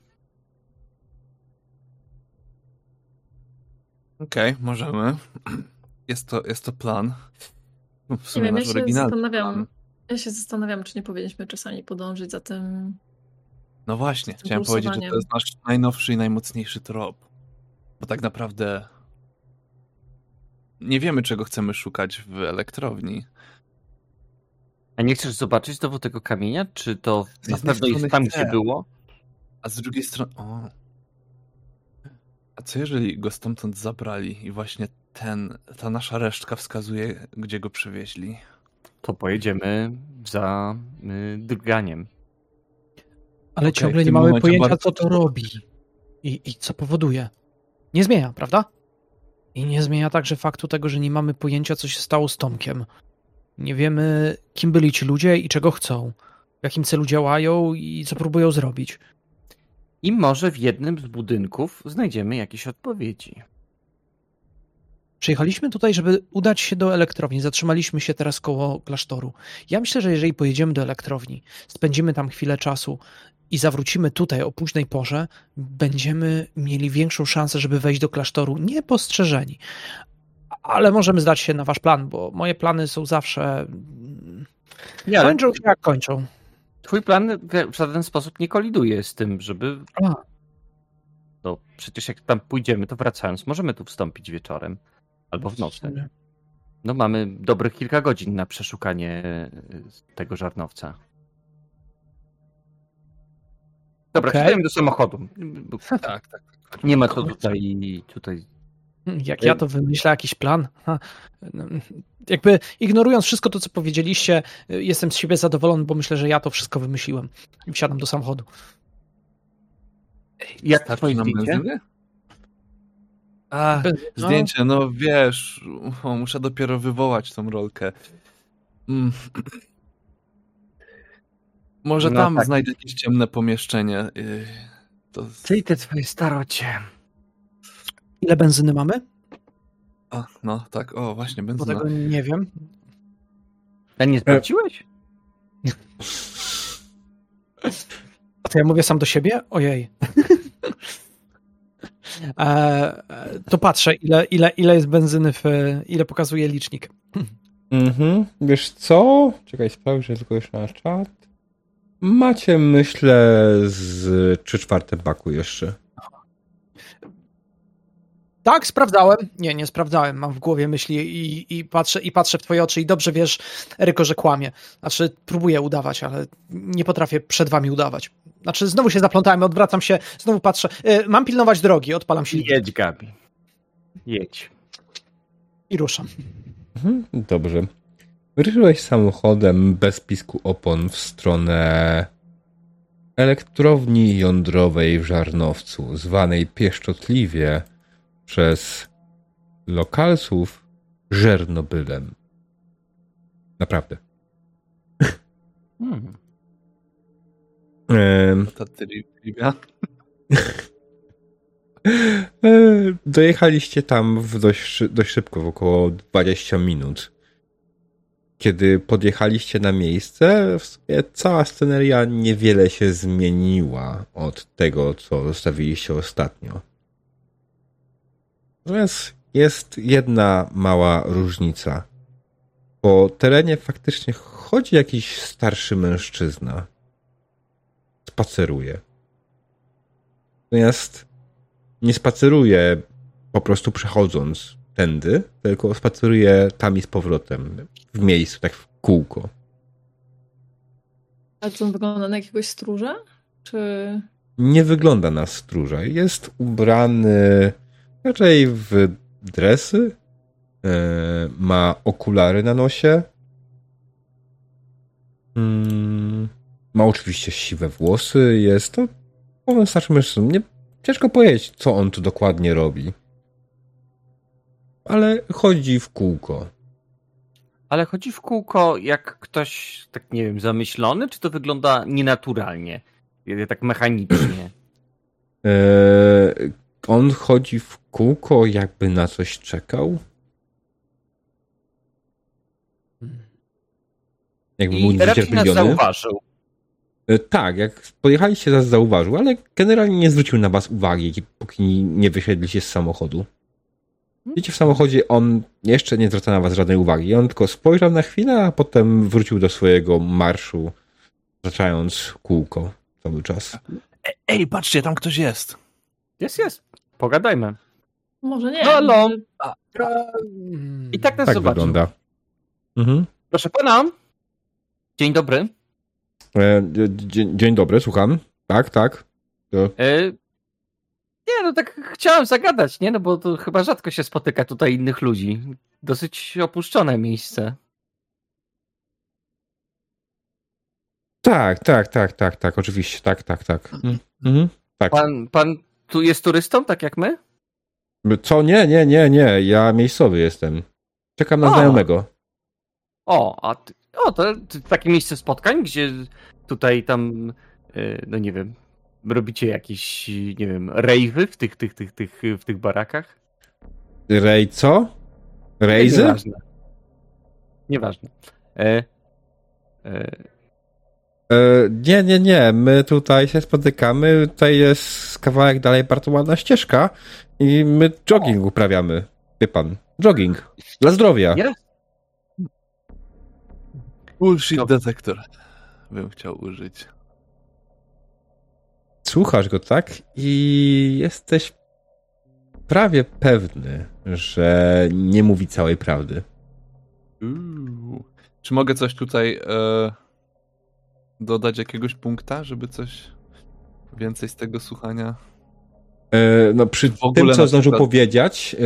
Okej, możemy. Jest to, jest to plan. W Nie sumie wiem, ja się plan. ja się zastanawiam, czy nie powinniśmy czasami podążyć za tym. No właśnie, chciałem powiedzieć, że to jest nasz najnowszy i najmocniejszy trop. Bo tak naprawdę nie wiemy, czego chcemy szukać w elektrowni. A nie chcesz zobaczyć znowu tego kamienia? Czy to Z na jednej pewno jest strony tam, gdzie było? A z drugiej strony. O. A co jeżeli go stamtąd zabrali i właśnie ten, ta nasza resztka wskazuje, gdzie go przywieźli? To pojedziemy za y, drganiem. Ale Okej, ciągle nie mamy pojęcia, bardzo- co to robi i, i co powoduje. Nie zmienia, prawda? I nie zmienia także faktu tego, że nie mamy pojęcia, co się stało z Tomkiem. Nie wiemy, kim byli ci ludzie i czego chcą, w jakim celu działają i co próbują zrobić. I może w jednym z budynków znajdziemy jakieś odpowiedzi. Przyjechaliśmy tutaj, żeby udać się do elektrowni. Zatrzymaliśmy się teraz koło klasztoru. Ja myślę, że jeżeli pojedziemy do elektrowni, spędzimy tam chwilę czasu i zawrócimy tutaj o późnej porze, będziemy mieli większą szansę, żeby wejść do klasztoru niepostrzeżeni. Ale możemy zdać się na wasz plan, bo moje plany są zawsze. mm, Nie, ale Kończą się jak kończą. twój plan w żaden sposób nie koliduje z tym, żeby. A. No, przecież jak tam pójdziemy, to wracając, możemy tu wstąpić wieczorem albo w nocy. No, mamy dobrych kilka godzin na przeszukanie y, tego żarnowca. Dobra, okay. do samochodu. Tak, <laughs> tak. tak. Nie ma co tutaj, tutaj Jak ja to wymyślę, jakiś plan. Ha. No, Jakby ignorując wszystko to, co powiedzieliście, jestem z siebie zadowolony, bo myślę, że ja to wszystko wymyśliłem. I wsiadam do samochodu. Jak twoje nam zdjęcie? A, No, zdjęcie, no wiesz, o, muszę dopiero wywołać tą rolkę. Mm. Może No tam tak. znajdę jakieś ciemne pomieszczenie. Yy, To... Czyli te twoje starocie. Ile benzyny mamy? A, no tak, o właśnie, Bo benzyna. tego nie wiem. A nie sprawdziłeś? A to ja mówię sam do siebie? Ojej. <laughs> e, to patrzę, ile, ile, ile jest benzyny, w, ile pokazuje licznik. Mhm. Wiesz co? Czekaj, sprawdzę tylko jeszcze na czat. Macie, myślę, z trzy czwarte baku jeszcze. Tak, sprawdzałem. Nie, nie sprawdzałem. Mam w głowie myśli i, i, patrzę, i patrzę w twoje oczy i dobrze wiesz, Eryko, że kłamie. Znaczy, próbuję udawać, ale nie potrafię przed wami udawać. Znaczy, znowu się zaplątałem, odwracam się, znowu patrzę. Y, mam pilnować drogi, odpalam silnik Jedź, Gabi. Jedź. i ruszam. Mhm. Dobrze. Wyruszyłeś samochodem bez pisku opon w stronę elektrowni jądrowej w Żarnowcu, zwanej pieszczotliwie przez lokalsów Żernobylem. Naprawdę. Hmm. Ta trivia. <laughs> E, Dojechaliście tam w dość, dość szybko, w około 20 minut. Kiedy podjechaliście na miejsce, w sumie cała sceneria niewiele się zmieniła od tego, co zostawiliście ostatnio. Natomiast jest jedna mała różnica. Po terenie faktycznie chodzi jakiś starszy mężczyzna. Spaceruje. Natomiast nie spaceruje po prostu przechodząc tędy, tylko spaceruje tam i z powrotem, w miejscu, tak w kółko. A czy on wygląda na jakiegoś stróża? Czy... Nie wygląda na stróża. Jest ubrany raczej w dresy, e, ma okulary na nosie, Mm, ma oczywiście siwe włosy, jest to powiem starszy mężczyzną. Nie, ciężko powiedzieć, co on tu dokładnie robi. Ale chodzi w kółko. Ale chodzi w kółko jak ktoś, tak nie wiem, zamyślony, czy to wygląda nienaturalnie? Tak mechanicznie. Eee, <clears throat> on chodzi w kółko, jakby na coś czekał. Jakby był I raczej nas zauważył. E, Tak, jak pojechaliście, zaraz zauważył, ale generalnie nie zwrócił na was uwagi, póki nie wysiedliście z samochodu. Widzicie w samochodzie, on jeszcze nie zwraca na was żadnej uwagi. On tylko spojrzał na chwilę, a potem wrócił do swojego marszu, zaczynając kółko cały czas. E- Ej, patrzcie, tam ktoś jest. Jest, jest. Pogadajmy. Może nie. Halo? może- I tak nas Tak zobaczył. wygląda. Mhm. Proszę pana. Dzień dobry. E, dzień, dzień dobry, słucham. Tak, tak. To, E, nie, no tak chciałem zagadać, nie? No bo to chyba rzadko się spotyka tutaj innych ludzi. Dosyć opuszczone miejsce. tak, tak, tak, tak, tak, oczywiście, tak, tak, tak. Mhm. Mhm. Tak. Pan, pan tu jest turystą, tak jak my? Co? Nie, nie, nie, nie. Ja miejscowy jestem. Czekam na O. znajomego. O, a ty, o, to, to takie miejsce spotkań, gdzie tutaj tam, e, no nie wiem, robicie jakieś, nie wiem, rejwy w tych, tych, tych, tych, w tych barakach? Rej co? Rejzy? Nieważne. Nieważne. E, e, E, nie, nie, nie. My tutaj się spotykamy. Tutaj jest kawałek dalej bardzo ładna ścieżka i my jogging uprawiamy. Wie pan. Jogging. Dla zdrowia. jest? Bullshit Dobra. detektor. bym chciał użyć. Słuchasz go, tak? I jesteś prawie pewny, że nie mówi całej prawdy. Uuu. Czy mogę coś tutaj e, dodać jakiegoś punkta, żeby coś więcej z tego słuchania? E, no przy tym, co zdążył przykład- powiedzieć,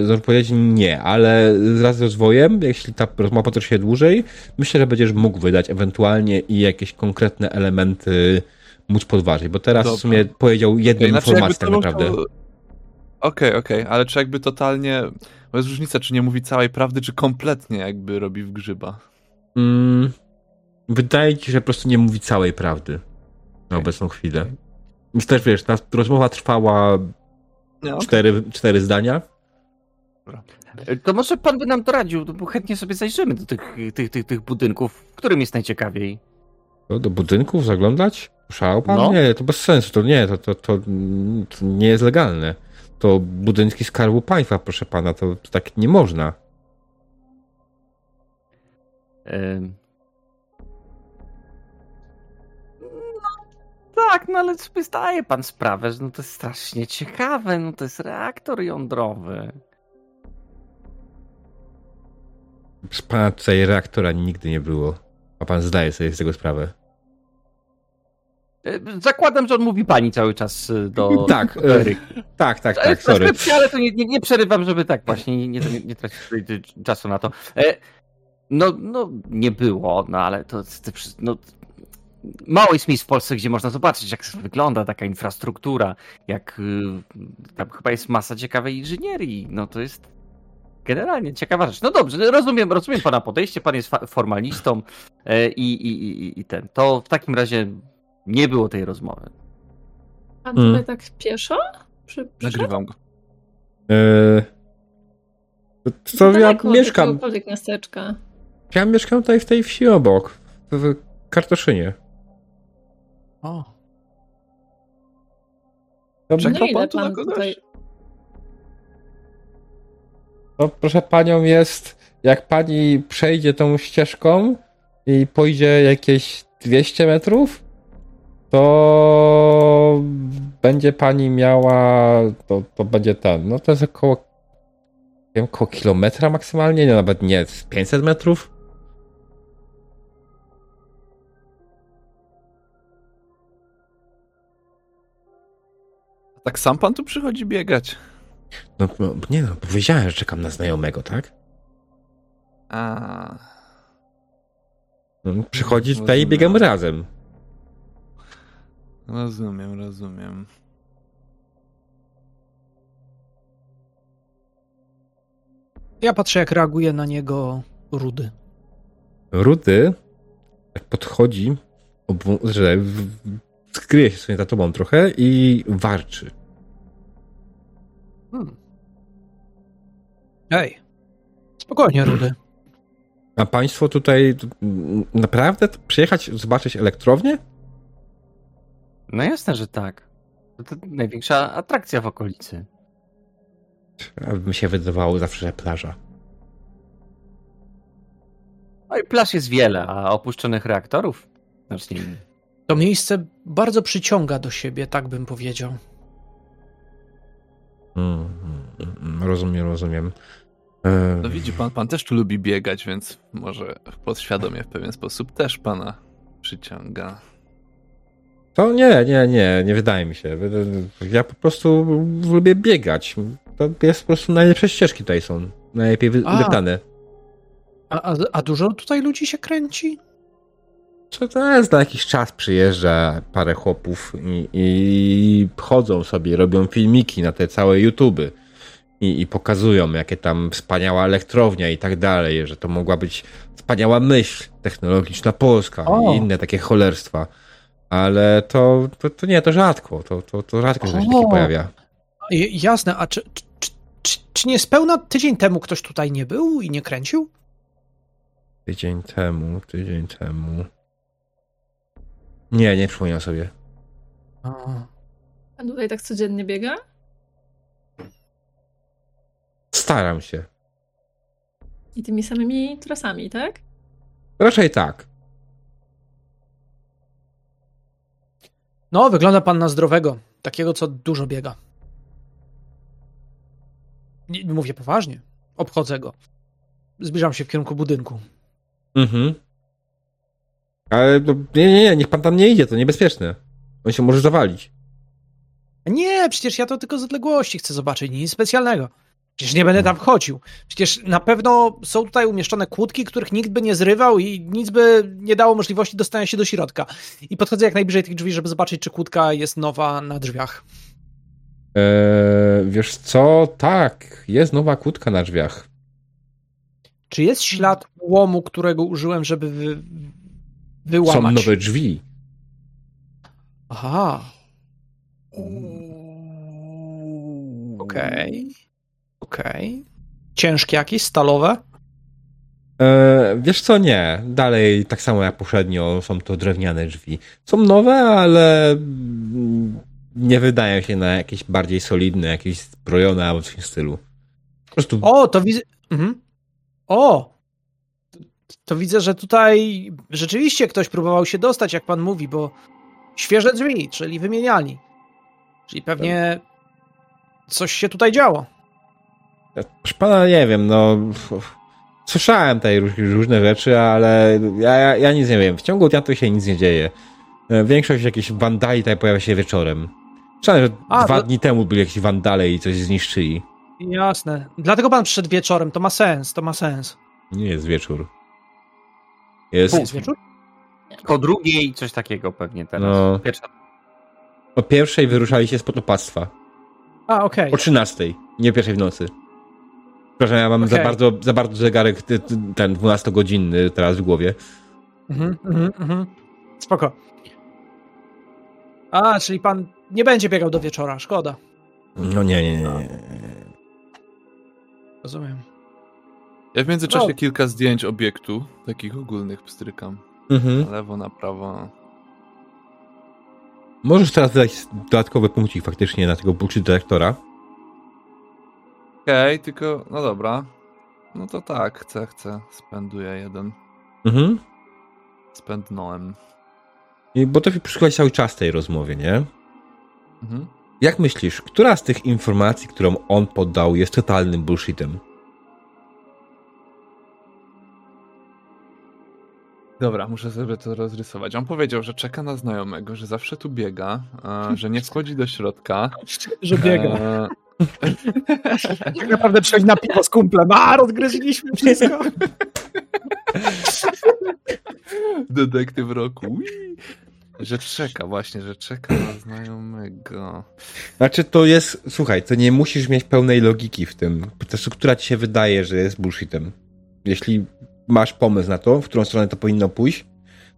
e, zdążył powiedzieć nie, ale wraz z rozwojem, jeśli ta rozmowa potoczy się dłużej, myślę, że będziesz mógł wydać ewentualnie i jakieś konkretne elementy móc podważyć, bo teraz Dobra. w sumie powiedział jedną Okej, znaczy informację tak jakby to naprawdę. Okej, okej, ale czy jakby totalnie. Bo jest różnica, czy nie mówi całej prawdy, czy kompletnie jakby robi w grzyba. Mm, wydaje ci się, że po prostu nie mówi całej prawdy na obecną chwilę. Więc też wiesz, ta rozmowa trwała No, cztery, cztery zdania. E, To może pan by nam doradził, bo chętnie sobie zajrzymy do tych, tych, tych, tych budynków, w którym jest najciekawiej. Do budynków zaglądać? Szał pan? No. Nie, to bez sensu, to nie, to, to, to, to nie jest legalne. To budynki Skarbu Państwa, proszę pana, to, to tak nie można. Ym. No, tak, no ale sobie zdaje pan sprawę, że no to jest strasznie ciekawe, no to jest reaktor jądrowy. Z pana tutaj reaktora nigdy nie było. A pan zdaje sobie z tego sprawę. E, Zakładam, że on mówi pani cały czas y, do <laughs> Tak, do e. Tak, tak, tak, jest sorry. ale to nie, nie, nie przerywam, żeby tak właśnie nie, nie, nie, tracić czasu na to. E, no, no, nie było, no ale to, no, mało jest miejsc w Polsce, gdzie można zobaczyć, jak wygląda taka infrastruktura, jak y, tam chyba jest masa ciekawej inżynierii. No to jest generalnie ciekawa rzecz. No dobrze, rozumiem, rozumiem pana podejście, pan jest formalistą e, i, i, i, i ten. To w takim razie nie było tej rozmowy. Pan Mm. tutaj tak pieszo? Przy, przyszedł? nagrywam go. Eee, to, to ja mieszkam, miasteczka. ja mieszkam tutaj w tej wsi obok, w, w Kartoszynie. O, To, Czekał no ile pan tu pan tutaj... to proszę panią jest, jak pani przejdzie tą ścieżką i pójdzie jakieś 200 metrów, to będzie pani miała, to, to będzie ten, no to jest około, nie wiem, około kilometra maksymalnie, nie, nawet nie, z 500 metrów. Tak sam pan tu przychodzi biegać. No, no nie no, powiedziałem, że czekam na znajomego, tak? A, No, Przychodzi tutaj i biegamy razem. Rozumiem, rozumiem. ja patrzę, jak reaguje na niego Rudy. Rudy tak podchodzi, że w- w- skryje się sobie za tobą trochę i warczy. Hmm. Ej, spokojnie, Rudy. A państwo tutaj naprawdę przyjechać, zobaczyć elektrownię? No jasne, że tak. To, to największa atrakcja w okolicy. Mi się wydawało zawsze, że plaża. No i plaż jest wiele, a opuszczonych reaktorów znacznie mniej. To miejsce bardzo przyciąga do siebie, tak bym powiedział. Mm, rozumiem, rozumiem. No widzi pan, pan też tu lubi biegać, więc może podświadomie w pewien sposób też pana przyciąga. To nie, nie, nie, nie wydaje mi się. Ja po prostu lubię biegać. To jest po prostu najlepsze ścieżki tutaj są. Najlepiej wybrane. A, a, a dużo tutaj ludzi się kręci? Co to jest? Na jakiś czas przyjeżdża parę chłopów i, i chodzą sobie, robią filmiki na te całe YouTuby i, i pokazują, jakie tam wspaniała elektrownia i tak dalej, że to mogła być wspaniała myśl technologiczna Polska O. i inne takie cholerstwa. Ale to, to, to nie, to rzadko. To, to, to rzadko się takiego pojawia. J- Jasne, a czy, czy, czy, czy, niespełna tydzień temu ktoś tutaj nie był i nie kręcił? Tydzień temu, tydzień temu. Nie, nie przypominam sobie. A, tutaj tak codziennie biega? Staram się. I tymi samymi trasami, tak? Raczej tak. No, wygląda pan na zdrowego. Takiego, co dużo biega. Nie, mówię poważnie. Obchodzę go. Zbliżam się w kierunku budynku. Mhm. Ale no, nie, nie, nie, niech pan tam nie idzie, to niebezpieczne. On się może zawalić. Nie, przecież ja to tylko z odległości chcę zobaczyć, nic specjalnego. Przecież nie będę tam wchodził. Przecież na pewno są tutaj umieszczone kłódki, których nikt by nie zrywał i nic by nie dało możliwości dostania się do środka. I podchodzę jak najbliżej tych drzwi, żeby zobaczyć, czy kłódka jest nowa na drzwiach. Eee, wiesz co? Tak, jest nowa kłódka na drzwiach. Czy jest ślad łomu, którego użyłem, żeby wy, Są wyłamać? nowe drzwi. Aha. Okej. Okej. Ciężkie jakieś, stalowe? Eee, wiesz co? Nie. Dalej, tak samo jak poprzednio, są to drewniane drzwi. Są nowe, ale mm, nie wydają się na jakieś bardziej solidne, jakieś zbrojone albo coś w tym stylu. Po prostu O, to widzę. Mhm. O! To widzę, że tutaj rzeczywiście ktoś próbował się dostać, jak pan mówi, bo świeże drzwi, czyli wymieniali. Czyli pewnie coś się tutaj działo. Proszę pana, nie wiem, no. Słyszałem tutaj róż- różne rzeczy, ale ja, ja, ja nic nie wiem. W ciągu dnia tu się nic nie dzieje. E, Większość jakichś wandali tutaj pojawia się wieczorem. Słyszałem, że A, dwa to- dni temu byli jakieś wandale i coś zniszczyli. Jasne. Dlatego pan przyszedł wieczorem. To ma sens, to ma sens. Nie jest wieczór. Jest. Jest wieczór? Po drugiej coś takiego pewnie teraz. No. Pierwsza. O pierwszej wyruszali się z potopactwa. A, okej. O trzynastej, nie pierwszej w nocy. Przepraszam, ja mam za Okej. bardzo, za bardzo zegarek ten 12-godzinny teraz w głowie. Mhm, mhm, mhm. Spoko. A, czyli pan nie będzie biegał do wieczora. Szkoda. No nie, nie, nie. nie. Rozumiem. Ja w międzyczasie No. kilka zdjęć obiektu, takich ogólnych pstrykam. Mhm. Na lewo, na prawo. Możesz teraz dodać dodatkowy punkcik faktycznie na tego bullshit dyrektora. Okej, tylko, no dobra. No to tak, chcę, chcę. Spenduję jeden. Mhm. Spędnąłem. I bo to przysłuchać cały czas tej rozmowie, nie? Mhm. Jak myślisz, która z tych informacji, którą on podał, jest totalnym bullshitem? Dobra, muszę sobie to rozrysować. On powiedział, że czeka na znajomego, że zawsze tu biega, że nie wchodzi do środka. Że biega. E, <laughs> Tak naprawdę przychodzi na piwo z kumplem. A, rozgryźliśmy wszystko. <laughs> detektyw roku. Ui. Że czeka, właśnie, że czeka na znajomego. Znaczy to jest, słuchaj, to nie musisz mieć pełnej logiki w tym. Po prostu, która ci się wydaje, że jest bullshitem. Jeśli masz pomysł na to, w którą stronę to powinno pójść,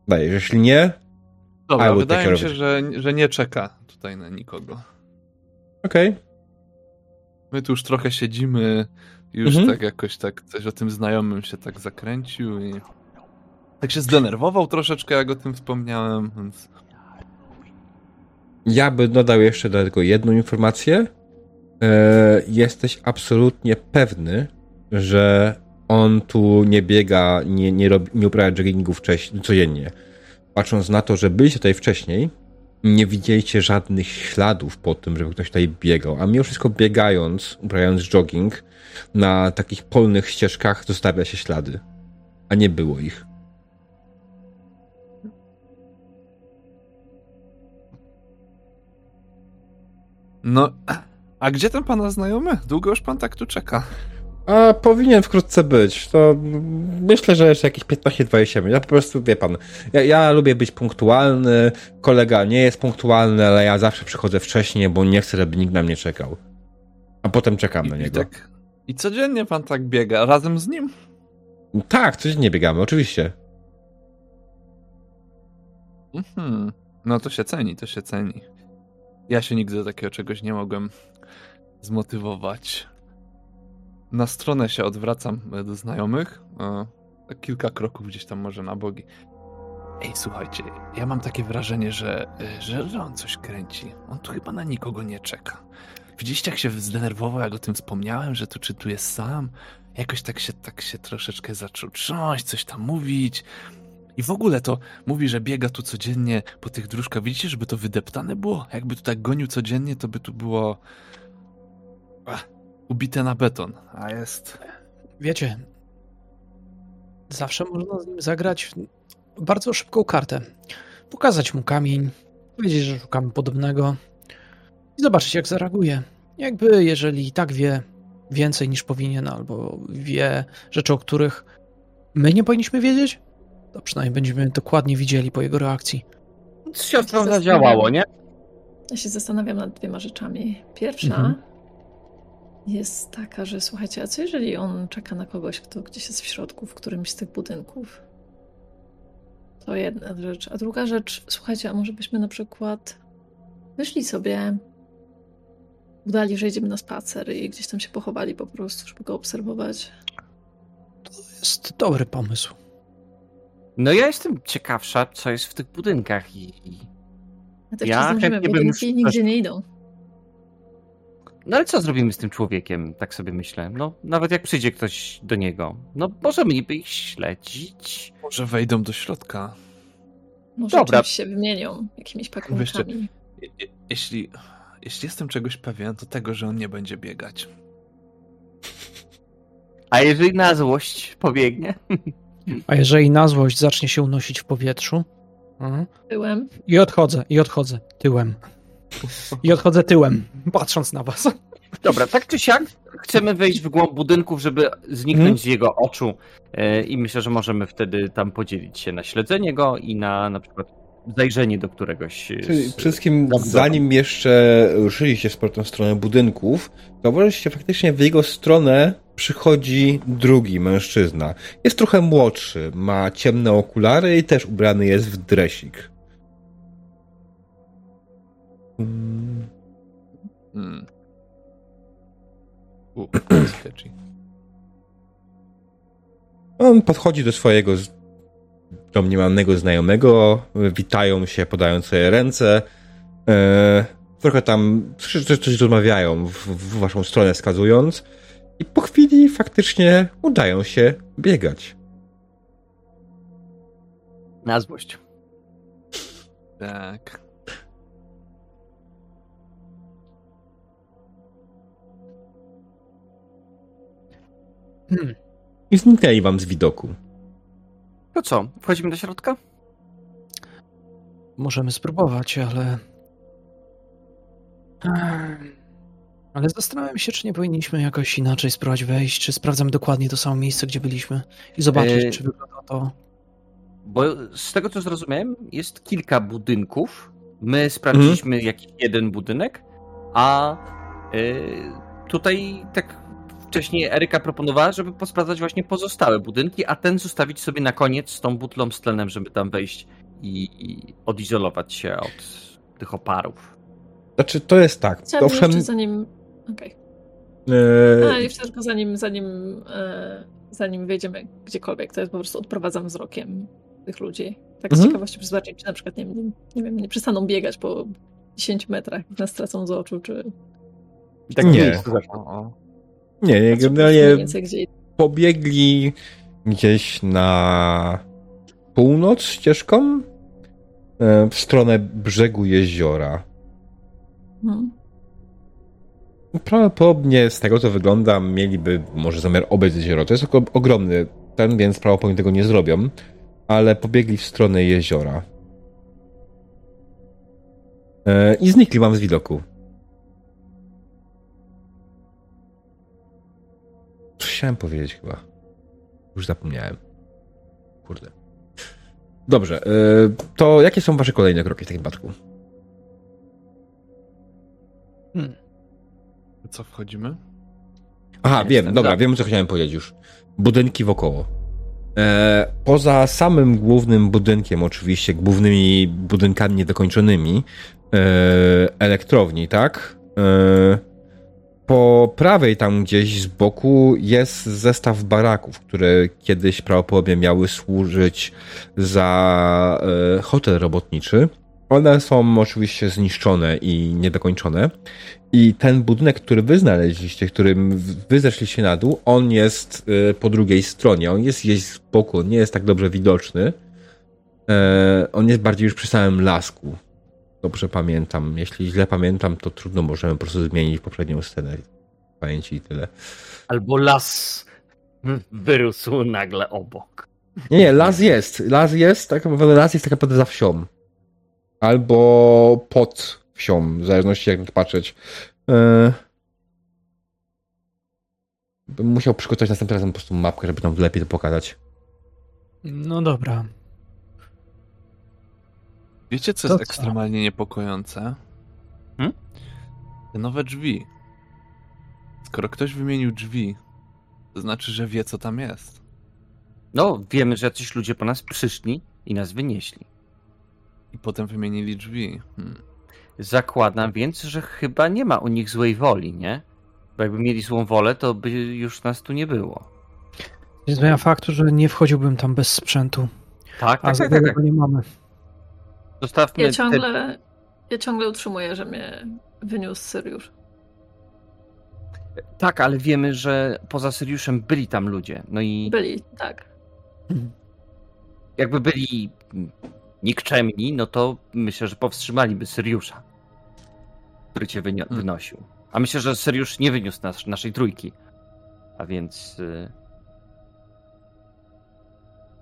dajesz. Jeśli nie, Dobra, wydaje mi się, że, że nie czeka tutaj na nikogo. okej. My tu już trochę siedzimy, już Mhm. tak jakoś tak coś o tym znajomym się tak zakręcił i tak się zdenerwował troszeczkę, jak o tym wspomniałem, więc Ja bym dodał jeszcze do tego jedną informację. E, jesteś absolutnie pewny, że on tu nie biega, nie, nie, robi, nie uprawia joggingu wcześniej, codziennie. Patrząc na to, że byliście tutaj wcześniej, nie widzieliście żadnych śladów po tym, żeby ktoś tutaj biegał. A mimo wszystko biegając, uprawiając jogging, na takich polnych ścieżkach zostawia się ślady. A nie było ich. no, a gdzie ten pana znajomy? Długo już pan tak tu czeka. A powinien wkrótce być. To myślę, że jeszcze jakieś 15-20 minut. Ja po prostu, wie pan, ja, ja lubię być punktualny. Kolega nie jest punktualny, ale ja zawsze przychodzę wcześniej, bo nie chcę, żeby nikt na mnie czekał. A potem czekam na I, i, niego. tak, I codziennie pan tak biega, razem z nim? Tak, codziennie biegamy, oczywiście. Mhm. No to się ceni, to się ceni. Ja się nigdy do takiego czegoś nie mogłem zmotywować. Na stronę się odwracam e, do znajomych. e, kilka kroków gdzieś tam może na bogi. Ej, słuchajcie, ja mam takie wrażenie, że, e, że, że on coś kręci. On tu chyba na nikogo nie czeka. Widzieliście, jak się zdenerwował, jak o tym wspomniałem, że tu czy tu jest sam? Jakoś tak się, tak się troszeczkę zaczął trząść, coś tam mówić. I w ogóle to mówi, że biega tu codziennie po tych dróżkach. Widzicie, żeby to wydeptane było? Jakby tu tak gonił codziennie, to by tu było ach, ubite na beton. A jest... Wiecie, zawsze można z nim zagrać bardzo szybką kartę. Pokazać mu kamień, powiedzieć, że szukamy podobnego i zobaczyć, jak zareaguje. Jakby, jeżeli i tak wie więcej niż powinien, albo wie rzeczy, o których my nie powinniśmy wiedzieć, to przynajmniej będziemy dokładnie widzieli po jego reakcji. Z siostrą zadziałało, nie? Ja się zastanawiam nad dwiema rzeczami. Pierwsza Mhm. Jest taka, że słuchajcie, a co jeżeli on czeka na kogoś, kto gdzieś jest w środku, w którymś z tych budynków? To jedna rzecz. A druga rzecz, słuchajcie, a może byśmy na przykład wyszli sobie, udali, że idziemy na spacer i gdzieś tam się pochowali po prostu, żeby go obserwować. To jest dobry pomysł. No ja jestem ciekawsza, co jest w tych budynkach i... i- A też Ja chętnie bym budynki nigdzie nie idą. No ale co zrobimy z tym człowiekiem, tak sobie myślę. No, nawet jak przyjdzie ktoś do niego, no możemy niby ich śledzić. Może wejdą do środka. Może Dobra. czymś się wymienią, jakimiś pakunkami. Je- je- Jeśli, jeśli jestem czegoś pewien, to tego, że on nie będzie biegać. A jeżeli na złość pobiegnie? A jeżeli na złość zacznie się unosić w powietrzu, mhm, Byłem. i odchodzę, i odchodzę tyłem. I odchodzę tyłem, patrząc na was. Dobra, tak czy siak chcemy wejść w głąb budynków, żeby zniknąć Mhm. z jego oczu e, i myślę, że możemy wtedy tam podzielić się na śledzenie go i na na przykład zajrzenie do któregoś e, Czyli z... wszystkim, zanim jeszcze ruszyliście w stronę budynków, zauważyliście faktycznie w jego stronę przychodzi drugi mężczyzna. Jest trochę młodszy, ma ciemne okulary i też ubrany jest w dresik. Mm, Hmm. U, <clears throat> sketchy. On podchodzi do swojego domniemanego znajomego, witają się, podając sobie ręce. E, trochę tam coś, coś, coś rozmawiają, w, w waszą stronę wskazując. I po chwili faktycznie udają się biegać. na złość. Tak. Hmm. I zniknęli wam z widoku. To co, wchodzimy do środka? Możemy spróbować, ale. Ehm, Ale zastanawiam się, czy nie powinniśmy jakoś inaczej spróbować wejść, czy sprawdzamy dokładnie to samo miejsce, gdzie byliśmy i zobaczyć, Yy. czy wygląda to. Bo z tego co zrozumiałem, jest kilka budynków. My sprawdziliśmy jakiś jeden budynek, a y, tutaj tak wcześniej Eryka proponowała, żeby posprawdzać właśnie pozostałe budynki, a ten zostawić sobie na koniec z tą butlą z tlenem, żeby tam wejść i, i odizolować się od tych oparów. Znaczy, to jest tak. Chciałabym Owszem, jeszcze zanim... Okej. e, A, jeszcze tylko zanim, zanim, e, zanim wejdziemy gdziekolwiek, to jest po prostu odprowadzam wzrokiem tych ludzi. Tak z Mhm. ciekawości żeby zobaczyć, czy na przykład, nie, wiem, nie wiem, nie przestaną biegać po 10 metrach i nas stracą z oczu, czy... I tak Nie. O, o. nie, nie, generalnie pobiegli gdzieś na północ ścieżką e, w stronę brzegu jeziora. hmm. Prawdopodobnie z tego co wygląda, mieliby może zamiar obiec jezioro. To jest ogromny ten, więc prawdopodobnie tego nie zrobią, ale pobiegli w stronę jeziora. E, I znikli wam z widoku. Chciałem powiedzieć chyba. Już zapomniałem. Kurde. Dobrze, e, to jakie są wasze kolejne kroki w takim przypadku? Hmm. Co wchodzimy? Aha, Jestem wiem, dobra, za. wiem co chciałem powiedzieć już. Budynki wokoło. E, poza samym głównym budynkiem, oczywiście, głównymi budynkami niedokończonymi, e, elektrowni, tak? E, po prawej tam gdzieś z boku jest zestaw baraków, które kiedyś prawdopodobnie miały służyć za e, hotel robotniczy. One są oczywiście zniszczone i niedokończone. I ten budynek, który wy znaleźliście, którym wy zeszliście na dół, on jest y, po drugiej stronie. On jest gdzieś z boku, nie jest tak dobrze widoczny, E, on jest bardziej już przy samym lasku. Dobrze pamiętam. Jeśli źle pamiętam, to trudno możemy po prostu zmienić poprzednią scenę. Pamięci i tyle. Albo las wyrósł nagle obok. Nie, nie, las jest. Las jest, tak naprawdę las jest tak naprawdę za wsią. Albo pod wsią, w zależności jak na to patrzeć. E, Bym musiał przygotować następnym razem po prostu mapkę, żeby tam lepiej to pokazać. No dobra. Wiecie, co To jest co? ekstremalnie niepokojące? Hmm? Te nowe drzwi. Skoro ktoś wymienił drzwi, to znaczy, że wie, co tam jest. No, wiemy, że jacyś ludzie po nas przyszli i nas wynieśli. I potem wymienili drzwi. Hmm. Zakładam więc, że chyba nie ma u nich złej woli, nie? Bo jakby mieli złą wolę, to by już nas tu nie było. Nie zmienia faktu, że nie wchodziłbym tam bez sprzętu. Tak, A tak, za tak, tak. tego tak. nie mamy. Zostawmy Ja te- ciągle, ja ciągle utrzymuję, że mnie wyniósł Syriusz. Tak, ale wiemy, że poza Syriuszem byli tam ludzie. No i Byli, tak. jakby byli nikczemni, no to myślę, że powstrzymaliby Syriusza, który cię wynio- Hmm. wynosił. A myślę, że Syriusz nie wyniósł nas, naszej trójki. A więc... y,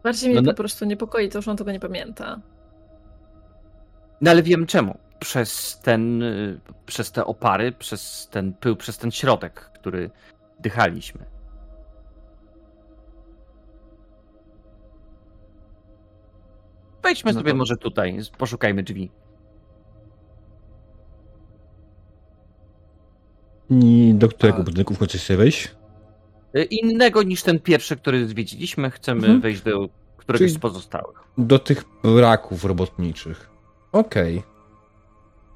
Bardziej mnie no- po prostu niepokoi to, że on tego nie pamięta. No ale wiem czemu. Przez ten, y, przez te opary, przez ten pył, przez ten środek, który dychaliśmy. Wejdźmy No sobie to- może tutaj, poszukajmy drzwi. I do którego A- budynku końcu chcecie wejść? Y, Innego niż ten pierwszy, który zwiedziliśmy, chcemy Mhm. wejść do któregoś Czyli- z pozostałych. Do tych braków robotniczych. Okej.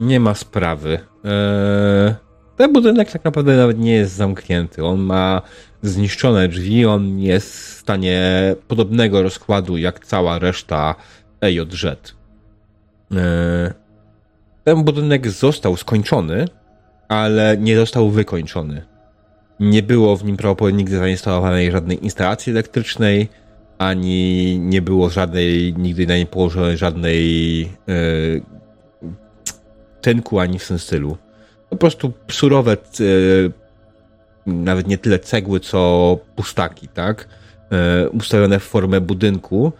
Nie ma sprawy. Eee, ten budynek tak naprawdę nawet nie jest zamknięty. On ma zniszczone drzwi, on jest w stanie podobnego rozkładu jak cała reszta EJZ. Eee, ten budynek został skończony, ale nie został wykończony. Nie było w nim prawdopodobnie nigdy zainstalowanej żadnej instalacji elektrycznej, ani nie było żadnej, nigdy na nie położonej żadnej e, tynku, ani w tym stylu. Po prostu surowe, e, nawet nie tyle cegły, co pustaki, tak? E, ustawione w formę budynku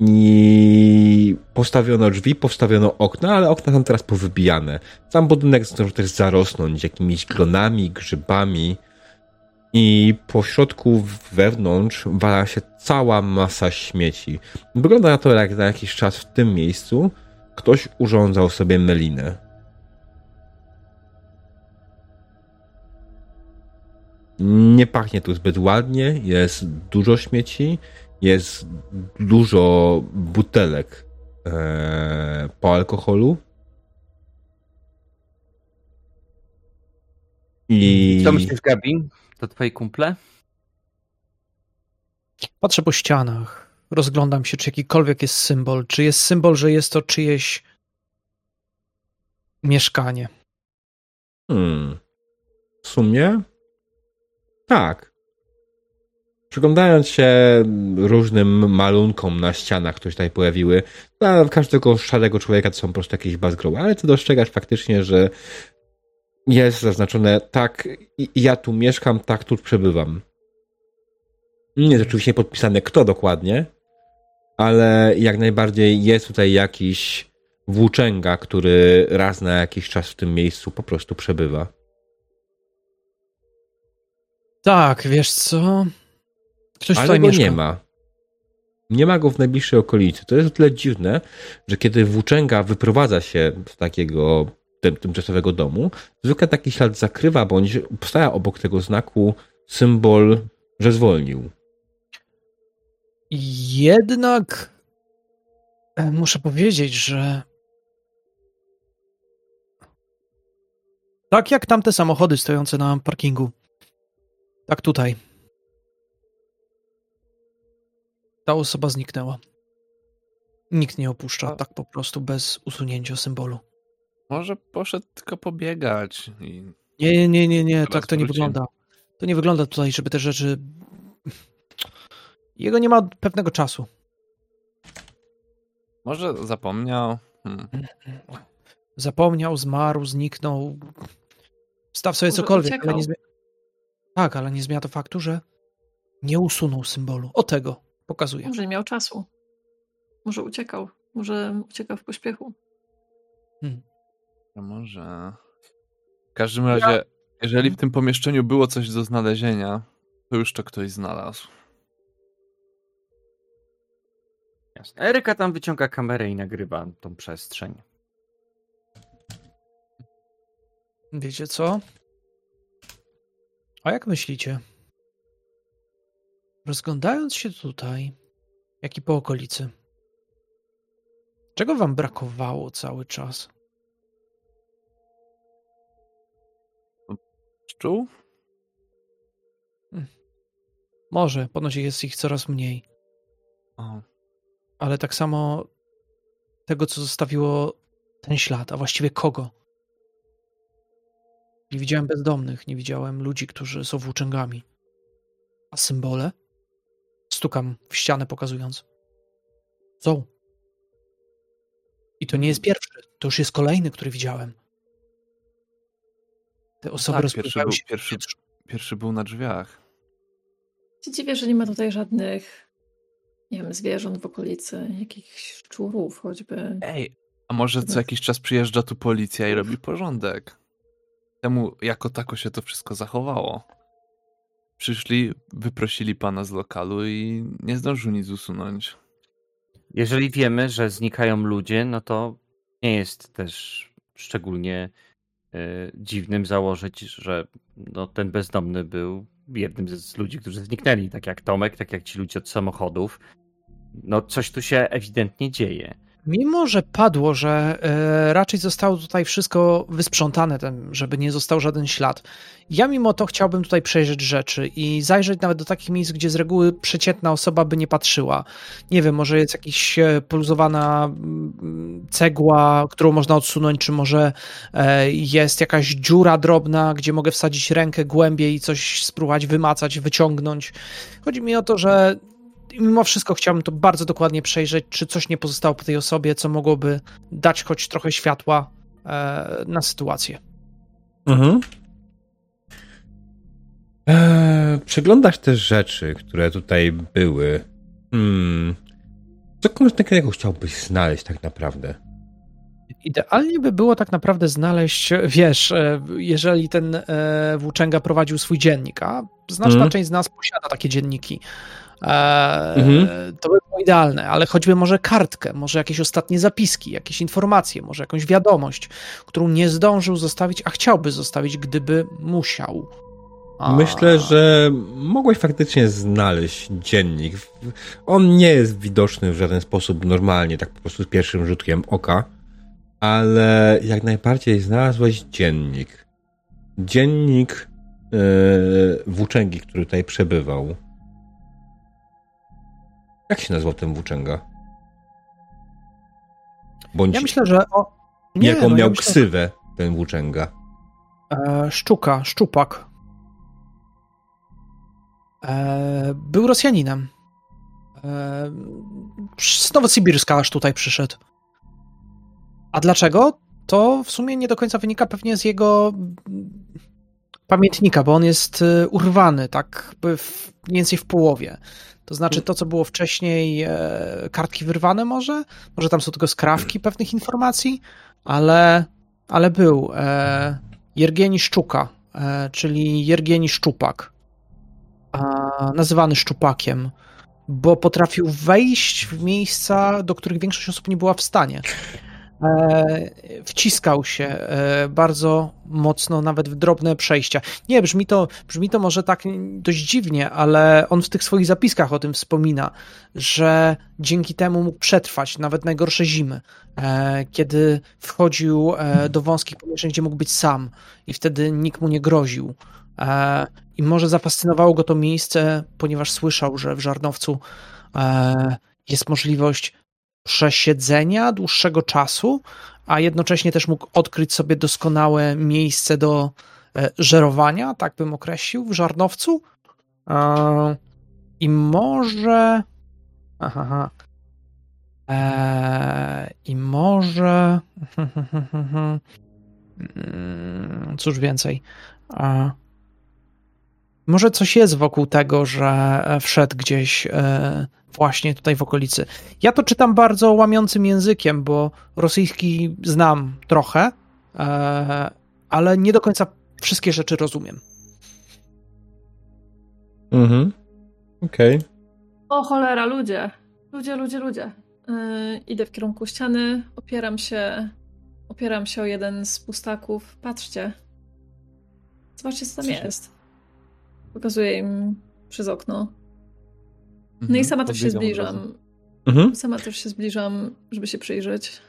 i postawiono drzwi, postawiono okna, ale okna są teraz powybijane. Sam budynek zdążył też zarosnąć jakimiś glonami, grzybami i po środku wewnątrz wala się cała masa śmieci. Wygląda na to, jak za jakiś czas w tym miejscu ktoś urządzał sobie melinę. Nie pachnie tu zbyt ładnie, jest dużo śmieci, jest dużo butelek e, po alkoholu. I Co myślisz, Gabi? To twoi kumple? Patrzę po ścianach. Rozglądam się, czy jakikolwiek jest symbol. Czy jest symbol, że jest to czyjeś mieszkanie. Hmm. W sumie? Tak. Przyglądając się różnym malunkom na ścianach, które się tutaj pojawiły, dla każdego szarego człowieka to są po prostu jakieś bazgroły, ale ty dostrzegasz faktycznie, że jest zaznaczone tak, ja tu mieszkam, tak tu przebywam. Nie jest oczywiście podpisane kto dokładnie, ale jak najbardziej jest tutaj jakiś włóczęga, który raz na jakiś czas w tym miejscu po prostu przebywa. Tak, wiesz co? Ktoś Ale tutaj go mieszka. nie ma. Nie ma go w najbliższej okolicy. To jest o tyle dziwne, że kiedy włóczęga wyprowadza się z takiego tymczasowego domu, zwykle taki ślad zakrywa bądź stawia obok tego znaku symbol, że zwolnił. Jednak e, muszę powiedzieć, że tak jak tamte samochody stojące na parkingu, tak tutaj. Ta osoba zniknęła. Nikt nie opuszcza tak po prostu bez usunięcia symbolu. Może poszedł tylko pobiegać i Nie, nie, nie, nie, tak to nie wygląda. To nie wygląda tutaj, żeby te rzeczy. Jego nie ma od pewnego czasu. Może zapomniał. Hmm. Zapomniał, zmarł, zniknął. Staw sobie Może cokolwiek, ale nie zmienia. Tak, ale nie zmienia to faktu, że nie usunął symbolu. O tego pokazuje. Może nie miał czasu. Może uciekał. Może uciekał w pośpiechu. A może. W każdym razie, jeżeli w tym pomieszczeniu było coś do znalezienia, to już to ktoś znalazł. Jasne. Eryka tam wyciąga kamerę i nagrywa tą przestrzeń. Wiecie co? A jak myślicie? Rozglądając się tutaj, jak i po okolicy, czego wam brakowało cały czas? Czuł? Może, ponoć jest ich coraz mniej, O, ale tak samo tego, co zostawiło ten ślad, a właściwie kogo? Nie widziałem bezdomnych, nie widziałem ludzi, którzy są włóczęgami. A symbole? Stukam w ścianę, pokazując. Są. I to nie jest pierwszy, to już jest kolejny, który widziałem. Te osoby tak, pierwszy był, się pierwszy, pierwszy był na drzwiach. Się dziwię, że nie ma tutaj żadnych, nie wiem, zwierząt w okolicy, jakichś szczurów choćby. Ej, a może co jakiś czas przyjeżdża tu policja i robi porządek? Temu jako tako się to wszystko zachowało. Przyszli, wyprosili pana z lokalu i nie zdążył nic usunąć. Jeżeli wiemy, że znikają ludzie, no to nie jest też szczególnie dziwnym założyć, że no, ten bezdomny był jednym z ludzi, którzy zniknęli, tak jak Tomek, tak jak ci ludzie od samochodów. No coś tu się ewidentnie dzieje. Mimo, że padło, że e, raczej zostało tutaj wszystko wysprzątane, żeby nie został żaden ślad, ja mimo to chciałbym tutaj przejrzeć rzeczy i zajrzeć nawet do takich miejsc, gdzie z reguły przeciętna osoba by nie patrzyła. Nie wiem, może jest jakaś e, poluzowana mm, cegła, którą można odsunąć, czy może e, jest jakaś dziura drobna, gdzie mogę wsadzić rękę głębiej i coś spróbować wymacać, wyciągnąć. Chodzi mi o to, że mimo wszystko chciałbym to bardzo dokładnie przejrzeć, czy coś nie pozostało po tej osobie, co mogłoby dać choć trochę światła e, na sytuację. Mhm. Eee, przeglądasz też rzeczy, które tutaj były. Hmm. Co konkretnego chciałbyś znaleźć tak naprawdę? Idealnie by było tak naprawdę znaleźć, wiesz, e, jeżeli ten e, włóczęga prowadził swój dziennik, a znaczna Mhm. część z nas posiada takie dzienniki. E, Mhm. To by było idealne, ale choćby może kartkę, może jakieś ostatnie zapiski, jakieś informacje, może jakąś wiadomość, którą nie zdążył zostawić, a chciałby zostawić, gdyby musiał. A- Myślę, że mogłeś faktycznie znaleźć dziennik. On nie jest widoczny w żaden sposób normalnie, tak po prostu z pierwszym rzutkiem oka, ale jak najbardziej znalazłeś dziennik. Dziennik yy, włóczęgi, który tutaj przebywał. Jak się nazywał ten włóczęga? Bądź Ja myślę, że. O, nie, jaką no, miał ja myślę, ksywę ten włóczęga. E, szczuka, szczupak. E, był Rosjaninem. E, z Nowosybirska aż tutaj przyszedł. A dlaczego? To w sumie nie do końca wynika pewnie z jego pamiętnika, bo on jest e, urwany, tak mniej więcej w połowie. To znaczy to, co było wcześniej, e, kartki wyrwane może? Może tam są tylko skrawki pewnych informacji, ale, ale był. E, Jergieni Szczuka, e, czyli Jergieni Szczupak, nazywany Szczupakiem, bo potrafił wejść w miejsca, do których większość osób nie była w stanie. E, wciskał się e, bardzo mocno, nawet w drobne przejścia. Nie, brzmi to, brzmi to może tak dość dziwnie, ale on w tych swoich zapiskach o tym wspomina, że dzięki temu mógł przetrwać nawet najgorsze zimy, e, kiedy wchodził do wąskich pomieszczeń, gdzie mógł być sam i wtedy nikt mu nie groził. I może zafascynowało go to miejsce, ponieważ słyszał, że w Żarnowcu jest możliwość przesiedzenia dłuższego czasu, a jednocześnie też mógł odkryć sobie doskonałe miejsce do e, żerowania, tak bym określił, w Żarnowcu. E, I może. Aha, aha. Eee, I może. <laughs> Mm, Cóż więcej. A... Może coś jest wokół tego, że wszedł gdzieś e, właśnie tutaj w okolicy. Ja to czytam bardzo łamiącym językiem, bo rosyjski znam trochę, e, ale nie do końca wszystkie rzeczy rozumiem. Mhm. Okej. Okay. O cholera, ludzie. Ludzie, ludzie, ludzie. Yy, idę w kierunku ściany, opieram się, opieram się o jeden z pustaków. Patrzcie. Zobaczcie, co tam jest. Pokazuję im przez okno. No i mhm. sama też się zbliżam. Mhm. Sama też się zbliżam, żeby się przyjrzeć.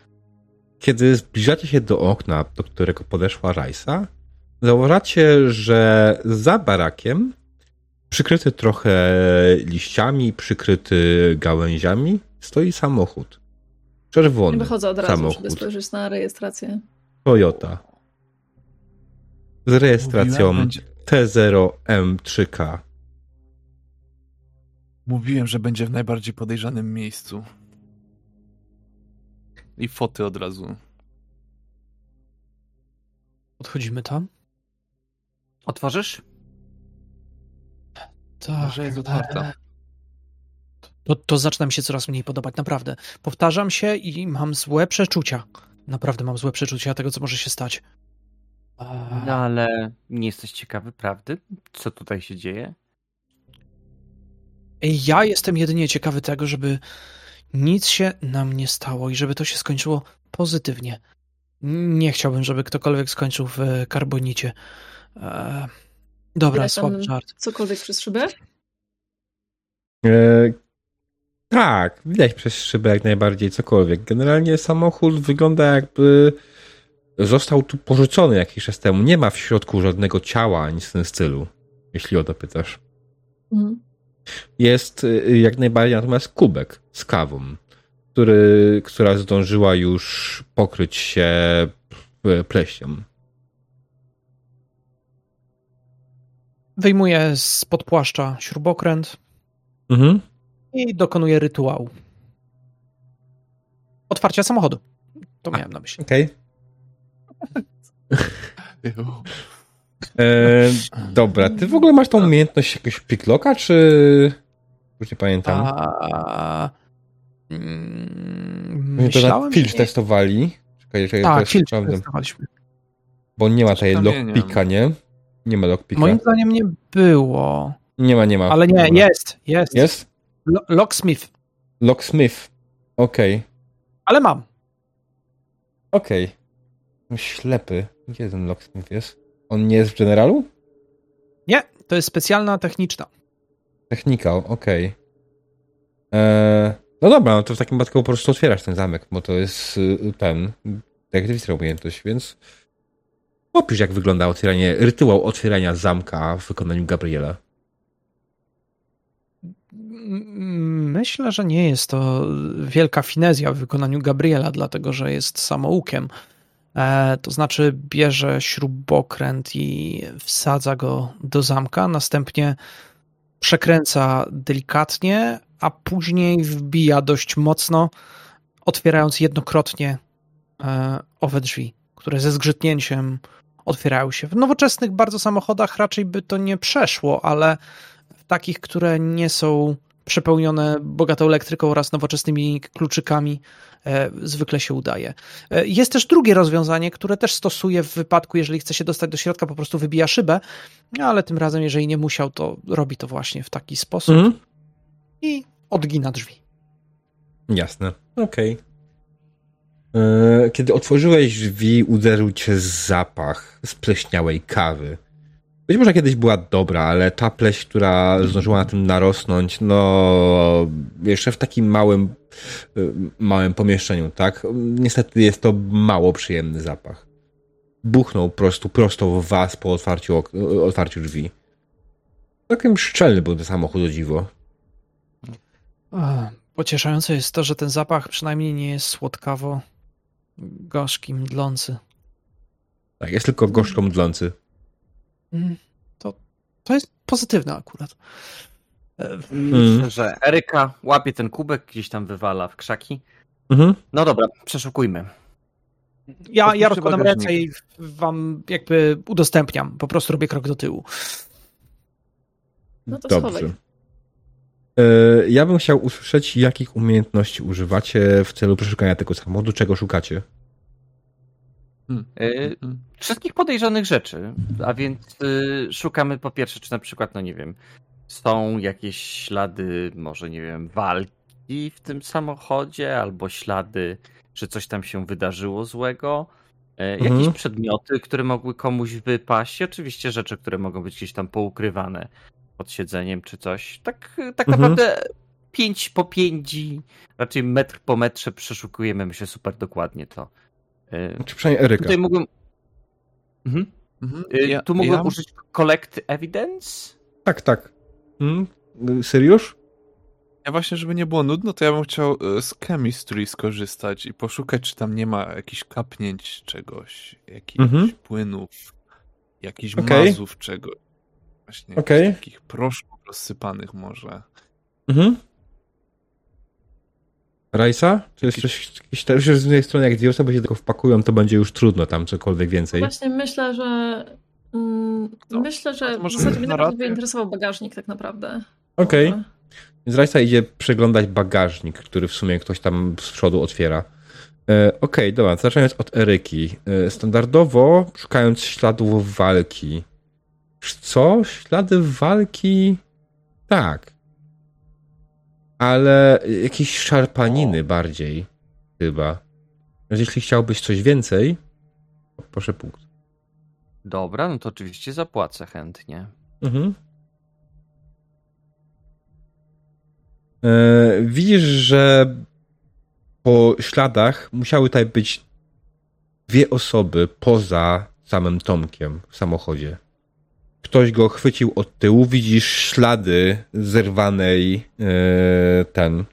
Kiedy zbliżacie się do okna, do którego podeszła Rajsa, zauważacie, że za barakiem, przykryty trochę liściami, przykryty gałęziami, stoi samochód. Czerwony Nie wychodzę od razu, samochód. żeby spojrzeć na rejestrację. Toyota. Z rejestracją T0M3K. Mówiłem, że będzie w najbardziej podejrzanym miejscu. I foty od razu. Odchodzimy tam? Otworzysz? Tak. Że jest otwarta. To, to zaczyna mi się coraz mniej podobać, naprawdę. Powtarzam się i mam złe przeczucia. Naprawdę mam złe przeczucia tego, co może się stać. No ale nie jesteś ciekawy prawdy? Co tutaj się dzieje? Ja jestem jedynie ciekawy tego, żeby nic się nam nie stało i żeby to się skończyło pozytywnie. Nie chciałbym, żeby ktokolwiek skończył w karbonicie. Eee, dobra, słaby żart. Cokolwiek przez szybę? Eee, tak, widać przez szybę jak najbardziej cokolwiek. Generalnie samochód wygląda jakby został tu porzucony jakiś czas temu. Nie ma w środku żadnego ciała, nic w tym stylu, jeśli o to pytasz. Mhm. Jest y, jak najbardziej natomiast kubek z kawą, który, która zdążyła już pokryć się pleścią. Wyjmuję spod płaszcza śrubokręt mhm. i dokonuję rytuału. Otwarcia samochodu. To miałem na myśli. Okej. Okay. E, dobra, ty w ogóle masz tą umiejętność jakiegoś picklocka, czy... Już nie pamiętam. A... Mm, myślałem, filtr testowali. Czekaj, czekaj, tak, filtr testowaliśmy. Bo nie ma tej lockpicka, nie? Nie ma lockpicka. Moim zdaniem nie było. Nie ma, nie ma. Ale nie, Dobra. jest, jest. Jest? locksmith. Locksmith, okej. Okay. Ale mam. Okej. Okay. Ślepy. Gdzie ten locksmith jest? On nie jest w generalu? Nie, to jest specjalna techniczna. Technika, okej. Okay. Eee, no dobra, no to w takim wypadku po prostu otwierasz ten zamek, bo to jest y, ten detektywista umiejętność, więc opisz jak wygląda otwieranie, rytuał otwierania zamka w wykonaniu Gabriela. Myślę, że nie jest to wielka finezja w wykonaniu Gabriela, dlatego że jest samoukiem. E, to znaczy bierze śrubokręt i wsadza go do zamka, następnie przekręca delikatnie, a później wbija dość mocno, otwierając jednokrotnie e, owe drzwi, które ze zgrzytnięciem otwierają się. W nowoczesnych bardzo samochodach raczej by to nie przeszło, ale w takich, które nie są przepełnione bogatą elektryką oraz nowoczesnymi kluczykami, e, zwykle się udaje. E, jest też drugie rozwiązanie, które też stosuje w wypadku, jeżeli chce się dostać do środka, po prostu wybija szybę, ale tym razem, jeżeli nie musiał, to robi to właśnie w taki sposób mm. i odgina drzwi. Jasne, okej. Okay. E, kiedy otworzyłeś drzwi, uderzył cię zapach spleśniałej kawy. Być może kiedyś była dobra, ale ta pleść, która zdążyła na tym narosnąć, no jeszcze w takim małym, y, małym pomieszczeniu, tak? Niestety jest to mało przyjemny zapach. Buchnął prosto, prosto w was po otwarciu, otwarciu drzwi. Takim szczelny był ten samochód, o dziwo. Pocieszające jest to, że ten zapach przynajmniej nie jest słodkawo gorzki, mdlący. Tak, jest tylko gorzko mdlący. Mm, to, to jest pozytywne akurat. Myślę, że Eryka łapie ten kubek, gdzieś tam wywala w krzaki. Mhm. No dobra, przeszukujmy. Ja, ja rozkładam ręce i wam jakby udostępniam. Po prostu robię krok do tyłu. No to Dobrze. schowaj. E, Ja bym chciał usłyszeć, jakich umiejętności używacie w celu przeszukania tego samochodu, czego szukacie. Hmm. Y, Hmm. wszystkich podejrzanych rzeczy, a więc y, szukamy po pierwsze, czy na przykład, no nie wiem, są jakieś ślady, może nie wiem, walki w tym samochodzie, albo ślady, że coś tam się wydarzyło złego. E, Jakieś Mhm. przedmioty, które mogły komuś wypaść, i oczywiście rzeczy, które mogą być gdzieś tam poukrywane pod siedzeniem czy coś. Tak, tak Mhm. naprawdę pięć po pięci, raczej metr po metrze przeszukujemy, myślę, super dokładnie to. E, Czy przynajmniej Eryka. Tutaj mógłbym. Mhm. Mhm. Y, Ja- tu mógłbym ja- użyć collect evidence? Tak, tak. Hmm? Seriusz? Ja właśnie, żeby nie było nudno, to ja bym chciał e, z chemistry skorzystać i poszukać, czy tam nie ma jakichś kapnięć czegoś, jakichś Mhm. płynów, jakichś Okej. mazów czegoś. Właśnie jakichś takich proszków rozsypanych może. Mhm. Rajsa? Czy jest coś, też z jednej strony, jak dwie osoby się tylko wpakują, to będzie już trudno tam cokolwiek więcej. Właśnie myślę, że. Mm, To- myślę, że to w może zasadzie mnie na najbardziej raty? interesował bagażnik tak naprawdę. Okej. Może. Więc Rajsa idzie przeglądać bagażnik, który w sumie ktoś tam z przodu otwiera. E, Okej, dobra, zaczynając od Eryki. E, standardowo, szukając śladów walki. Co? Ślady walki? Tak. Ale jakieś szarpaniny bardziej, chyba. Więc jeśli chciałbyś coś więcej, proszę punkt. Dobra, no to oczywiście zapłacę chętnie. Mhm. E, widzisz, że po śladach musiały tutaj być dwie osoby poza samym Tomkiem w samochodzie. Ktoś go chwycił od tyłu, widzisz ślady zerwanej e, ten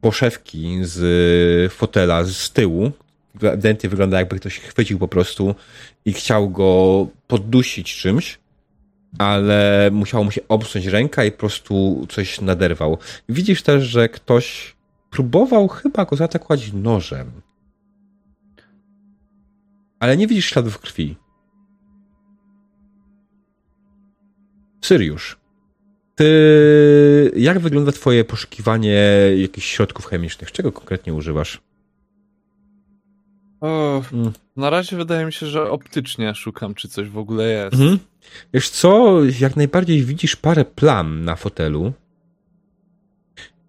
poszewki z fotela z tyłu. Ewidentnie wygląda jakby ktoś chwycił po prostu i chciał go poddusić czymś ale musiało mu się obsunąć ręka i po prostu coś naderwał. Widzisz też, że ktoś próbował chyba go zaatakować nożem. Ale nie widzisz śladów krwi. Syriusz, ty... Jak wygląda twoje poszukiwanie jakichś środków chemicznych? Czego konkretnie używasz? O, Mm. na razie wydaje mi się, że optycznie szukam, czy coś w ogóle jest. Mhm. Wiesz co, jak najbardziej widzisz parę plam na fotelu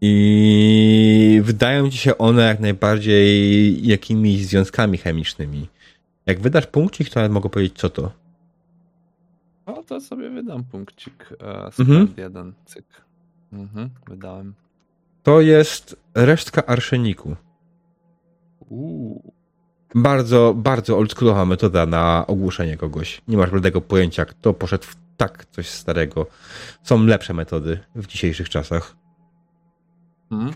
i wydają ci się one jak najbardziej jakimiś związkami chemicznymi. Jak wydasz punkcik, to mogę powiedzieć co to. No to sobie wydam punkcik. E, mhm. jeden, cyk. Mhm, wydałem. To jest resztka arszeniku. Uuu. Bardzo, bardzo oldschoolowa metoda na ogłuszenie kogoś. Nie masz żadnego pojęcia, kto poszedł w tak coś starego. Są lepsze metody w dzisiejszych czasach. Mhm.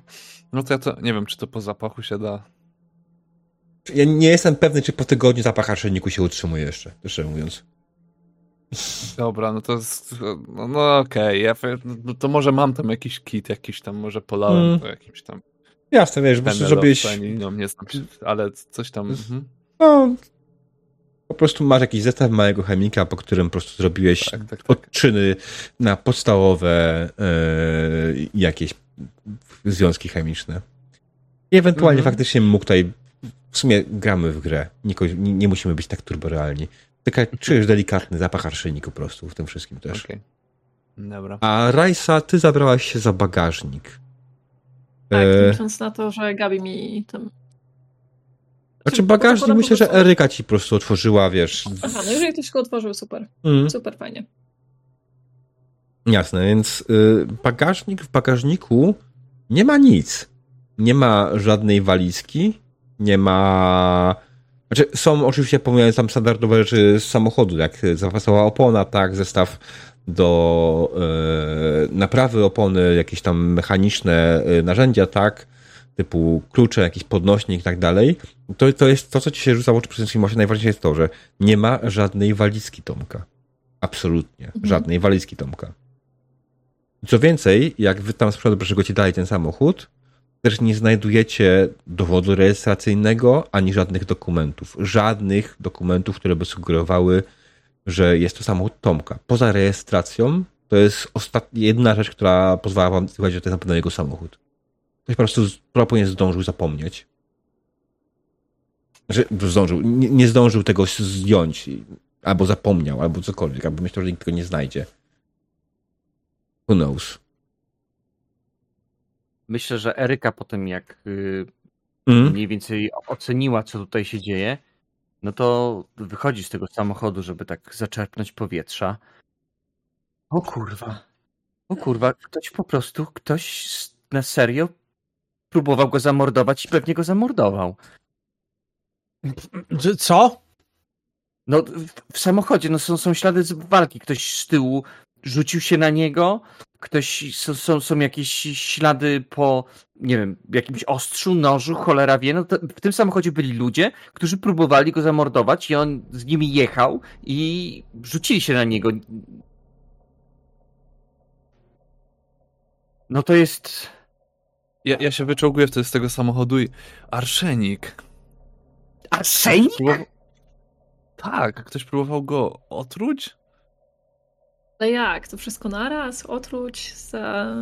No to ja to nie wiem, czy to po zapachu się da. Ja nie jestem pewny, czy po tygodniu zapach arszeniku się utrzymuje jeszcze, szczerze mówiąc. Dobra, no to jest, no, no okej, ja, no to może mam tam jakiś kit, jakiś tam może polałem Mm. to jakimś tam Jasne, wiesz, po prostu zrobiłeś... no nie znam, czy- ale coś tam, mhm. No, po prostu masz jakiś zestaw małego chemika, po którym po prostu zrobiłeś tak, tak, tak. odczyny na podstawowe e, jakieś związki chemiczne. I ewentualnie Mhm. faktycznie mógł tutaj w sumie gramy w grę. Nie, nie musimy być tak turborealni. Taka czujesz delikatny zapach arszeniku po prostu w tym wszystkim też. Okej. Dobra. A Rajsa, ty zabrałaś się za bagażnik. Tak, E, licząc na to, że Gabi mi tam. znaczy po- bagażnik myślę, że Eryka ci po prostu otworzyła, wiesz. Aha, no jeżeli ktoś go otworzył, super. Mm. Super, fajnie. Jasne, więc y, bagażnik w bagażniku nie ma nic. Nie ma żadnej walizki, nie ma. Znaczy, są oczywiście pomijając tam standardowe rzeczy z samochodu, jak zapasowa opona, tak, zestaw do y, naprawy opony, jakieś tam mechaniczne y, narzędzia, tak, typu klucze, jakiś podnośnik i tak dalej. To, to jest to, co ci się rzuca w oczy przy tym filmie. Najważniejsze jest to, że nie ma żadnej walizki Tomka. Absolutnie. Mhm. Żadnej walizki Tomka. Co więcej, jak wy tam z przodu proszę ci dalej ten samochód, też nie znajdujecie dowodu rejestracyjnego ani żadnych dokumentów. Żadnych dokumentów, które by sugerowały, że jest to samochód Tomka. Poza rejestracją to jest ostatnia, jedna rzecz, która pozwala wam stwierdzić, że to jest na pewno jego samochód. Ktoś po prostu propos zdążył zapomnieć. Że zdążył, nie, nie zdążył tego zdjąć, albo zapomniał, albo cokolwiek, albo myślał, że nikt tego nie znajdzie. Who knows? Myślę, że Eryka potem jak y, Mm? mniej więcej oceniła, co tutaj się dzieje, no to wychodzi z tego samochodu, żeby tak zaczerpnąć powietrza. O kurwa. O kurwa, ktoś po prostu, ktoś na serio próbował go zamordować i pewnie go zamordował. Co? No, w, w samochodzie no, są, są ślady z walki. Ktoś z tyłu rzucił się na niego, ktoś, są, są, jakieś ślady po, nie wiem, jakimś ostrzu, nożu, cholera wie. No, to, w tym samochodzie byli ludzie, którzy próbowali go zamordować i on z nimi jechał i rzucili się na niego. No to jest... Ja, ja się wyczołguję wtedy z tego samochodu i... Arszenik. Arsenik? Próbował... Tak, ktoś próbował go otruć? Ale jak? To wszystko naraz? Otruć? Za...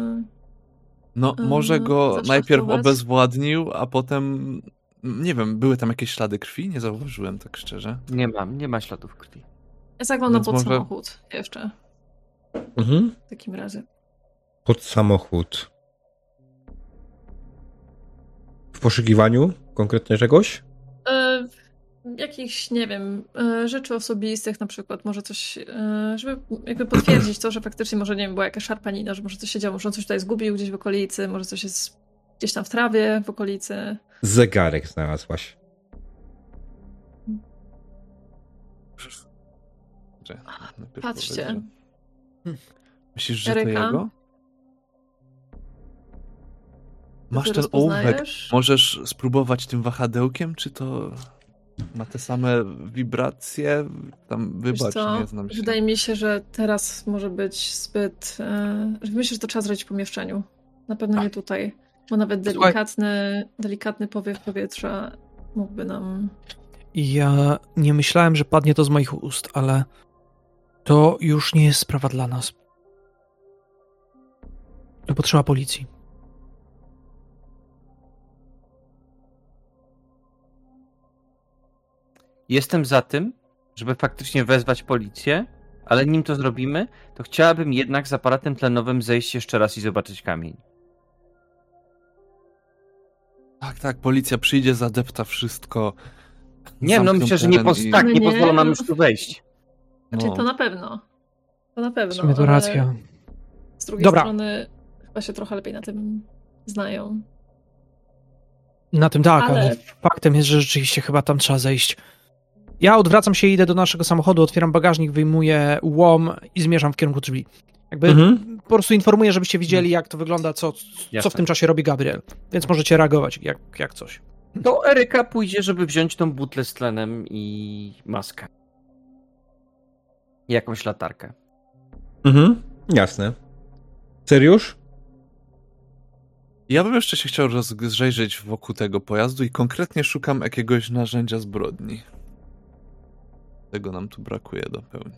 No, może go najpierw obezwładnił, a potem... Nie wiem, były tam jakieś ślady krwi? Nie zauważyłem, tak szczerze. Nie mam, nie ma śladów krwi. Ja zaglądam Więc pod może- samochód jeszcze. Mhm. W takim razie. Pod samochód. W poszukiwaniu konkretnie czegoś? Jakichś, nie wiem, e, rzeczy osobistych na przykład, może coś, e, żeby jakby potwierdzić to, że faktycznie może, nie wiem, była jakaś szarpanina, że może coś się działo, może on coś tutaj zgubił gdzieś w okolicy, może coś jest gdzieś tam w trawie w okolicy. Zegarek znalazłaś. Najpierw Patrzcie. że- Myślisz, że to Eryka? jego? Masz ten ołówek. Możesz spróbować tym wahadełkiem, czy to ma te same wibracje? Tam wybacz, nie znam się. Wydaje mi się, że teraz może być zbyt. E, myślę, że to trzeba zrobić w pomieszczeniu. Na pewno nie tutaj. Bo nawet delikatny, delikatny powiew powietrza mógłby nam. Ja nie myślałem, że padnie to z moich ust, ale to już nie jest sprawa dla nas. To potrzeba policji. Jestem za tym, żeby faktycznie wezwać policję, ale nim to zrobimy, to chciałabym jednak z aparatem tlenowym zejść jeszcze raz i zobaczyć kamień. Tak, tak, policja przyjdzie, zadepta wszystko. Nie no myślę, że nie, pos- i- tak, nie Nie, pozwolą nam no. już tu wejść. Znaczy, No. to na pewno. To na pewno. W sumie to racja. Z drugiej Dobra. strony chyba się trochę lepiej na tym znają. Na tym tak, ale... Ale- faktem jest, że rzeczywiście chyba tam trzeba zejść. Ja odwracam się i idę do naszego samochodu, otwieram bagażnik, wyjmuję łom i zmierzam w kierunku drzwi. Jakby Mhm. po prostu informuję, żebyście widzieli, jak to wygląda, co, co w tym czasie robi Gabriel. Więc możecie reagować, jak, jak coś. To Eryka pójdzie, żeby wziąć tą butlę z tlenem i maskę. I jakąś latarkę. Mhm. Jasne. Seriusz? Ja bym jeszcze się chciał rozejrzeć wokół tego pojazdu i konkretnie szukam jakiegoś narzędzia zbrodni. Tego nam tu brakuje do pełni.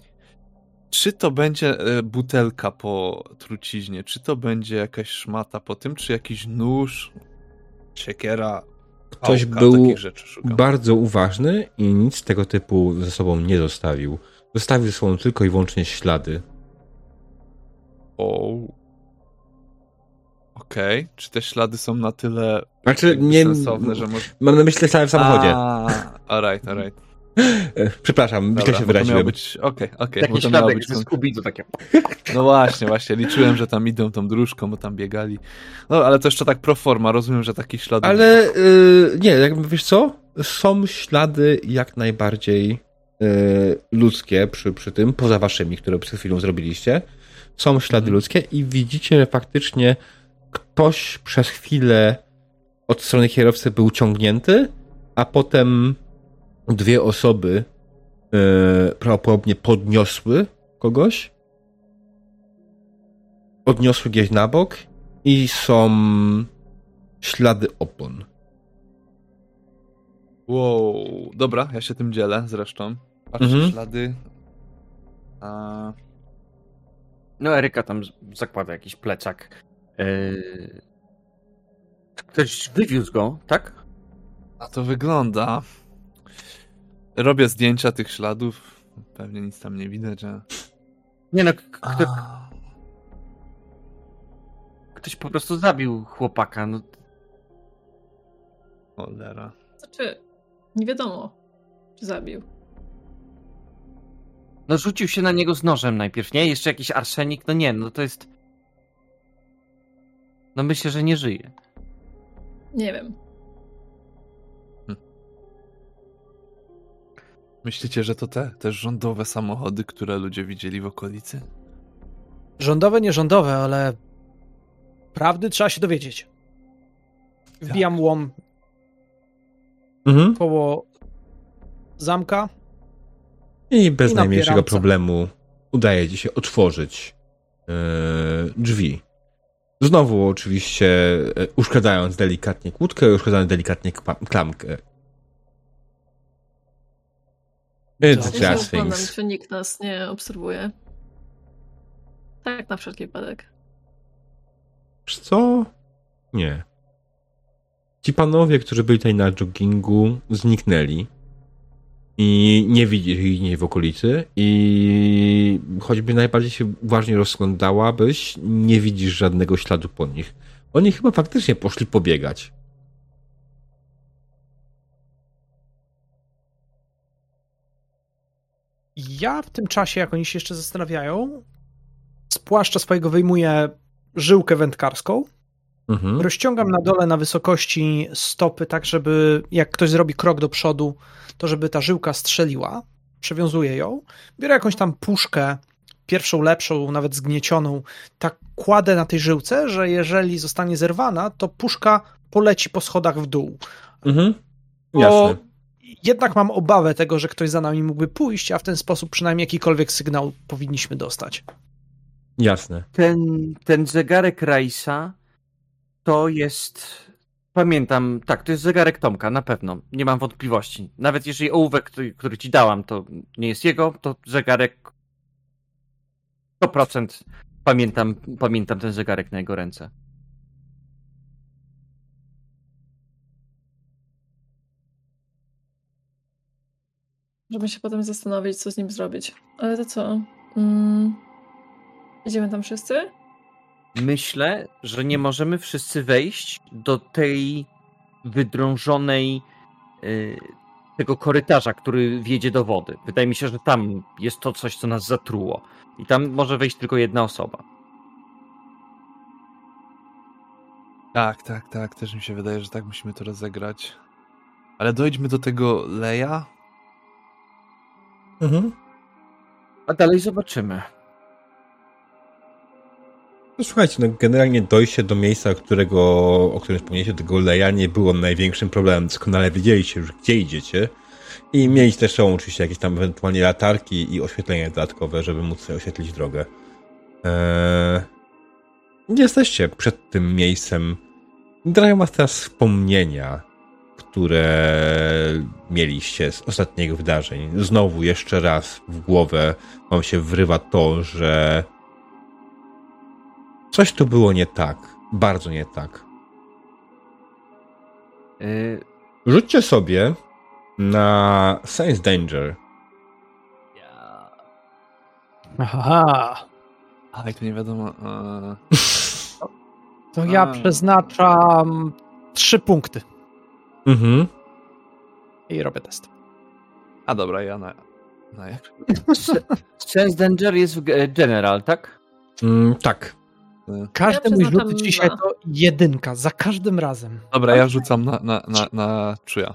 Czy to będzie e, butelka po truciźnie, czy to będzie jakaś szmata po tym, czy jakiś nóż, siekiera, Ktoś pałka, był bardzo uważny i nic tego typu ze sobą nie zostawił. Zostawił ze sobą tylko i wyłącznie ślady. O. Okej, czy te ślady są na tyle Znaczy, nie. sensowne, że może... Mam na myśli ślady w samochodzie. A, alright, alright. E, Przepraszam, Dobra, źle się wyraziłem. być... Okej, okej. Taki bo to miało śladek być takie. No właśnie, właśnie. Liczyłem, że tam idą tą dróżką, bo tam biegali. No, ale to jeszcze tak pro forma. Rozumiem, że takich śladów... Ale y, nie, jakby wiesz co? Są ślady jak najbardziej y, ludzkie przy, przy tym, poza waszymi, które przed chwilą zrobiliście. Są ślady Mhm. ludzkie i widzicie, że faktycznie ktoś przez chwilę od strony kierowcy był ciągnięty, a potem dwie osoby y, prawdopodobnie podniosły kogoś. Podniosły gdzieś na bok i są ślady opon. Wow, dobra, ja się tym dzielę zresztą. Patrzę Mhm. ślady. A, No, Eryka tam zakłada jakiś plecak. Yy... Ktoś wywiózł go, tak? a to wygląda. Robię zdjęcia tych śladów. Pewnie nic tam nie widać, a... Nie no, kto, a... ktoś po prostu zabił chłopaka. No, Cholera. Znaczy, nie wiadomo, czy zabił. no rzucił się na niego z nożem najpierw, nie? Jeszcze jakiś arszenik? No nie, no to jest... No myślę, że nie żyje. Nie wiem. Myślicie, że to te, te rządowe samochody, które ludzie widzieli w okolicy? Rządowe, nierządowe, ale prawdy trzeba się dowiedzieć. Wbijam łom Mhm. koło zamka. I bez I na najmniejszego problemu udaje ci się otworzyć e, drzwi. Znowu oczywiście e, uszkadzając delikatnie kłódkę, uszkadzając delikatnie klamkę. It's. Ja just things. czy nikt nas nie obserwuje. Tak, na wszelki wypadek. Wiesz co? Nie. Ci panowie, którzy byli tutaj na joggingu, zniknęli. I nie widzisz ich nie w okolicy. I choćby najbardziej się uważnie rozglądałabyś, nie widzisz żadnego śladu po nich. Oni chyba faktycznie poszli pobiegać. Ja w tym czasie, jak oni się jeszcze zastanawiają, z płaszcza swojego wyjmuję żyłkę wędkarską, Mhm. rozciągam na dole na wysokości stopy, tak żeby jak ktoś zrobi krok do przodu, to żeby ta żyłka strzeliła. Przewiązuję ją. Biorę jakąś tam puszkę, pierwszą lepszą, nawet zgniecioną, tak kładę na tej żyłce, że jeżeli zostanie zerwana, to puszka poleci po schodach w dół. Mhm. Jasne. Jednak mam obawę tego, że ktoś za nami mógłby pójść, a w ten sposób przynajmniej jakikolwiek sygnał powinniśmy dostać. Jasne. Ten, ten zegarek Raisa to jest. Pamiętam, tak, to jest zegarek Tomka, na pewno. Nie mam wątpliwości. Nawet jeżeli ołówek, który, który ci dałam, to nie jest jego, to zegarek 100% pamiętam, pamiętam ten zegarek na jego ręce. Żeby się potem zastanowić, co z nim zrobić. Ale to co? Mm. Idziemy tam wszyscy? Myślę, że nie możemy wszyscy wejść do tej wydrążonej y, tego korytarza, który wiedzie do wody. Wydaje mi się, że tam jest to coś, co nas zatruło. I tam może wejść tylko jedna osoba. Tak, tak, tak. Też mi się wydaje, że tak musimy to rozegrać. Ale dojdźmy do tego Leja. Mhm. A dalej zobaczymy. No, słuchajcie, no generalnie dojście do miejsca, którego, o którym wspomnieliście, tego leja, nie było największym problemem. Doskonale wiedzieliście już, gdzie idziecie. I mieliście też są oczywiście jakieś tam ewentualnie latarki i oświetlenie dodatkowe, żeby móc sobie oświetlić drogę. Eee, jesteście przed tym miejscem. Grają was teraz wspomnienia, które mieliście z ostatniego wydarzeń. Znowu jeszcze raz w głowę wam się wrywa to, że Coś tu było nie tak. Bardzo nie tak. Y, Rzućcie sobie na Sense Danger. Aha, A, i to nie wiadomo. e, <laughs> to ja przeznaczam trzy punkty Mhm. i robię test. A dobra, ja na. na jak? <laughs> Sense Danger jest w e, General, tak? Mm, tak. Każdy Ja mój rzut dzisiaj dwa. to jedynka, za każdym razem. Dobra, ja rzucam na, na, na, na czuja.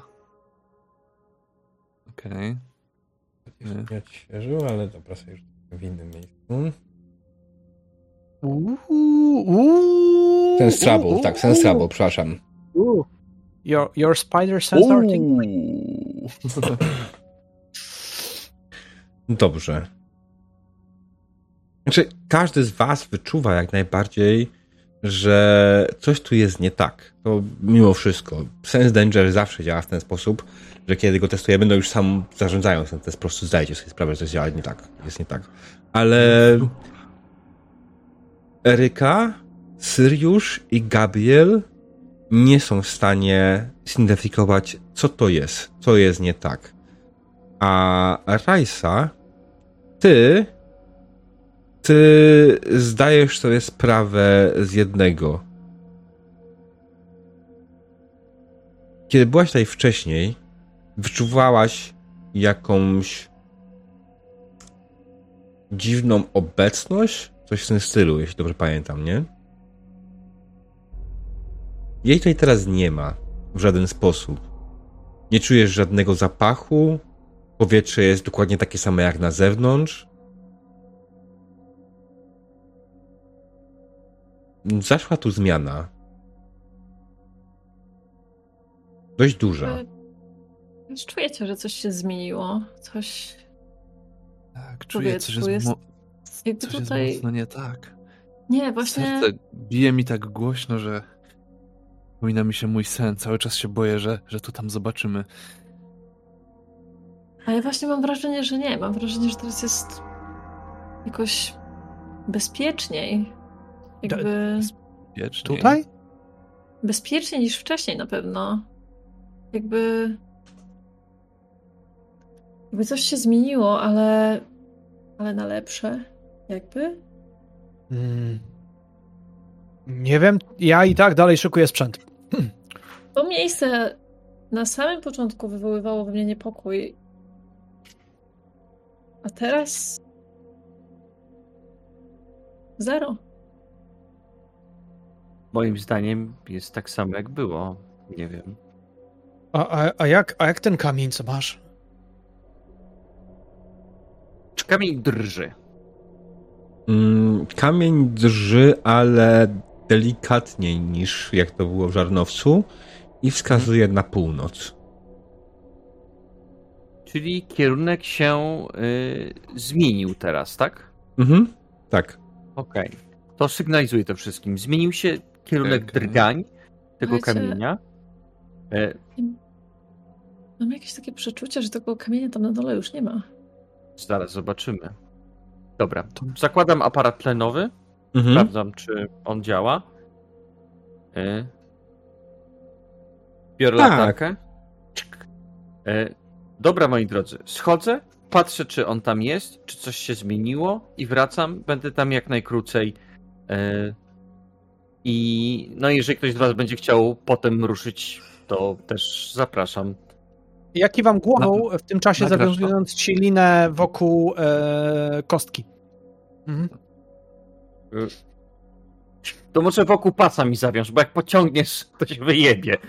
Okej. Nie. Nie odświeżył, ale dobra, sobie w innym miejscu. Uuu, uuu, Sense Trouble, tak, Sense uuu, Trouble, przepraszam. uuu. Your, your spider sense. Uuu. <laughs> Dobrze. Znaczy, każdy z was wyczuwa jak najbardziej, że coś tu jest nie tak. To mimo wszystko. Sense Danger zawsze działa w ten sposób, że kiedy go testujemy, no już sam zarządzając ten test, po prostu zdajecie sobie sprawę, że coś działa nie tak. Jest nie tak. Ale Eryka, Syriusz i Gabriel nie są w stanie zidentyfikować, co to jest, co jest nie tak. A Rajsa, ty, ty zdajesz sobie sprawę z jednego. Kiedy byłaś tutaj wcześniej, wyczuwałaś jakąś dziwną obecność, coś w tym stylu, jeśli dobrze pamiętam, nie? Jej tutaj teraz nie ma w żaden sposób. Nie czujesz żadnego zapachu. Powietrze jest dokładnie takie same jak na zewnątrz. Zaszła tu zmiana. Dość duża. Już czujecie, że coś się zmieniło. Coś. Tak, czuję, coś jest, jest... mo- Jakby coś tutaj. jest mocno nie tak. Nie, właśnie. Serce bije mi tak głośno, że przypomina mi się mój sen. Cały czas się boję, że, że to tam zobaczymy. A ja właśnie mam wrażenie, że nie. Mam wrażenie, że teraz jest jakoś bezpieczniej. Jakby Wiecznie. Tutaj? bezpieczniej niż wcześniej na pewno. Jakby. Jakby coś się zmieniło, ale. Ale na lepsze. Jakby. Mm. Nie wiem, ja i tak dalej szykuję sprzęt. To miejsce na samym początku wywoływało we mnie niepokój. A teraz. Zero. Moim zdaniem jest tak samo jak było. Nie wiem. A, a, a, jak, a jak ten kamień, co masz? Czy kamień drży? Mm, kamień drży, ale delikatniej niż jak to było w Żarnowcu i wskazuje na północ. Czyli kierunek się y, zmienił teraz, tak? Mhm, tak. Okej. To sygnalizuje to wszystkim. Zmienił się kierunek Okej. drgań tego Słuchajcie, kamienia. E, Mam jakieś takie przeczucie, że tego kamienia tam na dole już nie ma. zaraz zobaczymy. Dobra, to zakładam aparat tlenowy. Mhm. Sprawdzam, czy on działa. E, biorę Tak. latarkę. E, dobra, moi drodzy, schodzę, patrzę, czy on tam jest, czy coś się zmieniło i wracam. Będę tam jak najkrócej. E, I no, jeżeli ktoś z Was będzie chciał potem ruszyć, to też zapraszam. Ja kiwam głową, w tym czasie zawiązując ci linę wokół e, kostki. Mhm. To może wokół pasa mi zawiąż, bo jak pociągniesz, to się wyjebie. <laughs>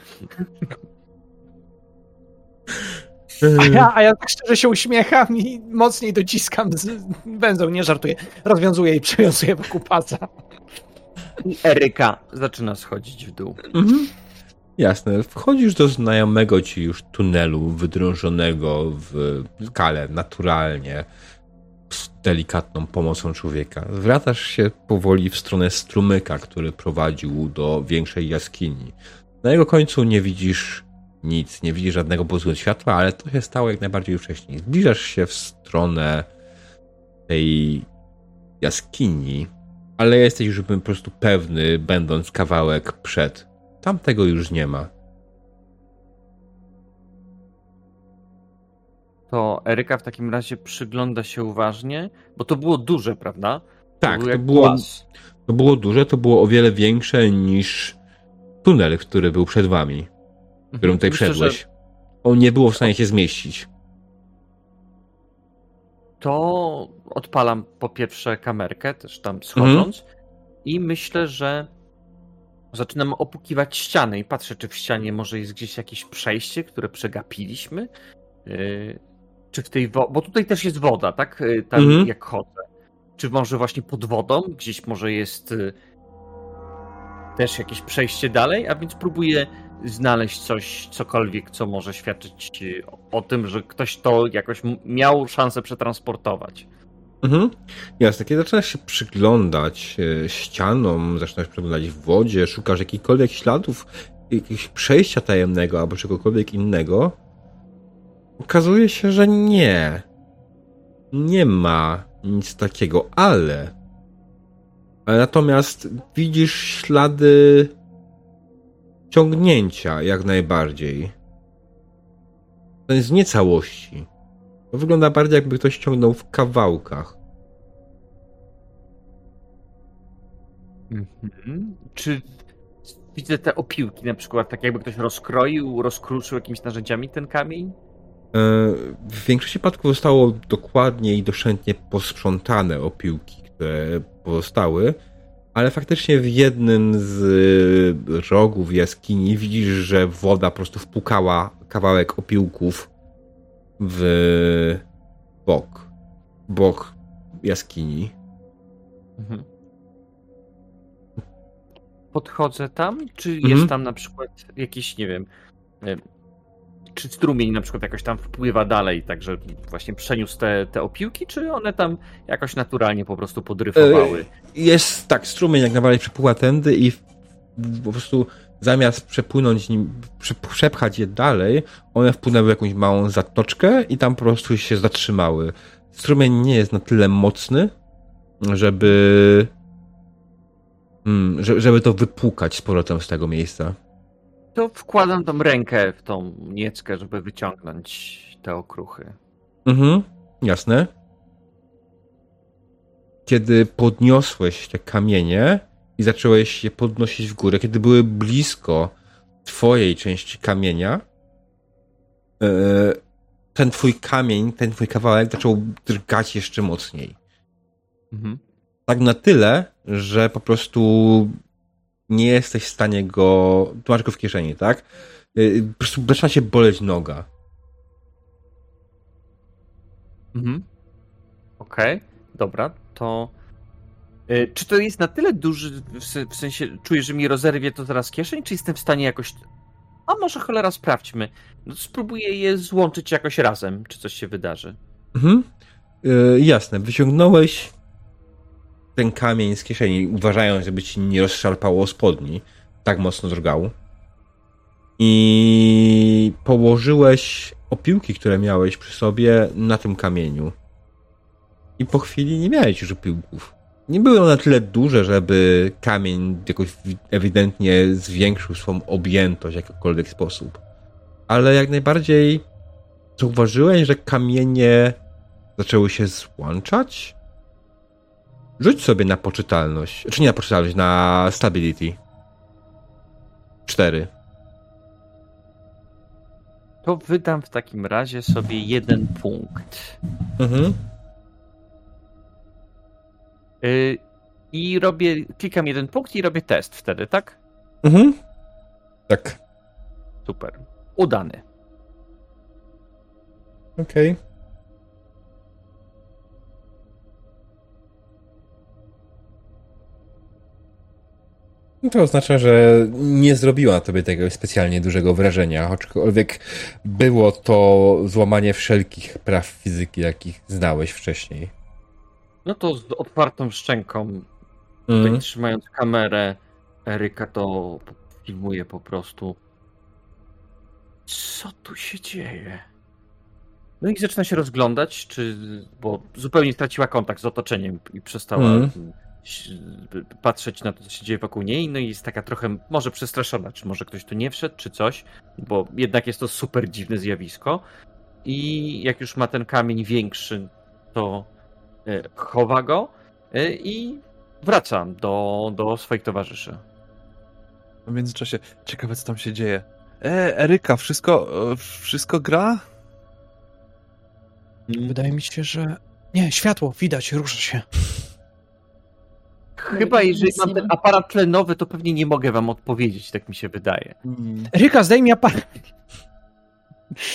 A ja, a ja tak szczerze się uśmiecham i mocniej dociskam z węzeł, nie żartuję. Rozwiązuję i przywiązuję wokół pasa. I Eryka zaczyna schodzić w dół. Mhm. Jasne. Wchodzisz do znajomego ci już tunelu wydrążonego w skale naturalnie delikatną pomocą człowieka. Zwracasz się powoli w stronę strumyka, który prowadził do większej jaskini. Na jego końcu nie widzisz nic, nie widzisz żadnego błysku światła, ale to się stało jak najbardziej wcześniej. Zbliżasz się w stronę tej jaskini, ale jesteś już po prostu pewny, będąc kawałek przed. Tam tego już nie ma. To Eryka w takim razie przygląda się uważnie, bo to było duże, prawda? Tak, to było, głaz. to było duże, to było o wiele większe niż tunel, który był przed wami, którym tutaj Myślę, wszedłeś. że On nie było w stanie się zmieścić. To odpalam po pierwsze kamerkę, też tam schodząc, i myślę, że zaczynam opukiwać ściany i patrzę, czy w ścianie może jest gdzieś jakieś przejście, które przegapiliśmy. Czy w tej wo- bo tutaj też jest woda, tak? Yy, Tam Mhm. jak chodzę. Czy może właśnie pod wodą, gdzieś może jest yy, też jakieś przejście dalej, a więc próbuję znaleźć coś, cokolwiek, co może świadczyć yy, o- tym, że ktoś to jakoś miał szansę przetransportować. Mhm. Jasne, kiedy zaczynasz się przyglądać ścianom, zaczynasz przyglądać w wodzie, szukasz jakichkolwiek śladów, jakiegoś przejścia tajemnego albo czegokolwiek innego, okazuje się, że nie. Nie ma nic takiego, ale. natomiast widzisz ślady ciągnięcia jak najbardziej. To jest nie całości. To wygląda bardziej jakby ktoś ciągnął w kawałkach. Mhm. Czy widzę te opiłki na przykład, tak jakby ktoś rozkroił, rozkruszył jakimiś narzędziami ten kamień? E, w większości przypadków zostało dokładnie i doszczętnie posprzątane opiłki, które pozostały, ale faktycznie w jednym z rogów jaskini widzisz, że woda po prostu wpukała kawałek opiłków w bok, bok jaskini. Mhm. Podchodzę tam, czy Mhm. jest tam na przykład jakiś, nie wiem, e, czy strumień na przykład jakoś tam wpływa dalej, także właśnie przeniósł te, te opiłki, czy one tam jakoś naturalnie po prostu podryfowały? Jest tak, strumień jak najbardziej przepływa tędy i po prostu zamiast przepłynąć nim, prze- przepchać je dalej, one wpłynęły w jakąś małą zatoczkę i tam po prostu się zatrzymały. Strumień nie jest na tyle mocny, żeby mm, że- żeby to wypłukać z powrotem z tego miejsca. To wkładam tą rękę w tą nieckę, żeby wyciągnąć te okruchy. Mhm, jasne. Kiedy podniosłeś te kamienie i zacząłeś je podnosić w górę, kiedy były blisko twojej części kamienia, e, ten twój kamień, ten twój kawałek zaczął drgać jeszcze mocniej. Mhm. Tak na tyle, że po prostu nie jesteś w stanie go. Tu masz go w kieszeni, tak? E, Po prostu zaczyna się boleć noga. Mhm. Okej, dobra, to. y, Czy to jest na tyle duży, w se- w sensie czuję, że mi rozerwie to zaraz kieszeń, czy jestem w stanie jakoś. A może cholera sprawdźmy. No, spróbuję je złączyć jakoś razem, czy coś się wydarzy. Mhm. E, jasne, wyciągnąłeś ten kamień z kieszeni, uważając, żeby ci nie rozszarpało spodni. Tak mocno drgał. I położyłeś opiłki, które miałeś przy sobie, na tym kamieniu. I po chwili nie miałeś już opiłków. Nie były one na tyle duże, żeby kamień jakoś wi- ewidentnie zwiększył swą objętość w jakikolwiek sposób. Ale jak najbardziej zauważyłeś, że kamienie zaczęły się złączać? Rzuć sobie na poczytalność. Czy nie na poczytalność, na stability. Cztery. To wydam w takim razie sobie jeden punkt. Mhm. Y, I robię, klikam jeden punkt i robię test wtedy, tak? Mhm. Tak. Super. Udany. Okej. No To oznacza, że nie zrobiła na tobie tego specjalnie dużego wrażenia, aczkolwiek było to złamanie wszelkich praw fizyki, jakich znałeś wcześniej. No to z otwartą szczęką. Tutaj trzymając kamerę, Eryka to filmuje po prostu. Co tu się dzieje? No i zaczyna się rozglądać, czy. bo zupełnie straciła kontakt z otoczeniem i przestała Mhm. Patrzeć na to, co się dzieje wokół niej. No i jest taka trochę, może przestraszona, czy może ktoś tu nie wszedł, czy coś, bo jednak jest to super dziwne zjawisko. I jak już ma ten kamień większy, to e, chowa go e, i wracam do, do swoich towarzyszy. W międzyczasie ciekawe, co tam się dzieje. E, Eryka, wszystko, e, wszystko gra? Wydaje mi się, że... Nie, światło, widać, rusza się. Chyba jeżeli mam ten aparat tlenowy, to pewnie nie mogę wam odpowiedzieć, tak mi się wydaje. Ryka, zdejmij aparat.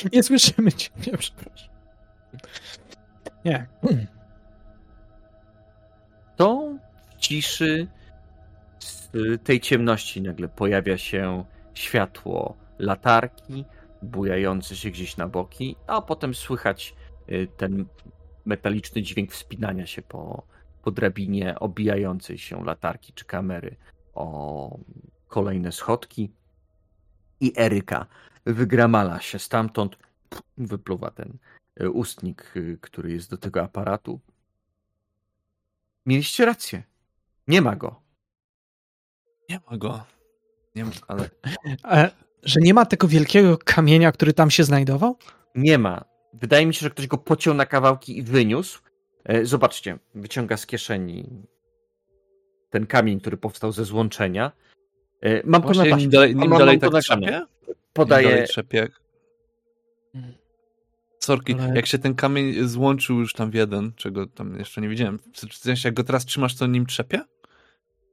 <laughs> Nie słyszymy cię. Nie, przepraszam. Nie. To w ciszy z tej ciemności nagle pojawia się światło latarki, bujające się gdzieś na boki, a potem słychać y, ten metaliczny dźwięk wspinania się po, po drabinie obijającej się latarki czy kamery o kolejne schodki. I Eryka wygramala się stamtąd, wypluwa ten e, ustnik, y, który jest do tego aparatu. Mieliście rację. Nie ma go. Nie ma go. Nie ma, ale E, że nie ma tego wielkiego kamienia, który tam się znajdował? Nie ma. Wydaje mi się, że ktoś go pociął na kawałki i wyniósł. E, Zobaczcie, wyciąga z kieszeni ten kamień, który powstał ze złączenia. E, Mam to na właśnie taśmie. nim dalej, Mam- nim mam dalej to tak trzepie? Nim dalej trzepie. Mm. Sorki, Ale- jak się ten kamień złączył już tam w jeden, czego tam jeszcze nie widziałem. W sensie, jak go teraz trzymasz, to nim trzepie?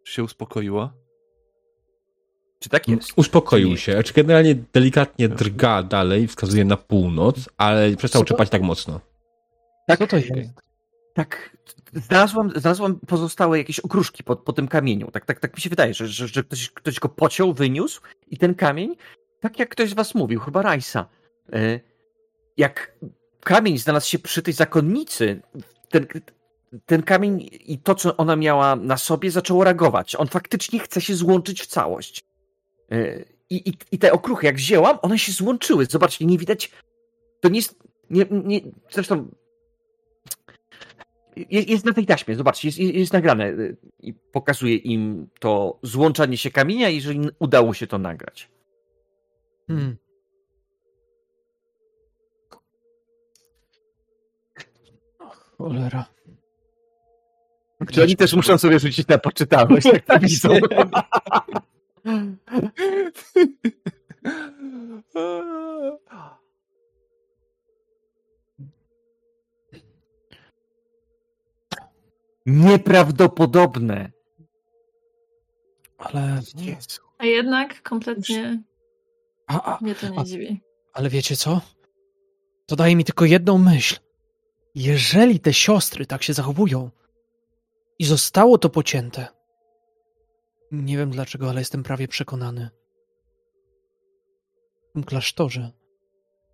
Czy się uspokoiło? Czy tak jest? Uspokoił Czyli- się. Znaczy generalnie delikatnie drga dalej, wskazuje na północ, ale przestał Co to- czepać tak mocno. Co to jest? Tak. Znalazłam, znalazłam pozostałe jakieś okruszki po, po tym kamieniu. Tak, tak, tak mi się wydaje, że, że, że ktoś, ktoś go pociął, wyniósł i ten kamień, tak jak ktoś z was mówił, chyba Rajsa, e, jak kamień znalazł się przy tej zakonnicy, ten, ten kamień i to, co ona miała na sobie, zaczęło reagować. On faktycznie chce się złączyć w całość. E, I, i, I te okruchy, jak wzięłam, one się złączyły. Zobaczcie, nie widać. To nie jest. Nie, nie, zresztą. Jest, jest na tej taśmie, zobaczcie, jest, jest, jest nagrane y, i pokazuje im to złączanie się kamienia, jeżeli udało się to nagrać. Hmm. Och, Cholera. Czy oni też muszą sobie rzucić na poczytalność, tak napisał. <laughs> Nieprawdopodobne. Ale, A jednak kompletnie a, a, mnie to nie a- dziwi. ale wiecie co? To daje mi tylko jedną myśl. Jeżeli te siostry tak się zachowują i zostało to pocięte, nie wiem dlaczego, ale jestem prawie przekonany. W tym klasztorze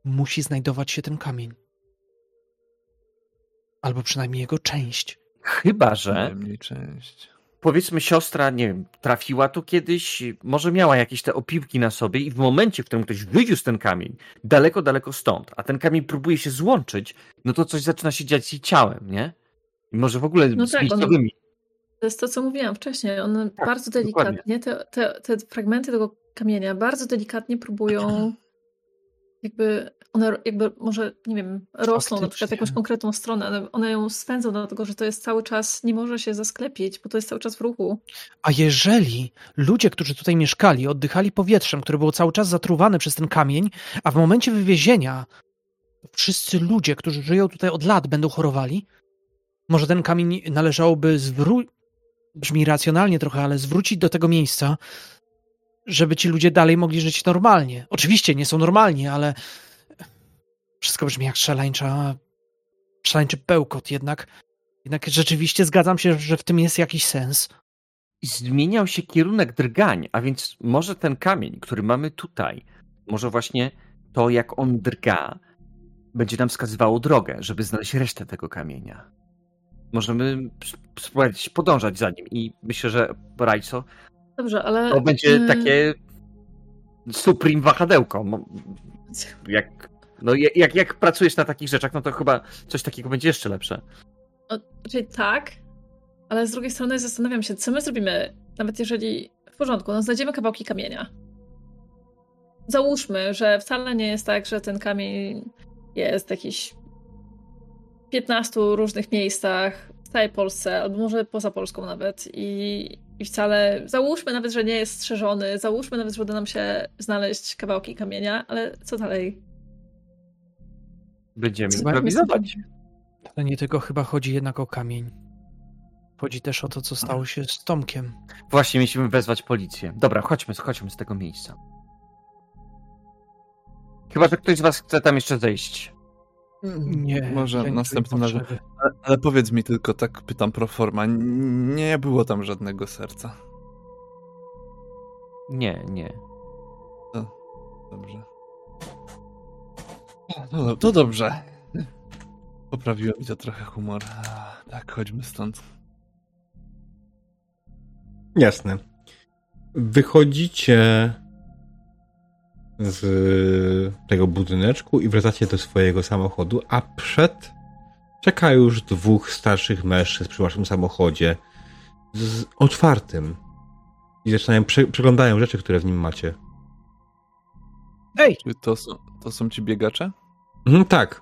musi znajdować się ten kamień. Albo przynajmniej jego część. Chyba, że Najmniej część. powiedzmy siostra, nie wiem, trafiła tu kiedyś, może miała jakieś te opiłki na sobie i w momencie, w którym ktoś wywiózł ten kamień daleko, daleko stąd, a ten kamień próbuje się złączyć, no to coś zaczyna się dziać z jej ciałem, nie? I może w ogóle No z tak, ono- miejscowymi. To jest to, co mówiłam wcześniej. One Tak, bardzo delikatnie, te, te, te fragmenty tego kamienia bardzo delikatnie próbują <clears throat> jakby one jakby może, nie wiem, rosną na przykład jakąś konkretną stronę, ale one ją swędzą dlatego, że to jest cały czas, nie może się zasklepić, bo to jest cały czas w ruchu. A jeżeli ludzie, którzy tutaj mieszkali, oddychali powietrzem, które było cały czas zatruwane przez ten kamień, a w momencie wywiezienia wszyscy ludzie, którzy żyją tutaj od lat, będą chorowali, może ten kamień należałoby zwrócić, brzmi racjonalnie trochę, ale zwrócić do tego miejsca, żeby ci ludzie dalej mogli żyć normalnie. Oczywiście nie są normalni, ale wszystko brzmi jak szaleńcza, szaleńczy bełkot jednak. Jednak rzeczywiście zgadzam się, że w tym jest jakiś sens. I zmieniał się kierunek drgań, a więc może ten kamień, który mamy tutaj, może właśnie to, jak on drga, będzie nam wskazywało drogę, żeby znaleźć resztę tego kamienia. Możemy sp- spróbować podążać za nim i myślę, że Rajco, Dobrze, ale... to będzie mm, takie supreme wahadełko. Jak, no, jak- jak, pracujesz na takich rzeczach, no to chyba coś takiego będzie jeszcze lepsze. O, Czyli tak, ale z drugiej strony zastanawiam się, co my zrobimy, nawet jeżeli w porządku, no znajdziemy kawałki kamienia. Załóżmy, że wcale nie jest tak, że ten kamień jest w jakichś 15 różnych miejscach w całej Polsce, albo może poza Polską nawet i, i wcale, załóżmy nawet, że nie jest strzeżony, załóżmy nawet, że uda nam się znaleźć kawałki kamienia, ale co dalej? Będziemy Co improwizować. Ale nie tylko chyba chodzi jednak o kamień. Chodzi też o to, co stało się z Tomkiem. Właśnie mieliśmy wezwać policję. Dobra, chodźmy, chodźmy z tego miejsca. Chyba, że ktoś z was chce tam jeszcze zejść. Nie. Może ja następnym razem. Ale, ale powiedz mi tylko, tak pytam pro forma, nie było tam żadnego serca. Nie, nie. Dobrze. No, to dobrze. Poprawiło mi to trochę humor. Tak, chodźmy stąd. Jasne. Wychodzicie z tego budyneczku i wracacie do swojego samochodu, a przed czeka już dwóch starszych mężczyzn przy waszym samochodzie z otwartym i zaczynają, prze, przeglądają rzeczy, które w nim macie. Ej! Czy to są, to są ci biegacze? Mhm, tak.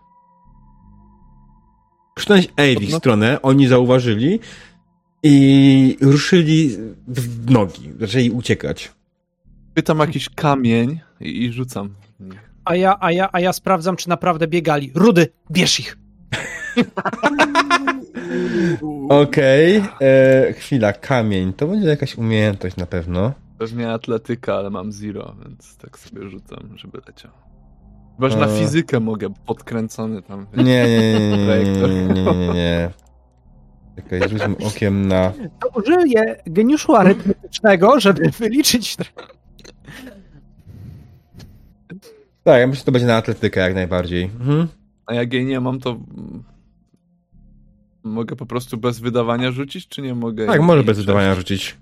Krzycznąłeś ej w ich No- stronę, oni zauważyli i ruszyli w nogi, zaczęli uciekać. Pytam jakiś kamień i, i rzucam. A ja, a, ja, a ja sprawdzam, czy naprawdę biegali. Rudy, bierz ich! <laughs> Okej, e, chwila, kamień, to będzie jakaś umiejętność na pewno. Pewnie atletyka, ale mam zero, więc tak sobie rzucam, żeby leciał. Chyba, że na E. fizykę mogę, podkręcony tam. Nie, nie, nie, nie, nie, nie, nie, nie. Czekaj, rzućmy okiem na... To użyję geniuszu arytmetycznego, żeby wyliczyć... Tak, ja myślę, że to będzie na atletykę jak najbardziej. Mhm. A jak jej nie mam, to mogę po prostu bez wydawania rzucić, czy nie mogę? Tak, może bez wydawania rzucić.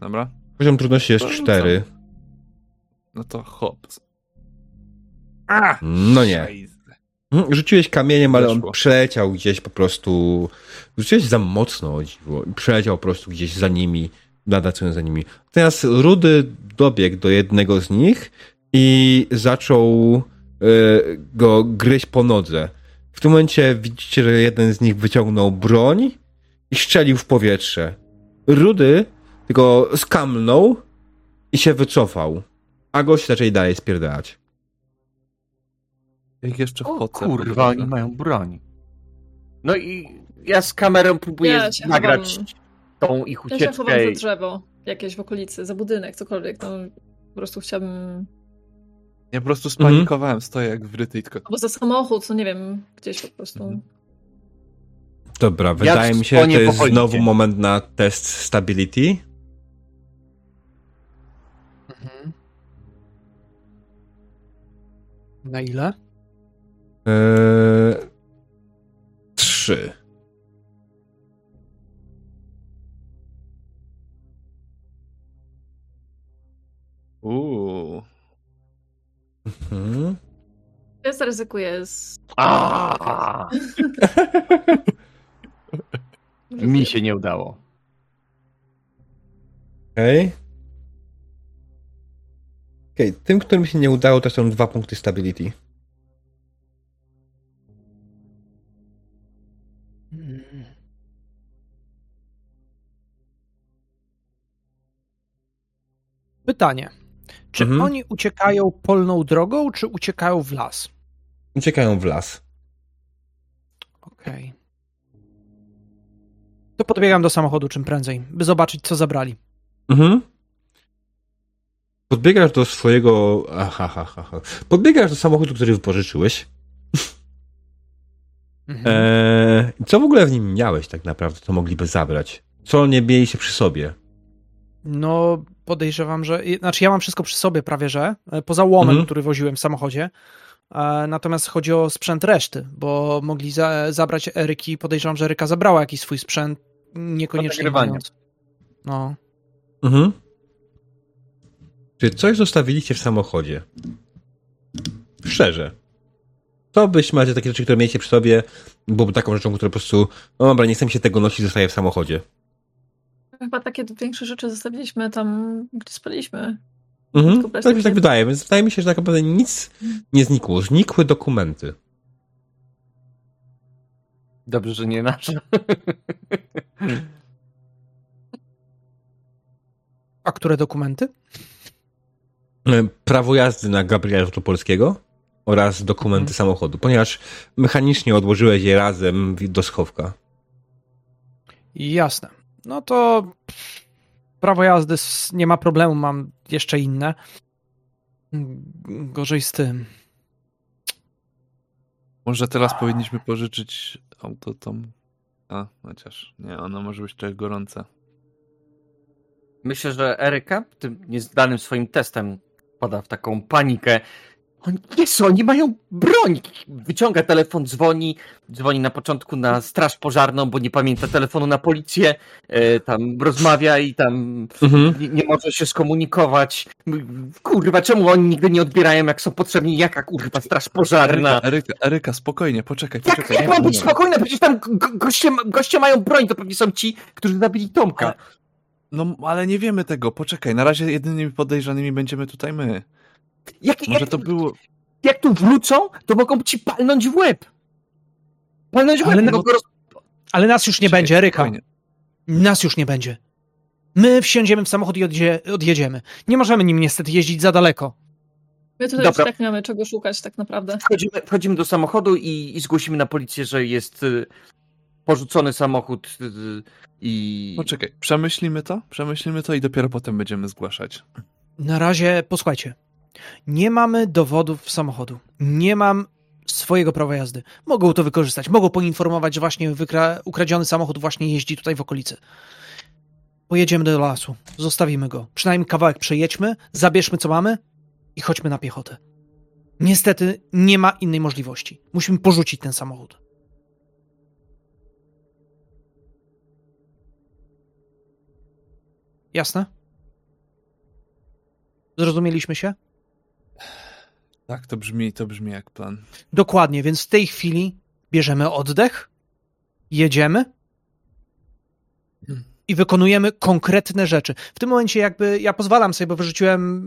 Dobra, Poziom trudności jest To rzucam. 4. no to hop. No nie. Mhm, Rzuciłeś kamieniem, ale on przeleciał gdzieś po prostu. Rzuciłeś za mocno, o dziwo, i przeleciał po prostu gdzieś za nimi, nadacując za nimi. Teraz Rudy dobiegł do jednego z nich i zaczął e, go gryźć po nodze. W tym momencie widzicie, że jeden z nich wyciągnął broń i strzelił w powietrze. Rudy tylko skamlnął i się wycofał. A gość raczej dalej spierdalać. Jak jeszcze O wchodzę. kurwa, oni mają broń. No i ja z kamerą próbuję Ja nagrać chowam. tą ich Ja się chowam ucieczkę. za drzewo, jakieś w okolicy, za budynek, cokolwiek. No, po prostu chciałabym... Ja po prostu spanikowałem, stoję jak wryty i tylko... Albo za samochód, no nie wiem, gdzieś po prostu. Mhm. Dobra, wydaje mi się, że to jest pochodzicie. znowu moment na test stability. Mhm. Na ile? Eee, trzy. Uuu. Mhm. Ja zaryzykuję z... A, Mi się nie udało. Okej. Okej, tym, którym się nie udało, to są dwa punkty stability. Pytanie. Czy Mhm. oni uciekają polną drogą, czy uciekają w las? Uciekają w las. Okej. To podbiegam do samochodu czym prędzej, by zobaczyć, co zabrali. Mhm. Podbiegasz do swojego. Aha, aha, aha. Podbiegasz do samochodu, który wypożyczyłeś. Mhm. Eee, co w ogóle w nim miałeś tak naprawdę, co mogliby zabrać? Co nie mieliście przy sobie? No, podejrzewam, że. Znaczy, ja mam wszystko przy sobie prawie, że. e, Poza łomem, Mhm. który woziłem w samochodzie. E, Natomiast chodzi o sprzęt reszty, bo mogli za, zabrać Eryki. Podejrzewam, że Eryka zabrała jakiś swój sprzęt, niekoniecznie mając. No. Mhm. Czy coś zostawiliście w samochodzie? Szczerze. Co byś macie takie rzeczy, które mieliście przy sobie, byłoby taką rzeczą, która po prostu, no dobra, nie chcę mi się tego nosić, zostaje w samochodzie. Chyba takie większe rzeczy zostawiliśmy tam, gdzie spaliśmy. Mhm. Tak mi się tak wydaje, więc wydaje mi się, że tak naprawdę nic nie znikło. Znikły dokumenty. Dobrze, że nie nasze. A które dokumenty? E, Prawo jazdy na Gabriela Polskiego oraz dokumenty Mhm. samochodu, ponieważ mechanicznie odłożyłeś je razem do schowka. Jasne. No to prawo jazdy nie ma problemu, mam jeszcze inne. Gorzej z tym. Może teraz powinniśmy pożyczyć auto tom. A, chociaż nie, ono może być trochę gorące. Myślę, że Eryka tym niezdanym swoim testem pada w taką panikę. Oni, Jezu, oni mają broń! Wyciąga telefon, dzwoni, dzwoni na początku na straż pożarną, bo nie pamięta telefonu na policję, e, tam rozmawia i tam Mhm. nie, nie może się skomunikować. Kurwa, czemu oni nigdy nie odbierają, jak są potrzebni? Jaka kurwa straż pożarna? Eryka, Eryka, spokojnie, poczekaj, Jak, poczekaj. jak mam być spokojna? Przecież tam go- goście, goście mają broń, to pewnie są ci, którzy zabili Tomka. No, ale nie wiemy tego, poczekaj, na razie jedynymi podejrzanymi będziemy tutaj my. Jak, Może jak, to było... jak tu wrócą, to mogą ci palnąć w łeb. Palnąć w Ale łeb. go roz... Ale nas już nie Czekaj, będzie, Ryka. spokojnie. Nas już nie będzie. My wsiądziemy w samochód i odjedzie, odjedziemy. Nie możemy nim niestety jeździć za daleko. My tutaj Dobra. już tak nie mamy czego szukać tak naprawdę. wchodzimy, wchodzimy do samochodu i, i zgłosimy na policję, że jest y, porzucony samochód y, i... Poczekaj, przemyślimy to, przemyślimy to i dopiero potem będziemy zgłaszać. Na razie, posłuchajcie. Nie mamy dowodów samochodu. Nie mam swojego prawa jazdy. Mogą to wykorzystać. Mogą poinformować, że właśnie wykra- ukradziony samochód właśnie jeździ tutaj w okolicy. Pojedziemy do lasu. Zostawimy go. Przynajmniej kawałek przejedźmy, zabierzmy co mamy i chodźmy na piechotę. Niestety nie ma innej możliwości. Musimy porzucić ten samochód. Jasne? Zrozumieliśmy się? Tak, to brzmi, to brzmi jak plan. Dokładnie, więc w tej chwili bierzemy oddech, jedziemy i wykonujemy konkretne rzeczy. W tym momencie jakby ja pozwalam sobie, bo wyrzuciłem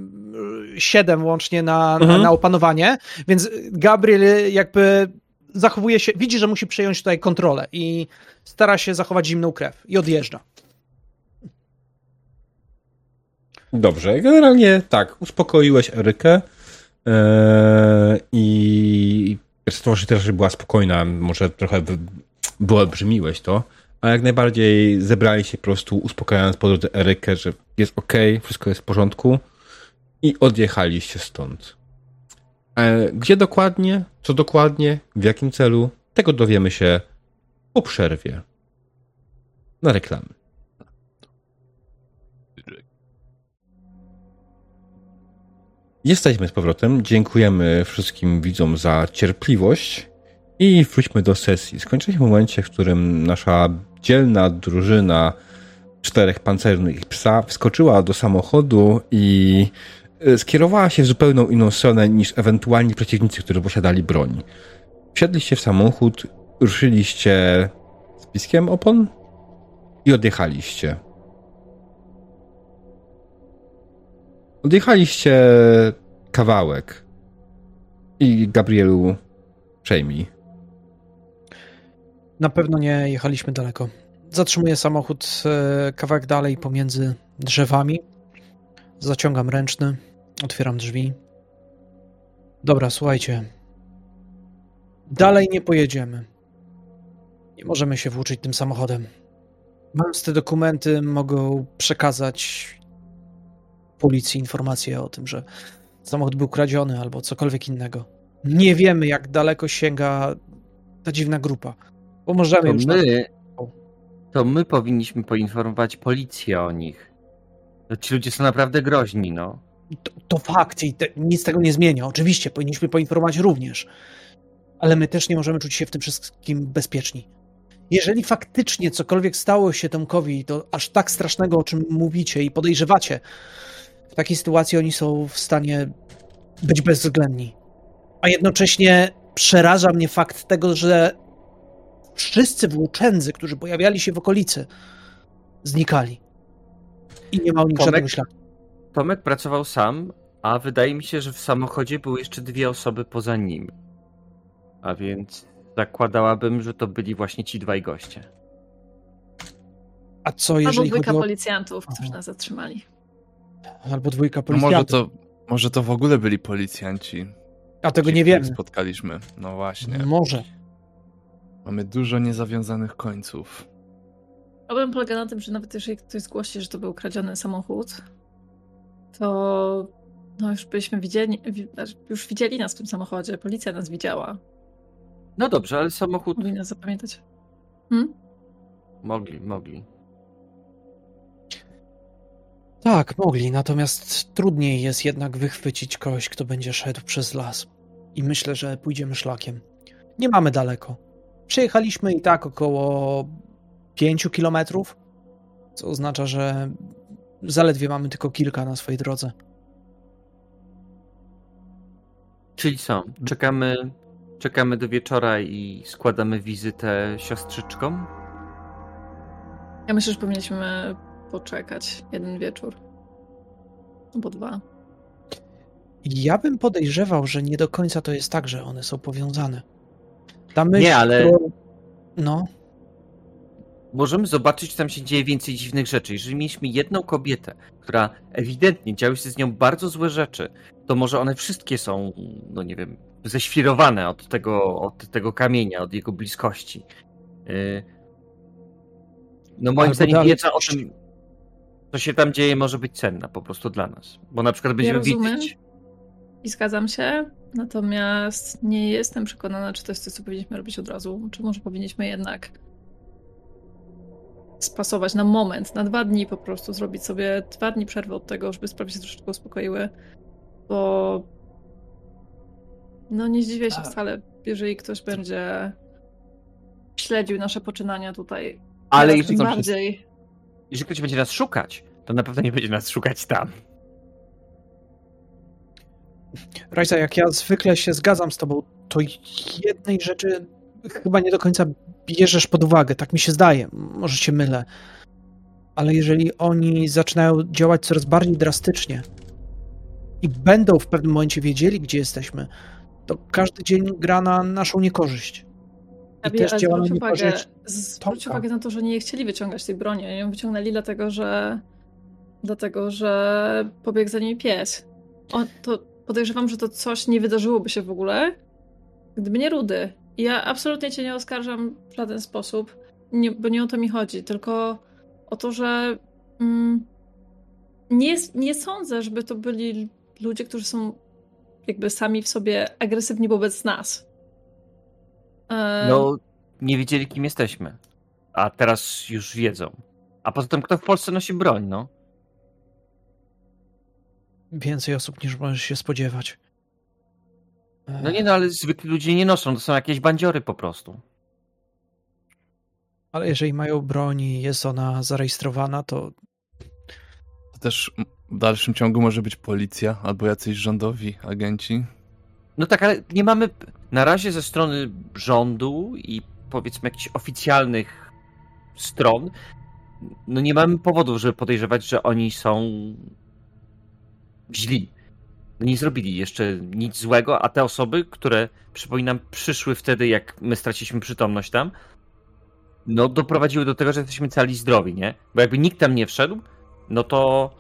y, siedem łącznie na, na, Mhm. na opanowanie, więc Gabriel jakby zachowuje się, widzi, że musi przejąć tutaj kontrolę i stara się zachować zimną krew i odjeżdża. Dobrze, generalnie tak, uspokoiłeś Erykę i sytuacja też była spokojna, może trochę wy- wyolbrzymiłeś to, a jak najbardziej zebrali się po prostu uspokajając po drodze Erykę, że jest ok, wszystko jest w porządku i odjechaliście stąd. E, gdzie dokładnie, co dokładnie, w jakim celu, tego dowiemy się po przerwie na reklamy. Jesteśmy z powrotem. Dziękujemy wszystkim widzom za cierpliwość i wróćmy do sesji. Skończyliśmy w momencie, w którym nasza dzielna drużyna czterech pancernych psa wskoczyła do samochodu i e, skierowała się w zupełną inną stronę niż ewentualni przeciwnicy, którzy posiadali broń. Wsiedliście w samochód, ruszyliście z piskiem opon i odjechaliście. Odjechaliście kawałek. I Gabrielu, przejmij. Na pewno nie jechaliśmy daleko. Zatrzymuję samochód e, kawałek dalej pomiędzy drzewami. Zaciągam ręczny, otwieram drzwi. Dobra, słuchajcie. Dalej nie pojedziemy. Nie możemy się włóczyć tym samochodem. Mając te dokumenty, mogą przekazać policji informację o tym, że samochód był kradziony albo cokolwiek innego. Nie wiemy, jak daleko sięga ta dziwna grupa. Bo możemy To już na- my, to my powinniśmy poinformować policję o nich. To ci ludzie są naprawdę groźni, no. To, to fakt i te, nic tego nie zmienia. Oczywiście, powinniśmy poinformować również. Ale my też nie możemy czuć się w tym wszystkim bezpieczni. Jeżeli faktycznie cokolwiek stało się Tomkowi, to aż tak strasznego, o czym mówicie i podejrzewacie, w takiej sytuacji oni są w stanie być bezwzględni. A jednocześnie przeraża mnie fakt tego, że wszyscy włóczędzy, którzy pojawiali się w okolicy, znikali. I nie ma o nich Tomek? żadnego śladu. Tomek pracował sam, a wydaje mi się, że w samochodzie były jeszcze dwie osoby poza nim. A więc zakładałabym, że to byli właśnie ci dwaj goście. A co Albo jeżeli dwójka chodzi o... policjantów, którzy nas zatrzymali. Albo dwójka No policjantów. może to, może to w ogóle byli policjanci. A tego ci, nie wiemy. Spotkaliśmy. No właśnie. Może. Mamy dużo niezawiązanych końców. Problem polega na tym, że nawet jeżeli ktoś zgłosi, że to był kradziony samochód, to no już byliśmy widzieli, wi- już widzieli nas w tym samochodzie, policja nas widziała. No dobrze, ale samochód Mogli nas zapamiętać. Hmm? mogli, mogli. Tak, mogli, natomiast trudniej jest jednak wychwycić kogoś, kto będzie szedł przez las. I myślę, że pójdziemy szlakiem. Nie mamy daleko. Przejechaliśmy i tak około 5 kilometrów, co oznacza, że zaledwie mamy tylko kilka na swojej drodze. Czyli co? Czekamy, czekamy do wieczora i składamy wizytę siostrzyczkom? Ja myślę, że powinniśmy poczekać jeden wieczór. Albo dwa. Ja bym podejrzewał, że nie do końca to jest tak, że one są powiązane. Ta myśl, Nie, ale- którą- No, Możemy zobaczyć, czy tam się dzieje więcej dziwnych rzeczy. Jeżeli mieliśmy jedną kobietę, która ewidentnie działy się z nią bardzo złe rzeczy, to może one wszystkie są, no nie wiem, ześwirowane od tego, od tego kamienia, od jego bliskości. Yy, No moim Albo zdaniem wiedza o tym, co się tam dzieje, może być cenna po prostu dla nas. Bo na przykład będziemy rozumiem. wiedzieć... I zgadzam się, natomiast nie jestem przekonana, czy to jest coś, co powinniśmy robić od razu, czy może powinniśmy jednak spasować na moment, na dwa dni po prostu, zrobić sobie dwa dni przerwy od tego, żeby sprawy się troszeczkę uspokoiły, bo no nie zdziwię się wcale, jeżeli ktoś będzie śledził nasze poczynania tutaj. Ale jeżeli, bardziej. jeżeli ktoś będzie nas szukać, to na pewno nie będzie nas szukać tam. Rajza, jak ja zwykle się zgadzam z tobą, to jednej rzeczy chyba nie do końca bierzesz pod uwagę, tak mi się zdaje, może się mylę. Ale jeżeli oni zaczynają działać coraz bardziej drastycznie i będą w pewnym momencie wiedzieli, gdzie jesteśmy, to każdy dzień gra na naszą niekorzyść. I Abi, też działa na niekorzyść zwróć uwagę na to, że nie chcieli wyciągać tej broni. Oni ją wyciągnęli dlatego, że dlatego, że pobiegł za nimi pies. O, to podejrzewam, że to coś nie wydarzyłoby się w ogóle, gdyby nie Rudy. I Ja absolutnie cię nie oskarżam w żaden sposób, nie, bo nie o to mi chodzi, tylko o to, że mm, nie, nie sądzę, żeby to byli ludzie, którzy są jakby sami w sobie agresywni wobec nas. E, No, nie wiedzieli, kim jesteśmy. A teraz już wiedzą. A poza tym, kto w Polsce nosi broń, no? Więcej osób niż możesz się spodziewać. No nie, no, ale zwykli ludzie nie noszą, to są jakieś bandziory po prostu. Ale jeżeli mają broń i jest ona zarejestrowana, to To też w dalszym ciągu może być policja albo jacyś rządowi agenci. No tak, ale nie mamy na razie ze strony rządu i powiedzmy jakichś oficjalnych stron, no nie mamy powodów, żeby podejrzewać, że oni są źli. No nie zrobili jeszcze nic złego, a te osoby, które, przypominam, przyszły wtedy, jak my straciliśmy przytomność tam, no doprowadziły do tego, że jesteśmy cali zdrowi, nie? Bo jakby nikt tam nie wszedł, no to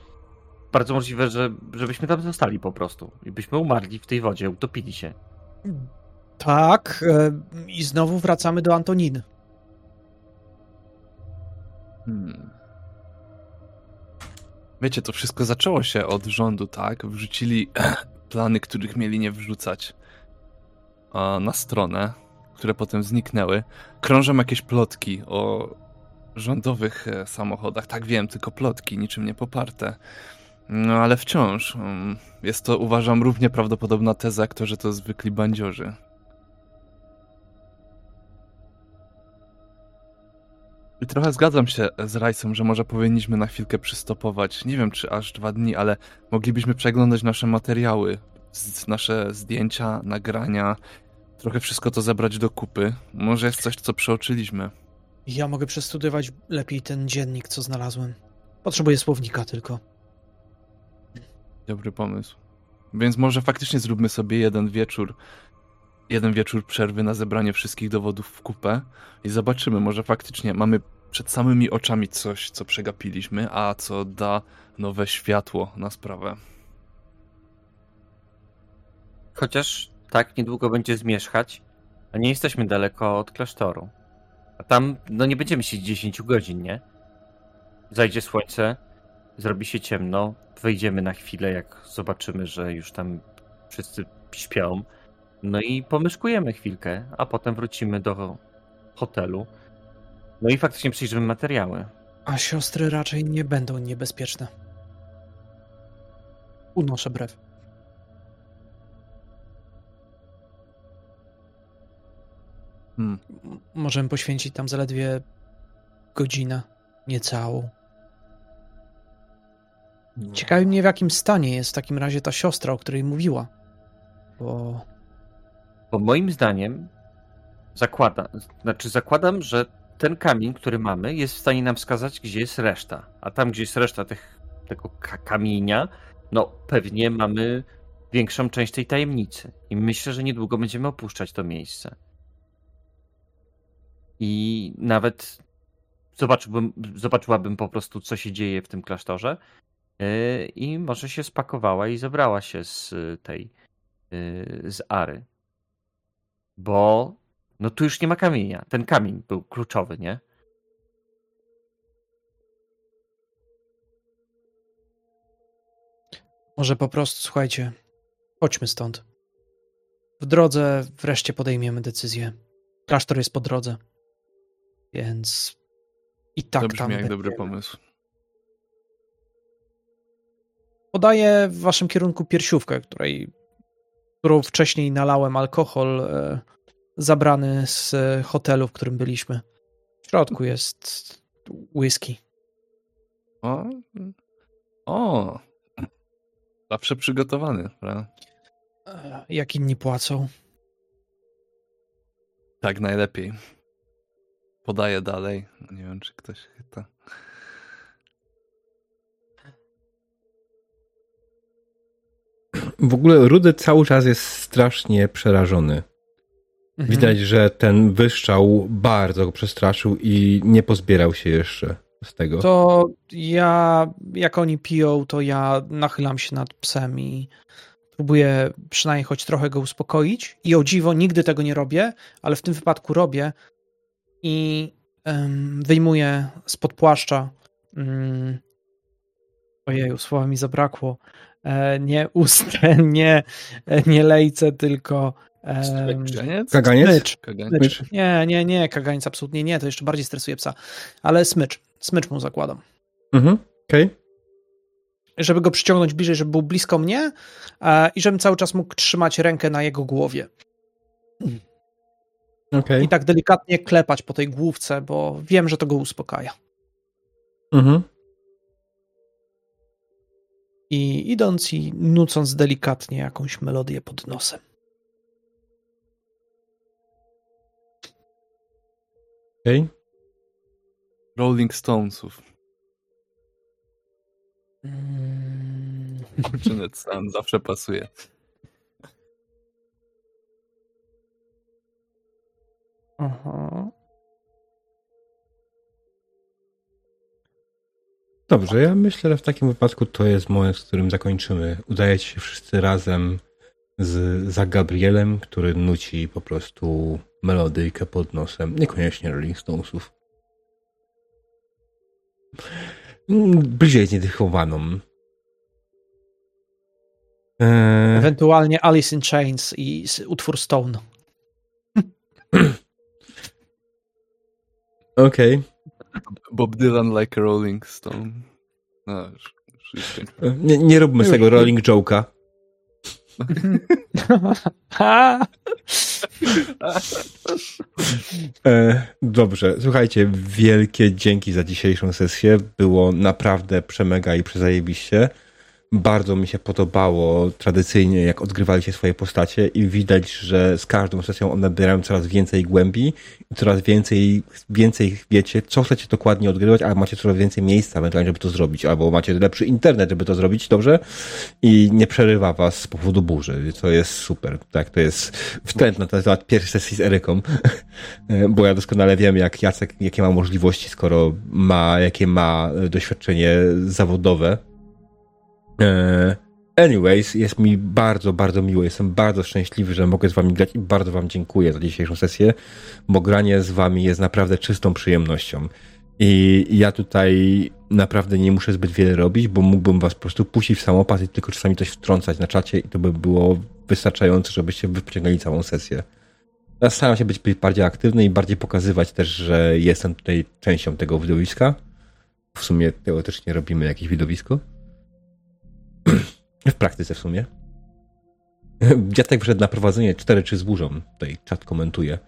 bardzo możliwe, że żebyśmy tam zostali po prostu i byśmy umarli w tej wodzie, utopili się. tak. e, I znowu wracamy do Antoniny. Hmm. Wiecie, to wszystko zaczęło się od rządu, tak? Wrzucili <clears throat> plany, których mieli nie wrzucać a, na stronę, które potem zniknęły. Krążą jakieś plotki o rządowych e, samochodach. Tak wiem, tylko plotki, niczym nie poparte. No ale wciąż mm, jest to, uważam, równie prawdopodobna teza, jak to, że to zwykli bandziorzy. I trochę zgadzam się z Rajsem, że może powinniśmy na chwilkę przystopować. Nie wiem, czy aż dwa dni, ale moglibyśmy przeglądać nasze materiały, nasze zdjęcia, nagrania, trochę wszystko to zebrać do kupy. Może jest coś, co przeoczyliśmy. Ja mogę przestudiować lepiej ten dziennik, co znalazłem. Potrzebuję słownika tylko. Dobry pomysł. Więc może faktycznie zróbmy sobie jeden wieczór, jeden wieczór przerwy na zebranie wszystkich dowodów w kupę i zobaczymy, może faktycznie mamy przed samymi oczami coś, co przegapiliśmy, a co da nowe światło na sprawę. Chociaż tak niedługo będzie zmierzchać, a nie jesteśmy daleko od klasztoru. A tam, no nie będziemy siedzieć 10 godzin, nie? Zajdzie słońce, zrobi się ciemno, wejdziemy na chwilę, jak zobaczymy, że już tam wszyscy śpią. No i pomyszkujemy chwilkę, a potem wrócimy do hotelu. No i faktycznie przyjrzymy materiały. A siostry raczej nie będą niebezpieczne. Unoszę brew. Hmm. Możemy poświęcić tam zaledwie godzinę, niecałą. Ciekawi mnie, w jakim stanie jest w takim razie ta siostra, o której mówiła. Bo Bo moim zdaniem zakłada, znaczy zakładam, że ten kamień, który mamy, jest w stanie nam wskazać, gdzie jest reszta. A tam, gdzie jest reszta tych, tego ka- kamienia, no pewnie mamy większą część tej tajemnicy. I myślę, że niedługo będziemy opuszczać to miejsce. I nawet zobaczyłbym, zobaczyłabym po prostu, co się dzieje w tym klasztorze. Yy, I może się spakowała i zabrała się z y, tej, yy, z Ary. Bo no tu już nie ma kamienia. Ten kamień był kluczowy, nie? może po prostu, słuchajcie, chodźmy stąd. W drodze wreszcie podejmiemy decyzję. Klasztor jest po drodze. Więc i tak to tam brzmi jak będziemy. dobry pomysł. Podaję w waszym kierunku piersiówkę, której, którą wcześniej nalałem alkohol e, zabrany z e, hotelu, w którym byliśmy. W środku jest whisky. O, o. zawsze przygotowany, prawda? E, jak inni płacą. Tak najlepiej. Podaję dalej. Nie wiem, czy ktoś chyta. W ogóle Rudy cały czas jest strasznie przerażony. Mhm. Widać, że ten wyszczał bardzo go przestraszył i nie pozbierał się jeszcze z tego. To ja, jak oni piją, to ja nachylam się nad psem i próbuję przynajmniej choć trochę go uspokoić. I o dziwo, nigdy tego nie robię, ale w tym wypadku robię i em, wyjmuję spod płaszcza. Mm, ojeju, słowa mi zabrakło. E, nie ustę, <laughs> nie, nie lejce, tylko? Kaganiec? smycz. Smycz. Nie, nie, nie, kagańc absolutnie nie, to jeszcze bardziej stresuje psa. Ale smycz, smycz mu zakładam. Mhm, okej. Żeby go przyciągnąć bliżej, żeby był blisko mnie e, i żebym cały czas mógł trzymać rękę na jego głowie. okej. I tak delikatnie klepać po tej główce, bo wiem, że to go uspokaja. Mhm. I idąc i nucąc delikatnie jakąś melodię pod nosem. Okej. Rolling Stonesów. Mm. Ned Stan zawsze pasuje. Aha. Dobrze, ja myślę, że w takim wypadku to jest moment, w którym zakończymy. Udajecie się wszyscy razem z, za Gabrielem, który nuci po prostu melodyjkę pod nosem. Niekoniecznie Rolling Stonesów. Bliżej zniedychowaną. Eee, Ewentualnie Alice in Chains i utwór Stone. <clears throat> Okej. Bob Dylan like Rolling Stone. No. Nie, nie róbmy z tego Rolling Joke'a. E, dobrze, słuchajcie, wielkie dzięki za dzisiejszą sesję. Było naprawdę przemega i przezajebiście. Bardzo mi się podobało tradycyjnie, jak odgrywaliście swoje postacie i widać, że z każdą sesją one nabierają coraz więcej głębi i coraz więcej, więcej wiecie, co chcecie dokładnie odgrywać, ale macie coraz więcej miejsca żeby to zrobić, albo macie lepszy internet, żeby to zrobić, dobrze? I nie przerywa was z powodu burzy, co jest super. Tak, to jest wtręt na temat pierwszej sesji z Eryką, <laughs> bo ja doskonale wiem, jak Jacek, jakie ma możliwości, skoro ma, jakie ma doświadczenie zawodowe. E, Anyways, jest mi bardzo, bardzo miło. Jestem bardzo szczęśliwy, że mogę z wami grać i bardzo wam dziękuję za dzisiejszą sesję, bo granie z wami jest naprawdę czystą przyjemnością. I ja tutaj naprawdę nie muszę zbyt wiele robić, bo mógłbym was po prostu puścić w samopad i tylko czasami coś wtrącać na czacie i to by było wystarczające, żebyście wyciągnęli całą sesję. Ja staram się być bardziej aktywny i bardziej pokazywać też, że jestem tutaj częścią tego widowiska. W sumie teoretycznie robimy jakieś widowisko. W praktyce w sumie. <clears throat> Dziadek wszedł na prowadzenie 4 czy z burzą. Tutaj czat komentuje.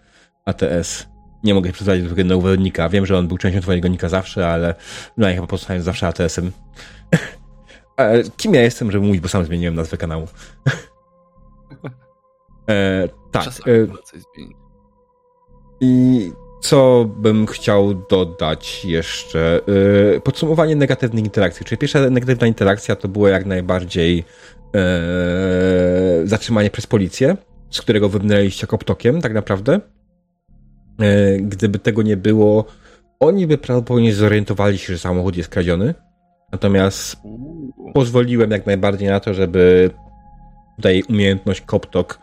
ATS. Nie mogę przedstawić do nowego nika. Wiem, że on był częścią twojego nika zawsze, ale no ja chyba pozostaję zawsze ATS-em. <laughs> Kim ja jestem, żeby mówić, bo sam zmieniłem nazwę kanału. <laughs> e, tak. E, I co bym chciał dodać jeszcze? E, podsumowanie negatywnych interakcji. Czyli pierwsza negatywna interakcja to było jak najbardziej e, zatrzymanie przez policję, z którego wybnęliście koptokiem, tak naprawdę. E, gdyby tego nie było, oni by prawdopodobnie zorientowali się, że samochód jest kradziony. Natomiast pozwoliłem jak najbardziej na to, żeby tutaj umiejętność Koptok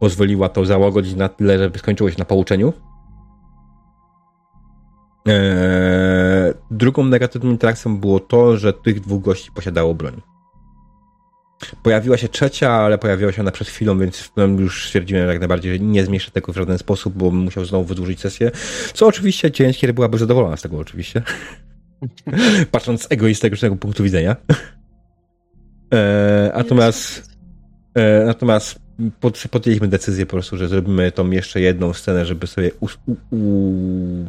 pozwoliła to załagodzić na tyle, żeby skończyło się na pouczeniu. Eee, drugą negatywną interakcją było to, że tych dwóch gości posiadało broń. Pojawiła się trzecia, ale pojawiła się ona przed chwilą, więc już stwierdziłem jak najbardziej, że nie zmieszczę tego w żaden sposób, bo musiał znowu wydłużyć sesję. Co oczywiście ciężkie byłaby zadowolona z tego oczywiście. <laughs> Patrząc z egoistycznego punktu widzenia. <laughs> E, natomiast e, natomiast pod, podjęliśmy decyzję po prostu, że zrobimy tą jeszcze jedną scenę, żeby sobie u, u,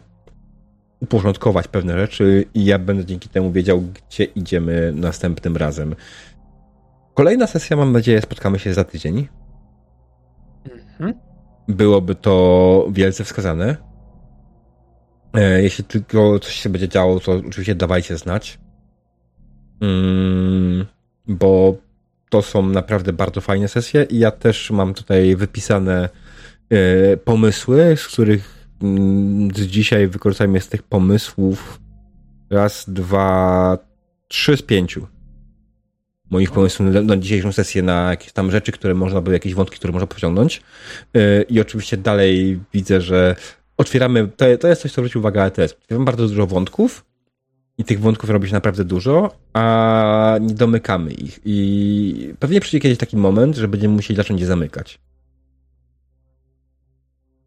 uporządkować pewne rzeczy i ja będę dzięki temu wiedział, gdzie idziemy następnym razem. Kolejna sesja, mam nadzieję, spotkamy się za tydzień. Mhm. Byłoby to wielce wskazane. E, jeśli tylko coś się będzie działo, to oczywiście dawajcie znać. Mm, bo to są naprawdę bardzo fajne sesje i ja też mam tutaj wypisane e, pomysły, z których z dzisiaj wykorzystajmy z tych pomysłów raz, dwa, trzy z pięciu moich pomysłów na, na dzisiejszą sesję, na jakieś tam rzeczy, które można by, jakieś wątki, które można pociągnąć. E, I oczywiście dalej widzę, że otwieramy, to, to jest coś, co zwrócił uwagę ATS. Otwieramy bardzo dużo wątków i tych wątków robi się naprawdę dużo, a nie domykamy ich. I pewnie przyjdzie kiedyś taki moment, że będziemy musieli zacząć je zamykać.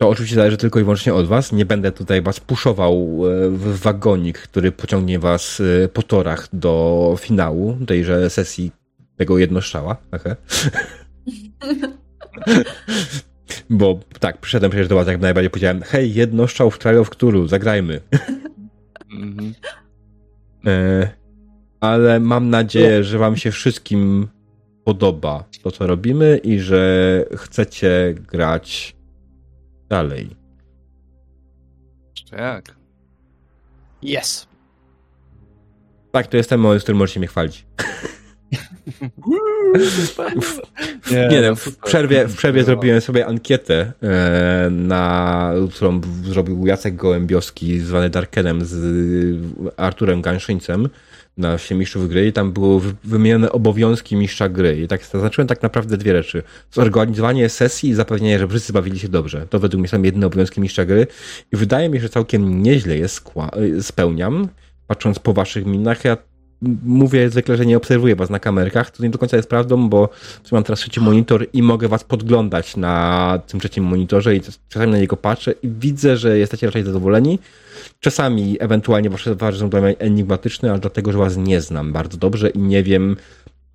To oczywiście zależy tylko i wyłącznie od was. Nie będę tutaj was puszował e, w wagonik, który pociągnie was e, po torach do finału tejże sesji tego jednostrzała. Okay. <laughs> Bo tak, przyszedłem przecież do was jak najbardziej powiedziałem, hej, jedno strzał w Trial of Cthulhu, zagrajmy. Mhm. e, ale mam nadzieję, że wam się wszystkim podoba to, co robimy i że chcecie grać dalej. Jeszcze jak? Yes. Tak, to jest ten moment, w którym możecie mnie chwalić. nie, nie no, w przerwie, w przerwie zrobiłem sobie ankietę, e, na, którą zrobił Jacek Gołębioski, zwany Darkenem z Arturem Ganszyńcem na się mistrzów gry i tam było wymienione obowiązki mistrza gry. I tak zaznaczyłem tak naprawdę dwie rzeczy. Zorganizowanie sesji i zapewnienie, że wszyscy bawili się dobrze. To według mnie są jedyne obowiązki mistrza gry i wydaje mi się, że całkiem nieźle je spełniam. Patrząc po waszych minach, ja mówię zwykle, że nie obserwuję was na kamerkach, to nie do końca jest prawdą, bo mam teraz trzeci monitor i mogę was podglądać na tym trzecim monitorze i czasami na niego patrzę i widzę, że jesteście raczej zadowoleni. Czasami ewentualnie wasze twarze są dla mnie enigmatyczne, ale dlatego, że was nie znam bardzo dobrze i nie wiem,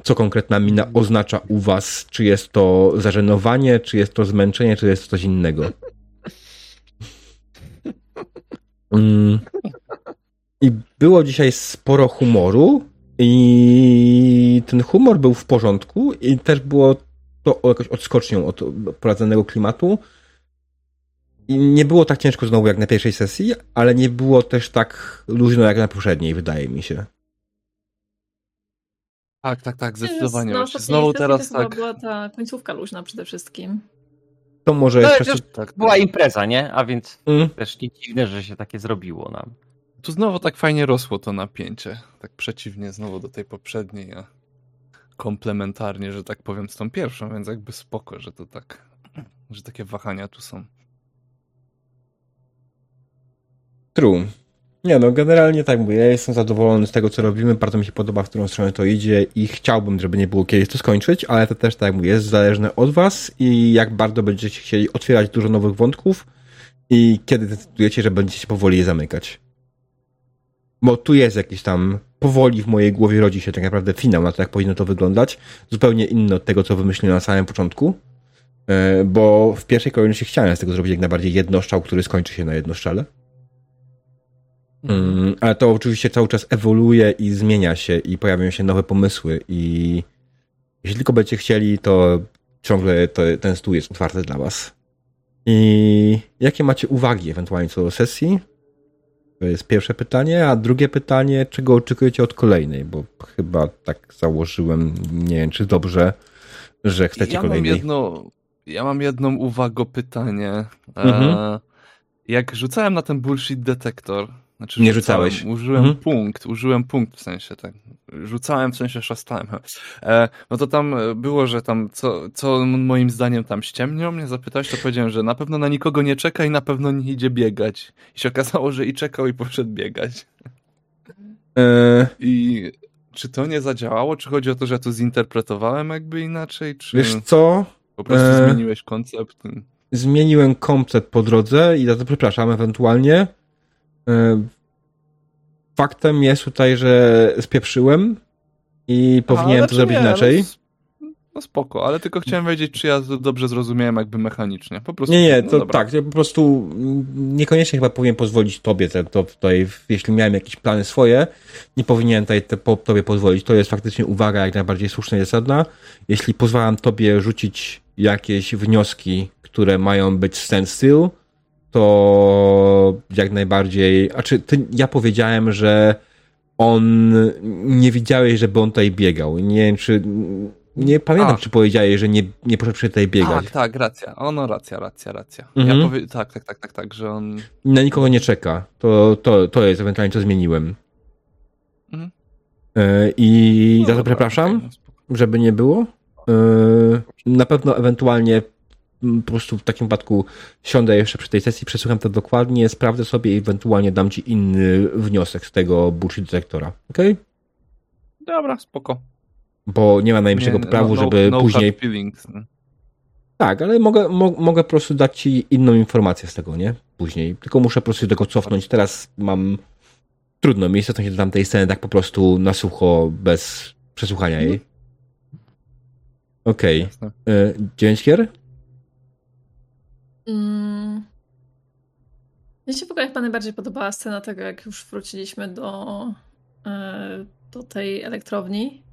co konkretna mina oznacza u was. Czy jest to zażenowanie, czy jest to zmęczenie, czy jest to coś innego. Mm. I było dzisiaj sporo humoru i ten humor był w porządku i też było to jakoś odskocznią od prowadzonego klimatu. I nie było tak ciężko znowu jak na pierwszej sesji, ale nie było też tak luźno jak na poprzedniej, wydaje mi się. Tak, tak, tak, zdecydowanie. No, znowu teraz tak. była ta końcówka luźna przede wszystkim. To może no, tak, była impreza, nie? A więc mm. też nie dziwne, że się takie zrobiło nam. Tu znowu tak fajnie rosło to napięcie. Tak przeciwnie znowu do tej poprzedniej, a komplementarnie, że tak powiem, z tą pierwszą, więc jakby spoko, że to tak, że takie wahania tu są. True. Nie no, generalnie tak mówię, ja jestem zadowolony z tego, co robimy, bardzo mi się podoba, w którą stronę to idzie i chciałbym, żeby nie było kiedyś to skończyć, ale to też, tak mówię, jest zależne od was i jak bardzo będziecie chcieli otwierać dużo nowych wątków i kiedy decydujecie, że będziecie powoli je zamykać. Bo tu jest jakiś tam powoli w mojej głowie rodzi się tak naprawdę finał na to, jak powinno to wyglądać. Zupełnie inny od tego, co wymyśliłem na samym początku. E, bo w pierwszej kolejności chciałem z tego zrobić jak najbardziej jednoszczał, który skończy się na jednoszczale. Mm, ale to oczywiście cały czas ewoluuje i zmienia się i pojawiają się nowe pomysły i jeśli tylko będziecie chcieli, to ciągle to, ten stół jest otwarty dla was. I jakie macie uwagi ewentualnie co do sesji? To jest pierwsze pytanie, a drugie pytanie, czego oczekujecie od kolejnej, bo chyba tak założyłem, nie wiem czy dobrze, że chcecie ja kolejnej. Mam jedno, ja mam jedną uwagę, pytanie. Mhm. E, jak rzucałem na ten bullshit detektor, znaczy Nie rzucałem, rzucałeś. Użyłem Mhm. punkt, użyłem punkt w sensie tak. Rzucałem w sensie szastałem. E, no to tam e, było, że tam co, co moim zdaniem tam ściemniał mnie, zapytałeś, to powiedziałem, że na pewno na nikogo nie czeka i na pewno nie idzie biegać. I się okazało, że i czekał i poszedł biegać. E, I czy to nie zadziałało? Czy chodzi o to, że ja to zinterpretowałem jakby inaczej? Czy wiesz co? po prostu e, zmieniłeś koncept? Zmieniłem koncept po drodze i za to przepraszam ewentualnie. E, Faktem jest tutaj, że spieprzyłem i powinienem Aha, to zrobić nie, inaczej. No, no spoko, ale tylko chciałem wiedzieć, czy ja dobrze zrozumiałem jakby mechanicznie. Po prostu. Nie, nie, no to dobra. tak, ja po prostu niekoniecznie chyba powinien pozwolić tobie, te, to tutaj, jeśli miałem jakieś plany swoje, nie powinienem tutaj te, po, tobie pozwolić. To jest faktycznie uwaga jak najbardziej słuszna i zasadna. Jeśli pozwalam tobie rzucić jakieś wnioski, które mają być standstill, to jak najbardziej, a czy ty, ja powiedziałem, że on, nie widziałeś, żeby on tutaj biegał. Nie wiem, czy, nie pamiętam, A. czy powiedziałeś, że nie, nie poszedł przy tutaj biegać. Tak, tak, racja. Ono, racja, racja, racja. Mhm. Ja powie... Tak, tak, tak, tak, tak, że on. na nikogo nie czeka. To, to, to jest ewentualnie, co zmieniłem. Mhm. E, I No za to przepraszam, okej, no żeby nie było. E, Na pewno ewentualnie po prostu w takim wypadku siądę jeszcze przy tej sesji, przesłucham to dokładnie, sprawdzę sobie i ewentualnie dam ci inny wniosek z tego bullshit detektora. Okej? Dobra, spoko. Bo nie ma najmniejszego Nie, poprawu, no, żeby no później. feelings. no. Tak, ale mogę, mo, mogę po prostu dać ci inną informację z tego, nie? Później. Tylko muszę po prostu się tego cofnąć. Teraz mam trudno mi cofnąć się do tamtej sceny tak po prostu na sucho, bez przesłuchania jej. Okej. Jasne. Okay. Dziewięć gier? Mm. Mnie się w ogóle chyba najbardziej podobała scena tego, jak już wróciliśmy do, e, do tej elektrowni.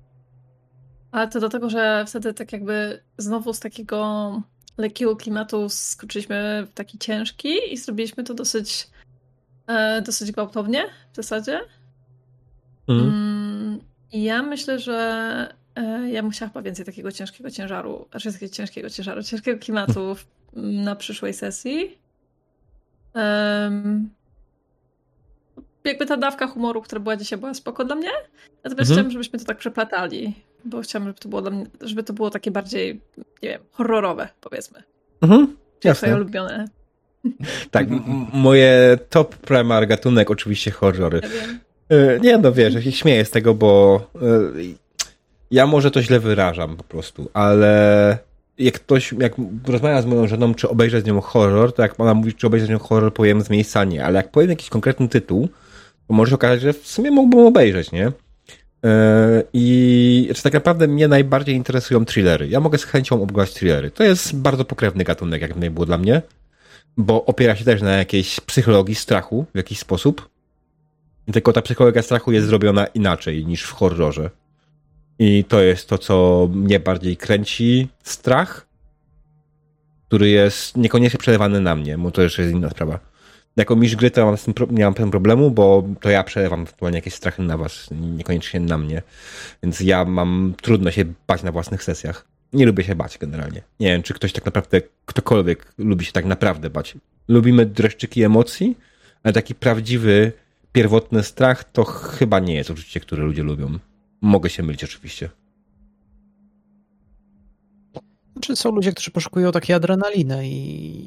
Ale to do tego, że wtedy tak jakby znowu z takiego lekkiego klimatu skoczyliśmy w taki ciężki i zrobiliśmy to dosyć, e, dosyć gwałtownie w zasadzie. Mhm. Mm, I ja myślę, że e, ja bym chciała chyba więcej takiego ciężkiego ciężaru, znaczy takiego ciężkiego ciężaru, ciężkiego klimatu w, na przyszłej sesji. Em, jakby ta dawka humoru, która była dzisiaj, była spoko dla mnie. Natomiast Mhm. chciałabym, żebyśmy to tak przeplatali, bo chciałabym, żeby to było, dla mnie, żeby to było takie bardziej, nie wiem, horrorowe, powiedzmy. Mhm. Czyli Jasne. twoje ulubione. Tak, moje top primar gatunek oczywiście horrory. Ja. E, Nie no, wiesz, ja się śmieję z tego, bo e, ja może to źle wyrażam po prostu, ale jak ktoś, jak rozmawiam z moją żoną, czy obejrzeć z nią horror, to jak ona mówi, czy obejrzeć z nią horror, powiem z miejsca nie, ale jak powiem jakiś konkretny tytuł, to może się okazać, że w sumie mógłbym obejrzeć, nie? E, I czy tak naprawdę mnie najbardziej interesują thrillery. Ja mogę z chęcią oglądać thrillery. To jest bardzo pokrewny gatunek, jak nie było dla mnie, bo opiera się też na jakiejś psychologii strachu w jakiś sposób. Tylko ta psychologia strachu jest zrobiona inaczej niż w horrorze. I to jest to, co mnie bardziej kręci. Strach, który jest niekoniecznie przelewany na mnie, bo to jeszcze jest inna sprawa. Jako mistrz gry to mam z tym, pro- nie mam problemu, bo to ja przelewam ewentualnie jakieś strachy na was, niekoniecznie na mnie. Więc ja mam trudno się bać na własnych sesjach. Nie lubię się bać generalnie. Nie wiem, czy ktoś tak naprawdę, ktokolwiek lubi się tak naprawdę bać. Lubimy dreszczyki emocji, ale taki prawdziwy, pierwotny strach to chyba nie jest uczucie, które ludzie lubią. Mogę się mylić oczywiście. Znaczy są ludzie, którzy poszukują takiej adrenaliny i,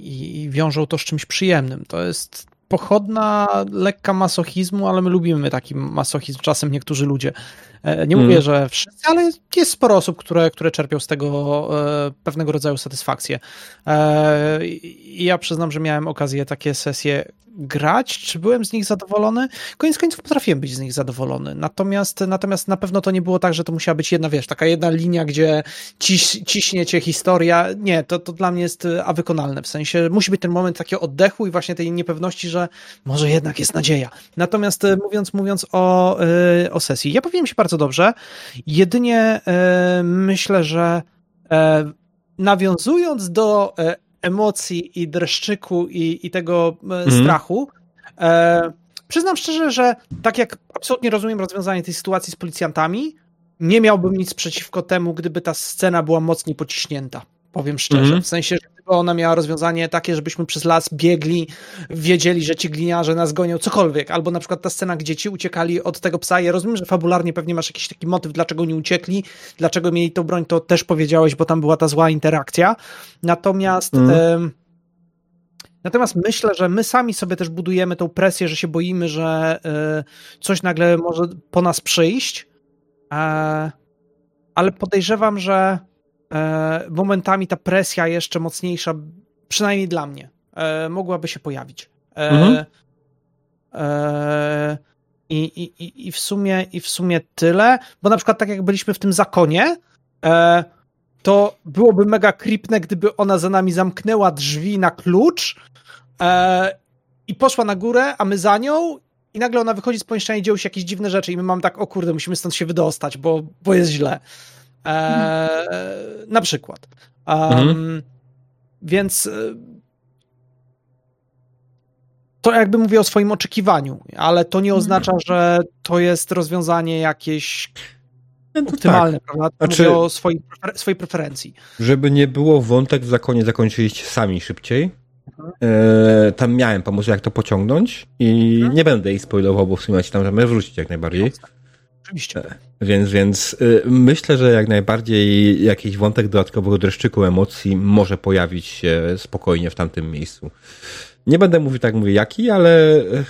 i, i wiążą to z czymś przyjemnym. To jest pochodna lekka masochizmu, ale my lubimy taki masochizm czasem niektórzy ludzie. E, Nie Mm. mówię, że wszyscy, ale jest sporo osób, które, które czerpią z tego e, pewnego rodzaju satysfakcję. E, I ja przyznam, że miałem okazję takie sesje grać, czy byłem z nich zadowolony. Koniec końców potrafiłem być z nich zadowolony. Natomiast, natomiast na pewno to nie było tak, że to musiała być jedna, wiesz, taka jedna linia, gdzie ciś, ciśnie cię historia. Nie, to, to dla mnie jest a wykonalne. W sensie musi być ten moment takiego oddechu i właśnie tej niepewności, że może jednak jest nadzieja. Natomiast mówiąc, mówiąc o, o sesji, ja powiem się bardzo dobrze. Jedynie myślę, że nawiązując do emocji i dreszczyku i, i tego mm. strachu. E, przyznam szczerze, że tak jak absolutnie rozumiem rozwiązanie tej sytuacji z policjantami, nie miałbym nic przeciwko temu, gdyby ta scena była mocniej pociśnięta. Powiem szczerze. Mm. W sensie, że ona miała rozwiązanie takie, żebyśmy przez las biegli, wiedzieli, że ci gliniarze nas gonią, cokolwiek. Albo na przykład ta scena, gdzie ci uciekali od tego psa. Ja rozumiem, że fabularnie pewnie masz jakiś taki motyw, dlaczego nie uciekli, dlaczego mieli tą broń, to też powiedziałeś, bo tam była ta zła interakcja. Natomiast... Mm. Natomiast myślę, że my sami sobie też budujemy tą presję, że się boimy, że y, coś nagle może po nas przyjść. E, ale podejrzewam, że E, momentami ta presja jeszcze mocniejsza, przynajmniej dla mnie, e, mogłaby się pojawić. E, mhm. I, i, I w sumie i w sumie tyle, bo na przykład tak jak byliśmy w tym zakonie, to byłoby mega creepne, gdyby ona za nami zamknęła drzwi na klucz i poszła na górę, a my za nią i nagle ona wychodzi z pomieszczenia i dzieją się jakieś dziwne rzeczy i my mamy tak, o kurde, musimy stąd się wydostać, bo, bo jest źle. E, na przykład. Um, mhm. Więc e, to jakby mówię o swoim oczekiwaniu, ale to nie oznacza, że to jest rozwiązanie jakieś no optymalne, tak. prawda? Znaczy, mówię o swojej, swojej preferencji. Żeby nie było, wątek w zakonie zakończyliście sami szybciej. Mhm. E, tam miałem pomysł, jak to pociągnąć i mhm. nie będę ich spoilował, bo w sumie ci tam możemy wrócić jak najbardziej. Oczywiście. Więc, więc y, myślę, że jak najbardziej jakiś wątek dodatkowego dreszczyku emocji może pojawić się spokojnie w tamtym miejscu. Nie będę mówił tak, mówię jaki, ale y,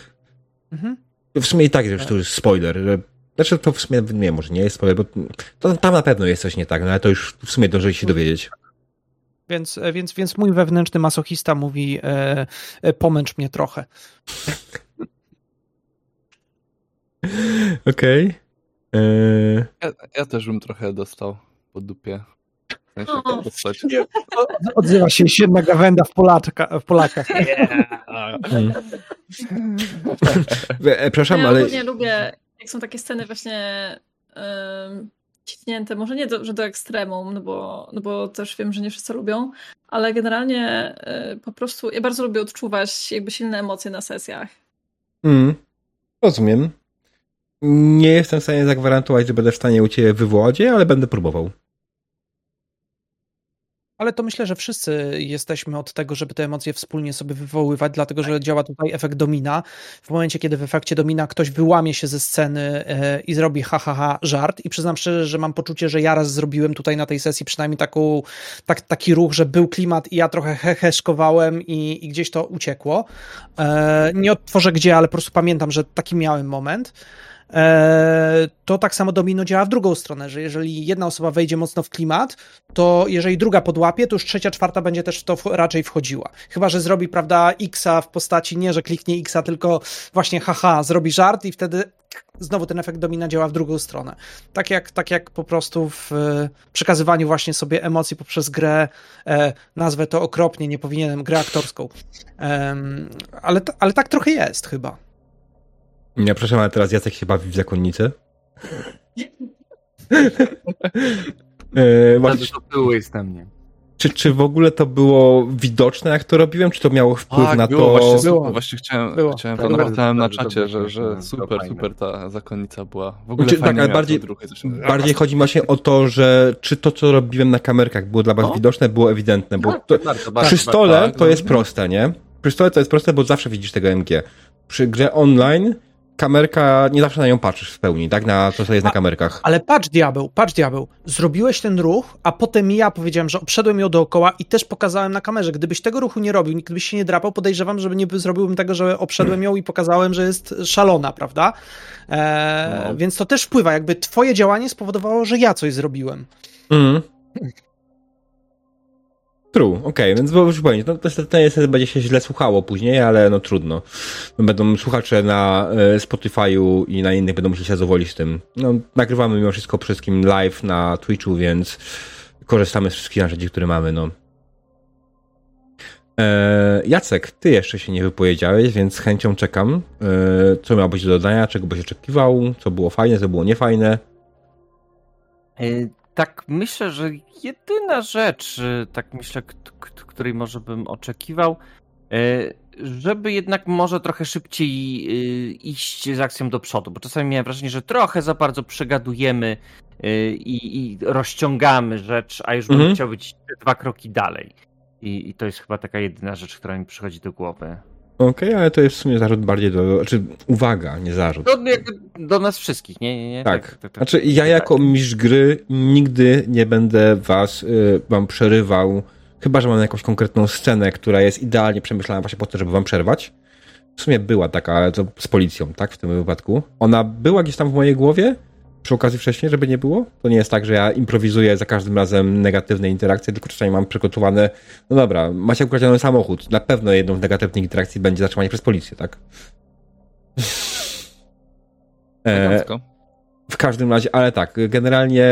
mhm. w sumie i tak, że to jest spoiler. Znaczy to w sumie nie, może nie jest spoiler, bo to, tam na pewno jest coś nie tak, no ale to już w sumie dążyli się dowiedzieć. Więc, więc, więc mój wewnętrzny masochista mówi e, e, pomęcz mnie trochę. <laughs> Okej. Okay. Yy... Ja, ja, też bym trochę dostał po dupie. W sensie, Odzywa się jedna gawenda w, Polaczka, w Polakach. Hmm. <laughs> E, przepraszam, ja ale... Ja lubię, jak są takie sceny właśnie um, ciśnięte, może nie do, że do ekstremum, no bo, no bo też wiem, że nie wszyscy lubią, ale generalnie y, po prostu ja bardzo lubię odczuwać jakby silne emocje na sesjach. Mm, rozumiem. Nie jestem w stanie zagwarantować, że będę w stanie u Ciebie ale będę próbował. Ale to myślę, że wszyscy jesteśmy od tego, żeby te emocje wspólnie sobie wywoływać, dlatego że działa tutaj efekt domina. W momencie, kiedy w efekcie domina ktoś wyłamie się ze sceny e, i zrobi ha, ha, ha żart i przyznam szczerze, że mam poczucie, że ja raz zrobiłem tutaj na tej sesji przynajmniej taką, tak, taki ruch, że był klimat i ja trochę heheszkowałem i, i gdzieś to uciekło. E, nie odtworzę gdzie, ale po prostu pamiętam, że taki miałem moment. E, to tak samo domino działa w drugą stronę, że jeżeli jedna osoba wejdzie mocno w klimat, to jeżeli druga podłapie, to już trzecia, czwarta będzie też w to raczej wchodziła. Chyba, że zrobi, prawda, Xa w postaci nie, że kliknie Xa, tylko właśnie haha, zrobi żart i wtedy znowu ten efekt domina działa w drugą stronę. Tak jak, tak jak po prostu w przekazywaniu właśnie sobie emocji poprzez grę, e, nazwę to okropnie, nie powinienem, grę aktorską. E, ale, ale tak trochę jest chyba. Nie, proszę, ale teraz Jacek się bawi w zakonnicę. <laughs> e, właśnie... To było jest na mnie. Czy, czy w ogóle to było widoczne, jak to robiłem? Czy to miało wpływ tak, na było, to? Właśnie, było. właśnie chciałem, było. chciałem tak, to napisałem na czacie, że, że super, super ta zakonnica była. W ogóle znaczy, tak, ale bardziej, bardziej chodzi właśnie o to, że czy to, co robiłem na kamerkach było dla was no? widoczne, było ewidentne, bo to, bardzo, bardzo, przy stole tak, to no. jest proste, nie? Przy stole to jest proste, bo zawsze widzisz tego MG. Przy grze online kamerka, nie zawsze na nią patrzysz w pełni, tak? Na to, co jest a, na kamerkach. Ale patrz diabeł, patrz diabeł. Zrobiłeś ten ruch, a potem ja powiedziałem, że obszedłem ją dookoła i też pokazałem na kamerze. Gdybyś tego ruchu nie robił, gdybyś się nie drapał, podejrzewam, że nie zrobiłbym tego, że obszedłem ją i pokazałem, że jest szalona, prawda? E, no. Więc to też wpływa. Jakby twoje działanie spowodowało, że ja coś zrobiłem. Mhm. True, okej, więc bo już powiem, no to niestety będzie się źle słuchało później, ale no trudno. Będą słuchacze na e, Spotify'u i na innych będą musieli się zadowolić z tym. No, nagrywamy mimo wszystko wszystkim live na Twitchu, więc korzystamy z wszystkich narzędzi, które mamy, no. E, Jacek, ty jeszcze się nie wypowiedziałeś, więc z chęcią czekam. E, co miało być do dodania, czego byś oczekiwał, co było fajne, co było niefajne. Tak, myślę, że jedyna rzecz, e, tak myślę, której może bym oczekiwał, e, żeby jednak może trochę szybciej iść z akcją do przodu, bo czasami miałem wrażenie, że trochę za bardzo przegadujemy i, i rozciągamy rzecz, a już bym mhm. chciał być dwa kroki dalej. I, I, to jest chyba taka jedyna rzecz, która mi przychodzi do głowy. Okej, okay, ale to jest w sumie zarzut bardziej do. Znaczy, uwaga, nie zarzut. Do, do nas wszystkich, nie? nie, nie tak. tak, tak, tak. Znaczy, ja tak. jako mistrz gry nigdy nie będę was, y, wam przerywał, chyba że mam jakąś konkretną scenę, która jest idealnie przemyślana właśnie po to, żeby wam przerwać. W sumie była taka, ale to z policją, tak, w tym wypadku. Ona była gdzieś tam w mojej głowie, przy okazji wcześniej, żeby nie było? To nie jest tak, że ja improwizuję za każdym razem negatywne interakcje, tylko czasami mam przygotowane, no dobra, macie ukradziony samochód, na pewno jedną z negatywnych interakcji będzie zatrzymanie przez policję, tak? e, w każdym razie, ale tak, generalnie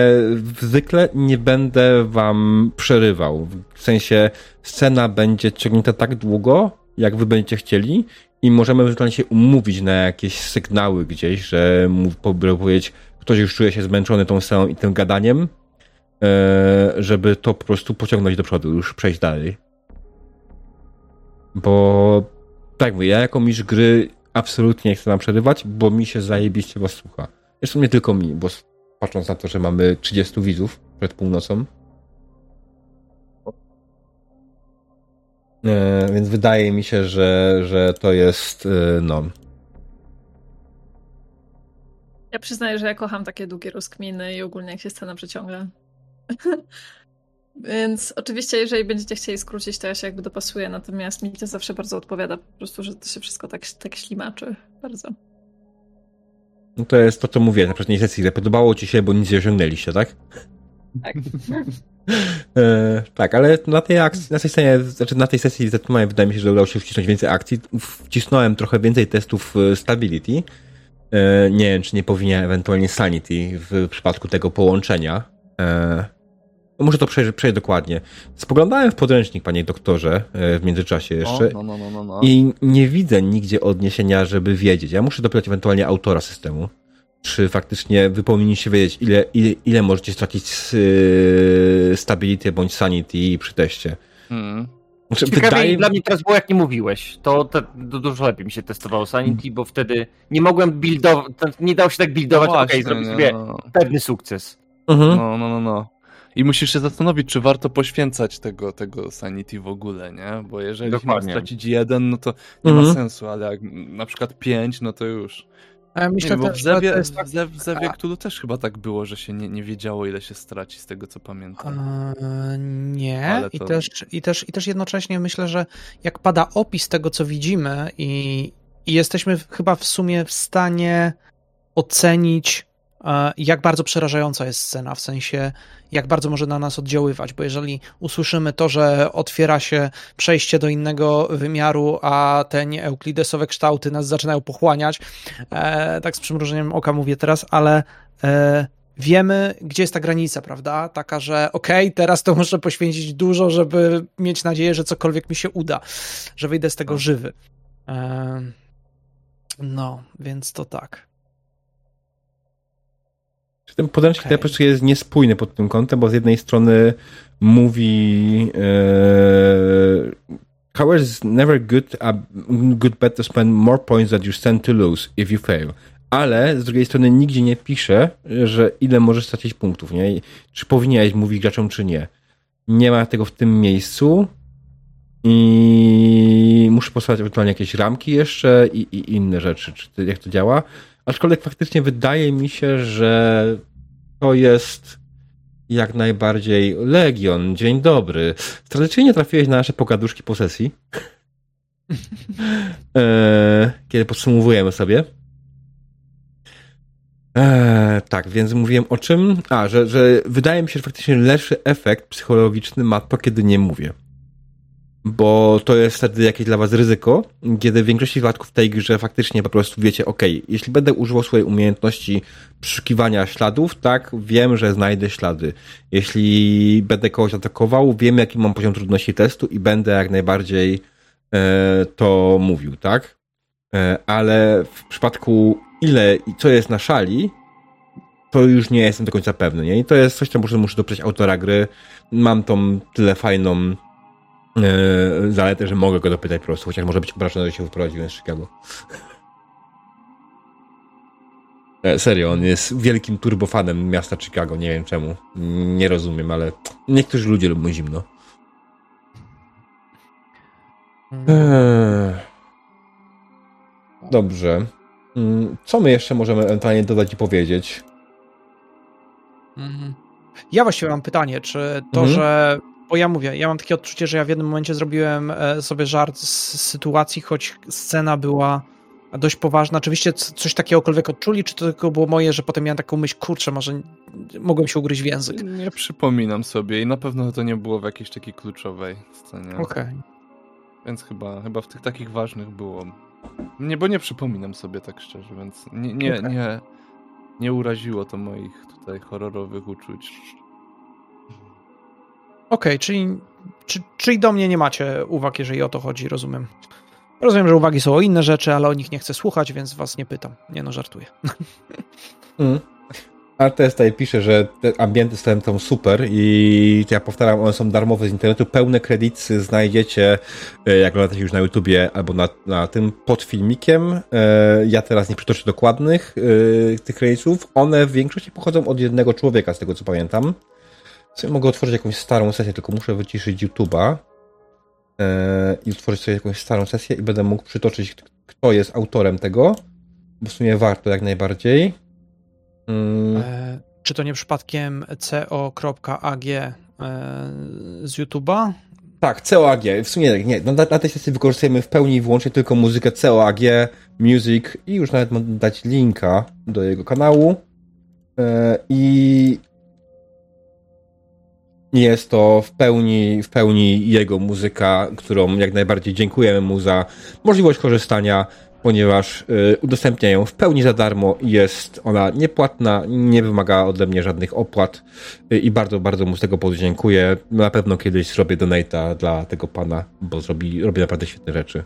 zwykle nie będę wam przerywał. W sensie scena będzie ciągnięta tak długo, jak wy będziecie chcieli i możemy ewentualnie się umówić na jakieś sygnały gdzieś, że powiedzieć, ktoś już czuje się zmęczony tą sceną i tym gadaniem, e, żeby to po prostu pociągnąć do przodu, już przejść dalej. Bo tak mówię, ja jako mistrz gry absolutnie nie chcę nam przerywać, bo mi się zajebiście was słucha. Zresztą nie tylko mi, bo patrząc na to, że mamy 30 widzów przed północą, e, więc wydaje mi się, że, że to jest no, ja przyznaję, że ja kocham takie długie rozkminy i ogólnie jak się scena przeciąga. <laughs> Więc oczywiście, jeżeli będziecie chcieli skrócić, to ja się jakby dopasuję, natomiast mi to zawsze bardzo odpowiada po prostu, że to się wszystko tak, tak ślimaczy bardzo. No to jest to, co mówię na poprzedniej sesji, że podobało ci się, bo nic nie osiągnęliście, tak? Tak. <laughs> e, tak, ale na tej akcji, na tej scenie, znaczy na tej sesji wydaje mi się, że udało się wcisnąć więcej akcji. Wcisnąłem trochę więcej testów e, stability, nie wiem, czy nie powinien ewentualnie Sanity w przypadku tego połączenia. E, no muszę to przejrzeć, przejść dokładnie. Spoglądałem w podręcznik, panie doktorze, e, w międzyczasie jeszcze. no, no, no, no, no. I nie widzę nigdzie odniesienia, żeby wiedzieć. Ja muszę dopytać ewentualnie autora systemu. Czy faktycznie wy powinniście wiedzieć, ile, ile, ile możecie stracić z stability bądź sanity przy teście. Hmm. Znaczy, Ciekawie wydaje... dla mnie teraz było, jak nie mówiłeś. To, to, to, dużo lepiej mi się testowało Sanity, bo wtedy nie mogłem buildować, nie dało się tak buildować, no okej, okay, zrobić sobie no. pewny sukces. Mhm. No, no, no, no. I musisz się zastanowić, czy warto poświęcać tego, tego Sanity w ogóle, nie? Bo jeżeli Dokładnie. stracić jeden, no to nie mhm. ma sensu, ale jak na przykład pięć, no to już. A myślę, nie, w Zewie, tak... w Zewie Cthulhu też chyba tak było, że się nie, nie wiedziało, ile się straci, z tego co pamiętam. Eee, nie, to... I, też, i, też, i też jednocześnie myślę, że jak pada opis tego, co widzimy i, i jesteśmy chyba w sumie w stanie ocenić jak bardzo przerażająca jest scena, w sensie jak bardzo może na nas oddziaływać, bo jeżeli usłyszymy to, że otwiera się przejście do innego wymiaru, a te nieeuklidesowe kształty nas zaczynają pochłaniać, e, tak z przymrużeniem oka mówię teraz, ale e, wiemy, gdzie jest ta granica, prawda? Taka, że okej, okay, teraz to muszę poświęcić dużo, żeby mieć nadzieję, że cokolwiek mi się uda, że wyjdę z tego no. żywy. E, no, więc to tak. Ten podręcznik okay. po prostu jest niespójny pod tym kątem, bo z jednej strony mówi e, However, is never good, a good bet to spend more points that you stand to lose if you fail. Ale z drugiej strony nigdzie nie pisze, że ile możesz stracić punktów, nie? Czy powinieneś mówić graczom, czy nie. Nie ma tego w tym miejscu i muszę posłać ewentualnie jakieś ramki jeszcze i, i inne rzeczy, czy jak to działa. Aczkolwiek faktycznie wydaje mi się, że to jest jak najbardziej Legion. Dzień dobry. Tradycyjnie trafiłeś na nasze pogaduszki po sesji. <laughs> e, kiedy podsumowujemy sobie. E, tak, więc mówiłem o czym? A, że, że wydaje mi się, że faktycznie lepszy efekt psychologiczny ma to, kiedy nie mówię. Bo to jest wtedy jakieś dla was ryzyko, kiedy w większości wypadków w tej grze faktycznie po prostu wiecie, ok, jeśli będę używał swojej umiejętności przeszukiwania śladów, tak, wiem, że znajdę ślady. Jeśli będę kogoś atakował, wiem, jaki mam poziom trudności testu i będę jak najbardziej e, to mówił, tak? E, ale w przypadku ile i co jest na szali, to już nie jestem do końca pewny, nie? I to jest coś, co muszę, muszę doprzeć autora gry. Mam tą tyle fajną Yy, zaletę, że mogę go dopytać po prostu, chociaż może być obrażony, że się wyprowadziłem z Chicago. E, serio, on jest wielkim turbofanem miasta Chicago, nie wiem czemu. Nie rozumiem, ale niektórzy ludzie lubią zimno. Eee. Dobrze. Mm, co my jeszcze możemy ewentualnie dodać i powiedzieć? Mhm. Ja właściwie mam pytanie, czy to, mhm. że bo ja mówię, ja mam takie odczucie, że ja w jednym momencie zrobiłem e, sobie żart z sytuacji, choć scena była dość poważna. Oczywiście coś takiegokolwiek odczuli, czy to tylko było moje, że potem miałem taką myśl, kurczę, może mogłem się ugryźć w język. Nie przypominam sobie i na pewno to nie było w jakiejś takiej kluczowej scenie. Okej. Okay. Więc chyba, chyba w tych takich ważnych było. Nie, bo nie przypominam sobie tak szczerze, więc nie, nie, okay. nie, nie uraziło to moich tutaj horrorowych uczuć. Okay, czyli, czy, czyli do mnie nie macie uwag, jeżeli o to chodzi, rozumiem. Rozumiem, że uwagi są o inne rzeczy, ale o nich nie chcę słuchać, więc was nie pytam. Nie no, żartuję. <laughs> Mm. Artes tutaj pisze, że te ambienty są super i ja powtarzam, one są darmowe z internetu. Pełne kredyty znajdziecie, e, jak oglądacie już na YouTubie albo na, na tym pod filmikiem. E, ja teraz nie przytoczę dokładnych e, tych kredytów. One w większości pochodzą od jednego człowieka, z tego co pamiętam. Sobie mogę otworzyć jakąś starą sesję, tylko muszę wyciszyć YouTube'a yy, i utworzyć sobie jakąś starą sesję i będę mógł przytoczyć, kto jest autorem tego, bo w sumie warto jak najbardziej. Yy. E, czy to nie przypadkiem co.ag e, z YouTube'a? Tak, COAG. W sumie nie. No, na, na tej sesji wykorzystujemy w pełni i wyłącznie tylko muzykę COAG, Music i już nawet mam dać linka do jego kanału. E, I jest to w pełni, w pełni jego muzyka, którą jak najbardziej dziękujemy mu za możliwość korzystania, ponieważ y, udostępnia ją w pełni za darmo. Jest ona niepłatna, nie wymaga ode mnie żadnych opłat y, i bardzo, bardzo mu z tego powodu dziękuję. Na pewno kiedyś zrobię donata dla tego pana, bo zrobi, robi naprawdę świetne rzeczy.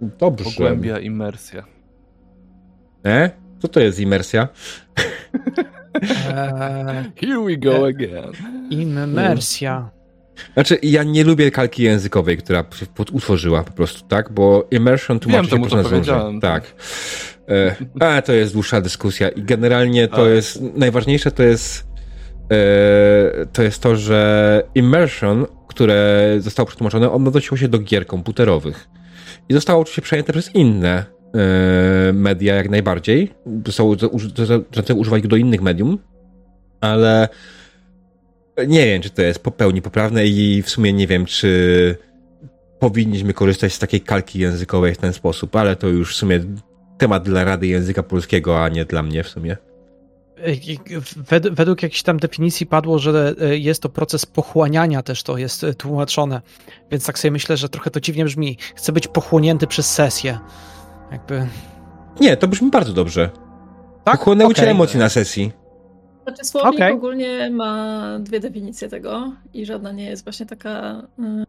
dobrze. Pogłębia imersja. E? Co to jest imersja? Eee, Here we go again. Immersja. Znaczy, ja nie lubię kalki językowej, która utworzyła po prostu, tak? Bo immersion tłumaczy Wiem, się po prostu Tak. E, a, to jest dłuższa dyskusja i generalnie to jest, najważniejsze to jest e, to jest to, że immersion, które zostało przetłumaczone, ono odnosiło się do gier komputerowych. I zostało oczywiście przejęte przez inne E, media jak najbardziej. Są zaczęły używać go do innych medium, ale nie wiem, czy to jest pełni poprawne i w sumie nie wiem, czy powinniśmy korzystać z takiej kalki językowej w ten sposób, ale to już w sumie temat dla Rady Języka Polskiego, a nie dla mnie w sumie. Według jakiejś tam definicji padło, że e, jest to proces pochłaniania, też to jest e, tłumaczone. Więc tak sobie myślę, że trochę to dziwnie brzmi. Chcę być pochłonięty przez sesję. Jakby... Nie, to brzmi bardzo dobrze. Tak? Pochłonęły okay. cię emocje na sesji. Znaczy słownik okay. ogólnie ma dwie definicje tego i żadna nie jest właśnie taka, yy,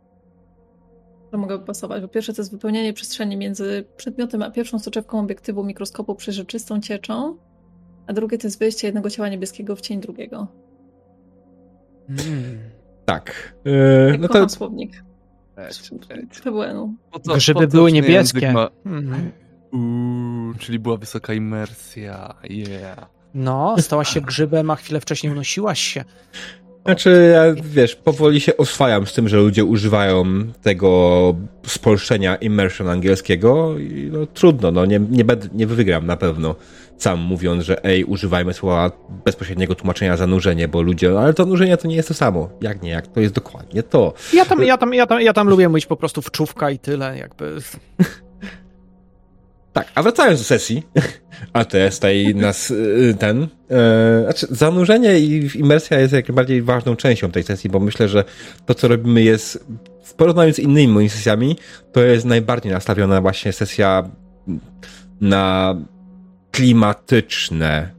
że mogę pasować. Po pierwsze to jest wypełnienie przestrzeni między przedmiotem a pierwszą soczewką obiektywu mikroskopu przeżyczystą cieczą, a drugie to jest wyjście jednego ciała niebieskiego w cień drugiego. Mm. Tak. Yy, no to... słownik. PWN-u. Grzyby były niebieskie. Ma... Mhm. Uuu, czyli była wysoka imersja. Yeah. No, stałaś się grzybem, a chwilę wcześniej unosiłaś się. Znaczy, ja wiesz, powoli się oswajam z tym, że ludzie używają tego spolszczenia immersion angielskiego i no trudno, no nie, nie, będę, nie wygram na pewno sam mówiąc, że ej, używajmy słowa bezpośredniego tłumaczenia zanurzenie, bo ludzie, ale to nurzenie to nie jest to samo. Jak nie, jak to jest dokładnie to. Ja tam, ja tam, ja tam, ja tam lubię mówić po prostu wczówka i tyle, jakby. Tak, a wracając do sesji, <laughs> a to jest tutaj nas y, ten, e, znaczy zanurzenie i imersja jest jak najbardziej ważną częścią tej sesji, bo myślę, że to, co robimy jest, w porównaniu z innymi moimi sesjami, to jest najbardziej nastawiona właśnie sesja na klimatyczne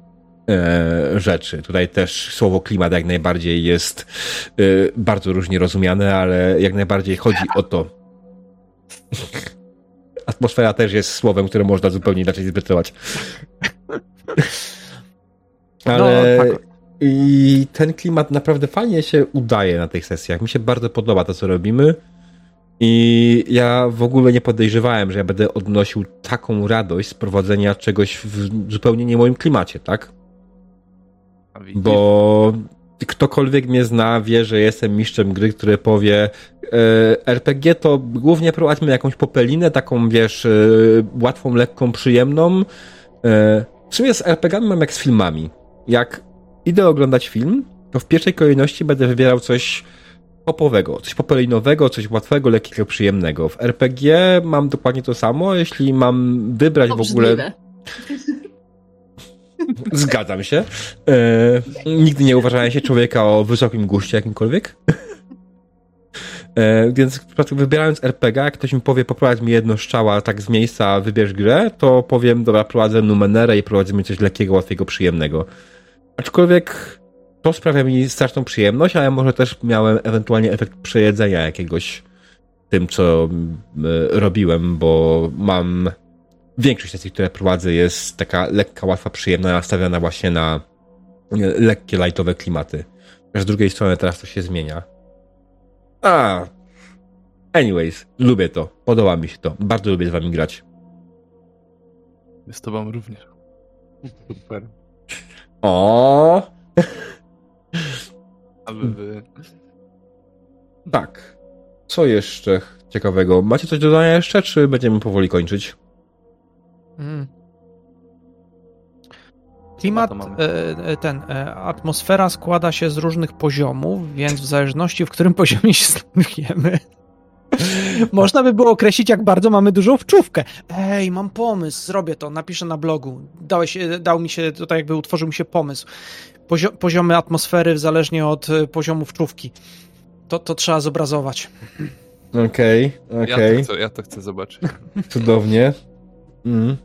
e, rzeczy. Tutaj też słowo klimat jak najbardziej jest e, bardzo różnie rozumiane, ale jak najbardziej chodzi o to. <laughs> Atmosfera też jest słowem, które można zupełnie inaczej zinterpretować. Ale No, tak. i ten klimat naprawdę fajnie się udaje na tych sesjach. Mi się bardzo podoba to, co robimy. I ja w ogóle nie podejrzewałem, że ja będę odnosił taką radość z prowadzenia czegoś w zupełnie nie moim klimacie, tak? A Bo ktokolwiek mnie zna, wie, że jestem mistrzem gry, który powie e, RPG to głównie prowadźmy jakąś popelinę, taką wiesz, e, łatwą, lekką, przyjemną. E, w sumie z RPG-ami mam jak z filmami. Jak idę oglądać film, to w pierwszej kolejności będę wybierał coś popowego, coś popelinowego, coś łatwego, lekkiego, przyjemnego. W RPG mam dokładnie to samo, jeśli mam wybrać w ogóle... <laughs> Zgadzam się. E, nigdy nie uważałem się człowieka o wysokim guście jakimkolwiek. E, więc w przypadku wybierając RPG, jak ktoś mi powie, poprowadź mi jedno strzała tak z miejsca, wybierz grę, to powiem, dobra, prowadzę Numenerę i prowadzimy coś lekkiego, łatwego, przyjemnego. Aczkolwiek to sprawia mi straszną przyjemność, ale może też miałem ewentualnie efekt przejedzenia jakiegoś tym, co mm, robiłem, bo mam większość sesji, które prowadzę, jest taka lekka, łatwa, przyjemna, nastawiona właśnie na e, lekkie, lightowe klimaty. Z drugiej strony teraz to się zmienia. A. Anyways, lubię to. Podoba mi się to. Bardzo lubię z wami grać. Z tobą również. Super. O, <laughs> Aby wy... tak. Co jeszcze ciekawego? Macie coś do dodania jeszcze, czy będziemy powoli kończyć? Mm. Klimat, e, e, ten, e, atmosfera składa się z różnych poziomów, więc w zależności w którym <laughs> poziomie się znajdujemy, <laughs> można by było określić, jak bardzo mamy dużą wczówkę. Ej, mam pomysł, zrobię to, napiszę na blogu. Dałeś, dał mi się, tutaj jakby utworzył mi się pomysł. Pozio poziomy atmosfery zależnie od poziomu wczówki. To, to trzeba zobrazować. Okej, Ja, okej. to chcę, ja to chcę zobaczyć. Cudownie. Mm.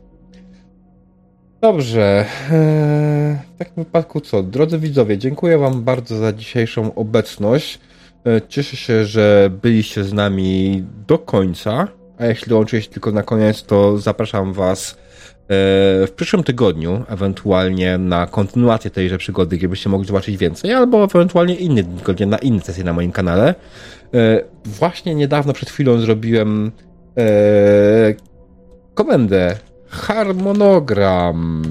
Dobrze. Eee, w takim wypadku co? Drodzy widzowie, dziękuję Wam bardzo za dzisiejszą obecność. E, Cieszę się, że byliście z nami do końca. A jeśli dołączyliście tylko na koniec, to zapraszam Was e, w przyszłym tygodniu, ewentualnie na kontynuację tejże przygody, żebyście mogli zobaczyć więcej, albo ewentualnie inny tygodnie na inne sesje na moim kanale. E, Właśnie niedawno, przed chwilą zrobiłem e, komendę harmonogram,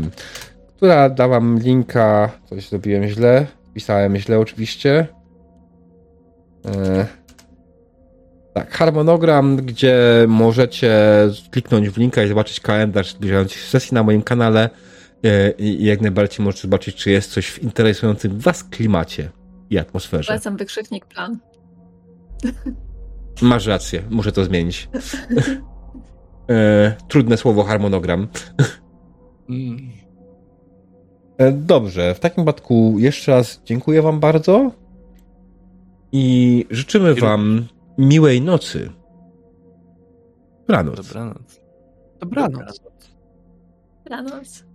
która da wam linka. Coś zrobiłem źle. Pisałem źle oczywiście. E, tak, harmonogram, gdzie możecie kliknąć w linka i zobaczyć kalendarz zbliżających się sesji na moim kanale. E, I i jak najbardziej możecie zobaczyć, czy jest coś w interesującym was klimacie i atmosferze. Polecam wykrzyknik plan. Masz rację, muszę to zmienić. <laughs> e, trudne słowo harmonogram. Mm. E, Dobrze, w takim wypadku jeszcze raz dziękuję Wam bardzo i życzymy I Wam miłej nocy. Dobranoc. Dobranoc. Dobranoc. Dobranoc.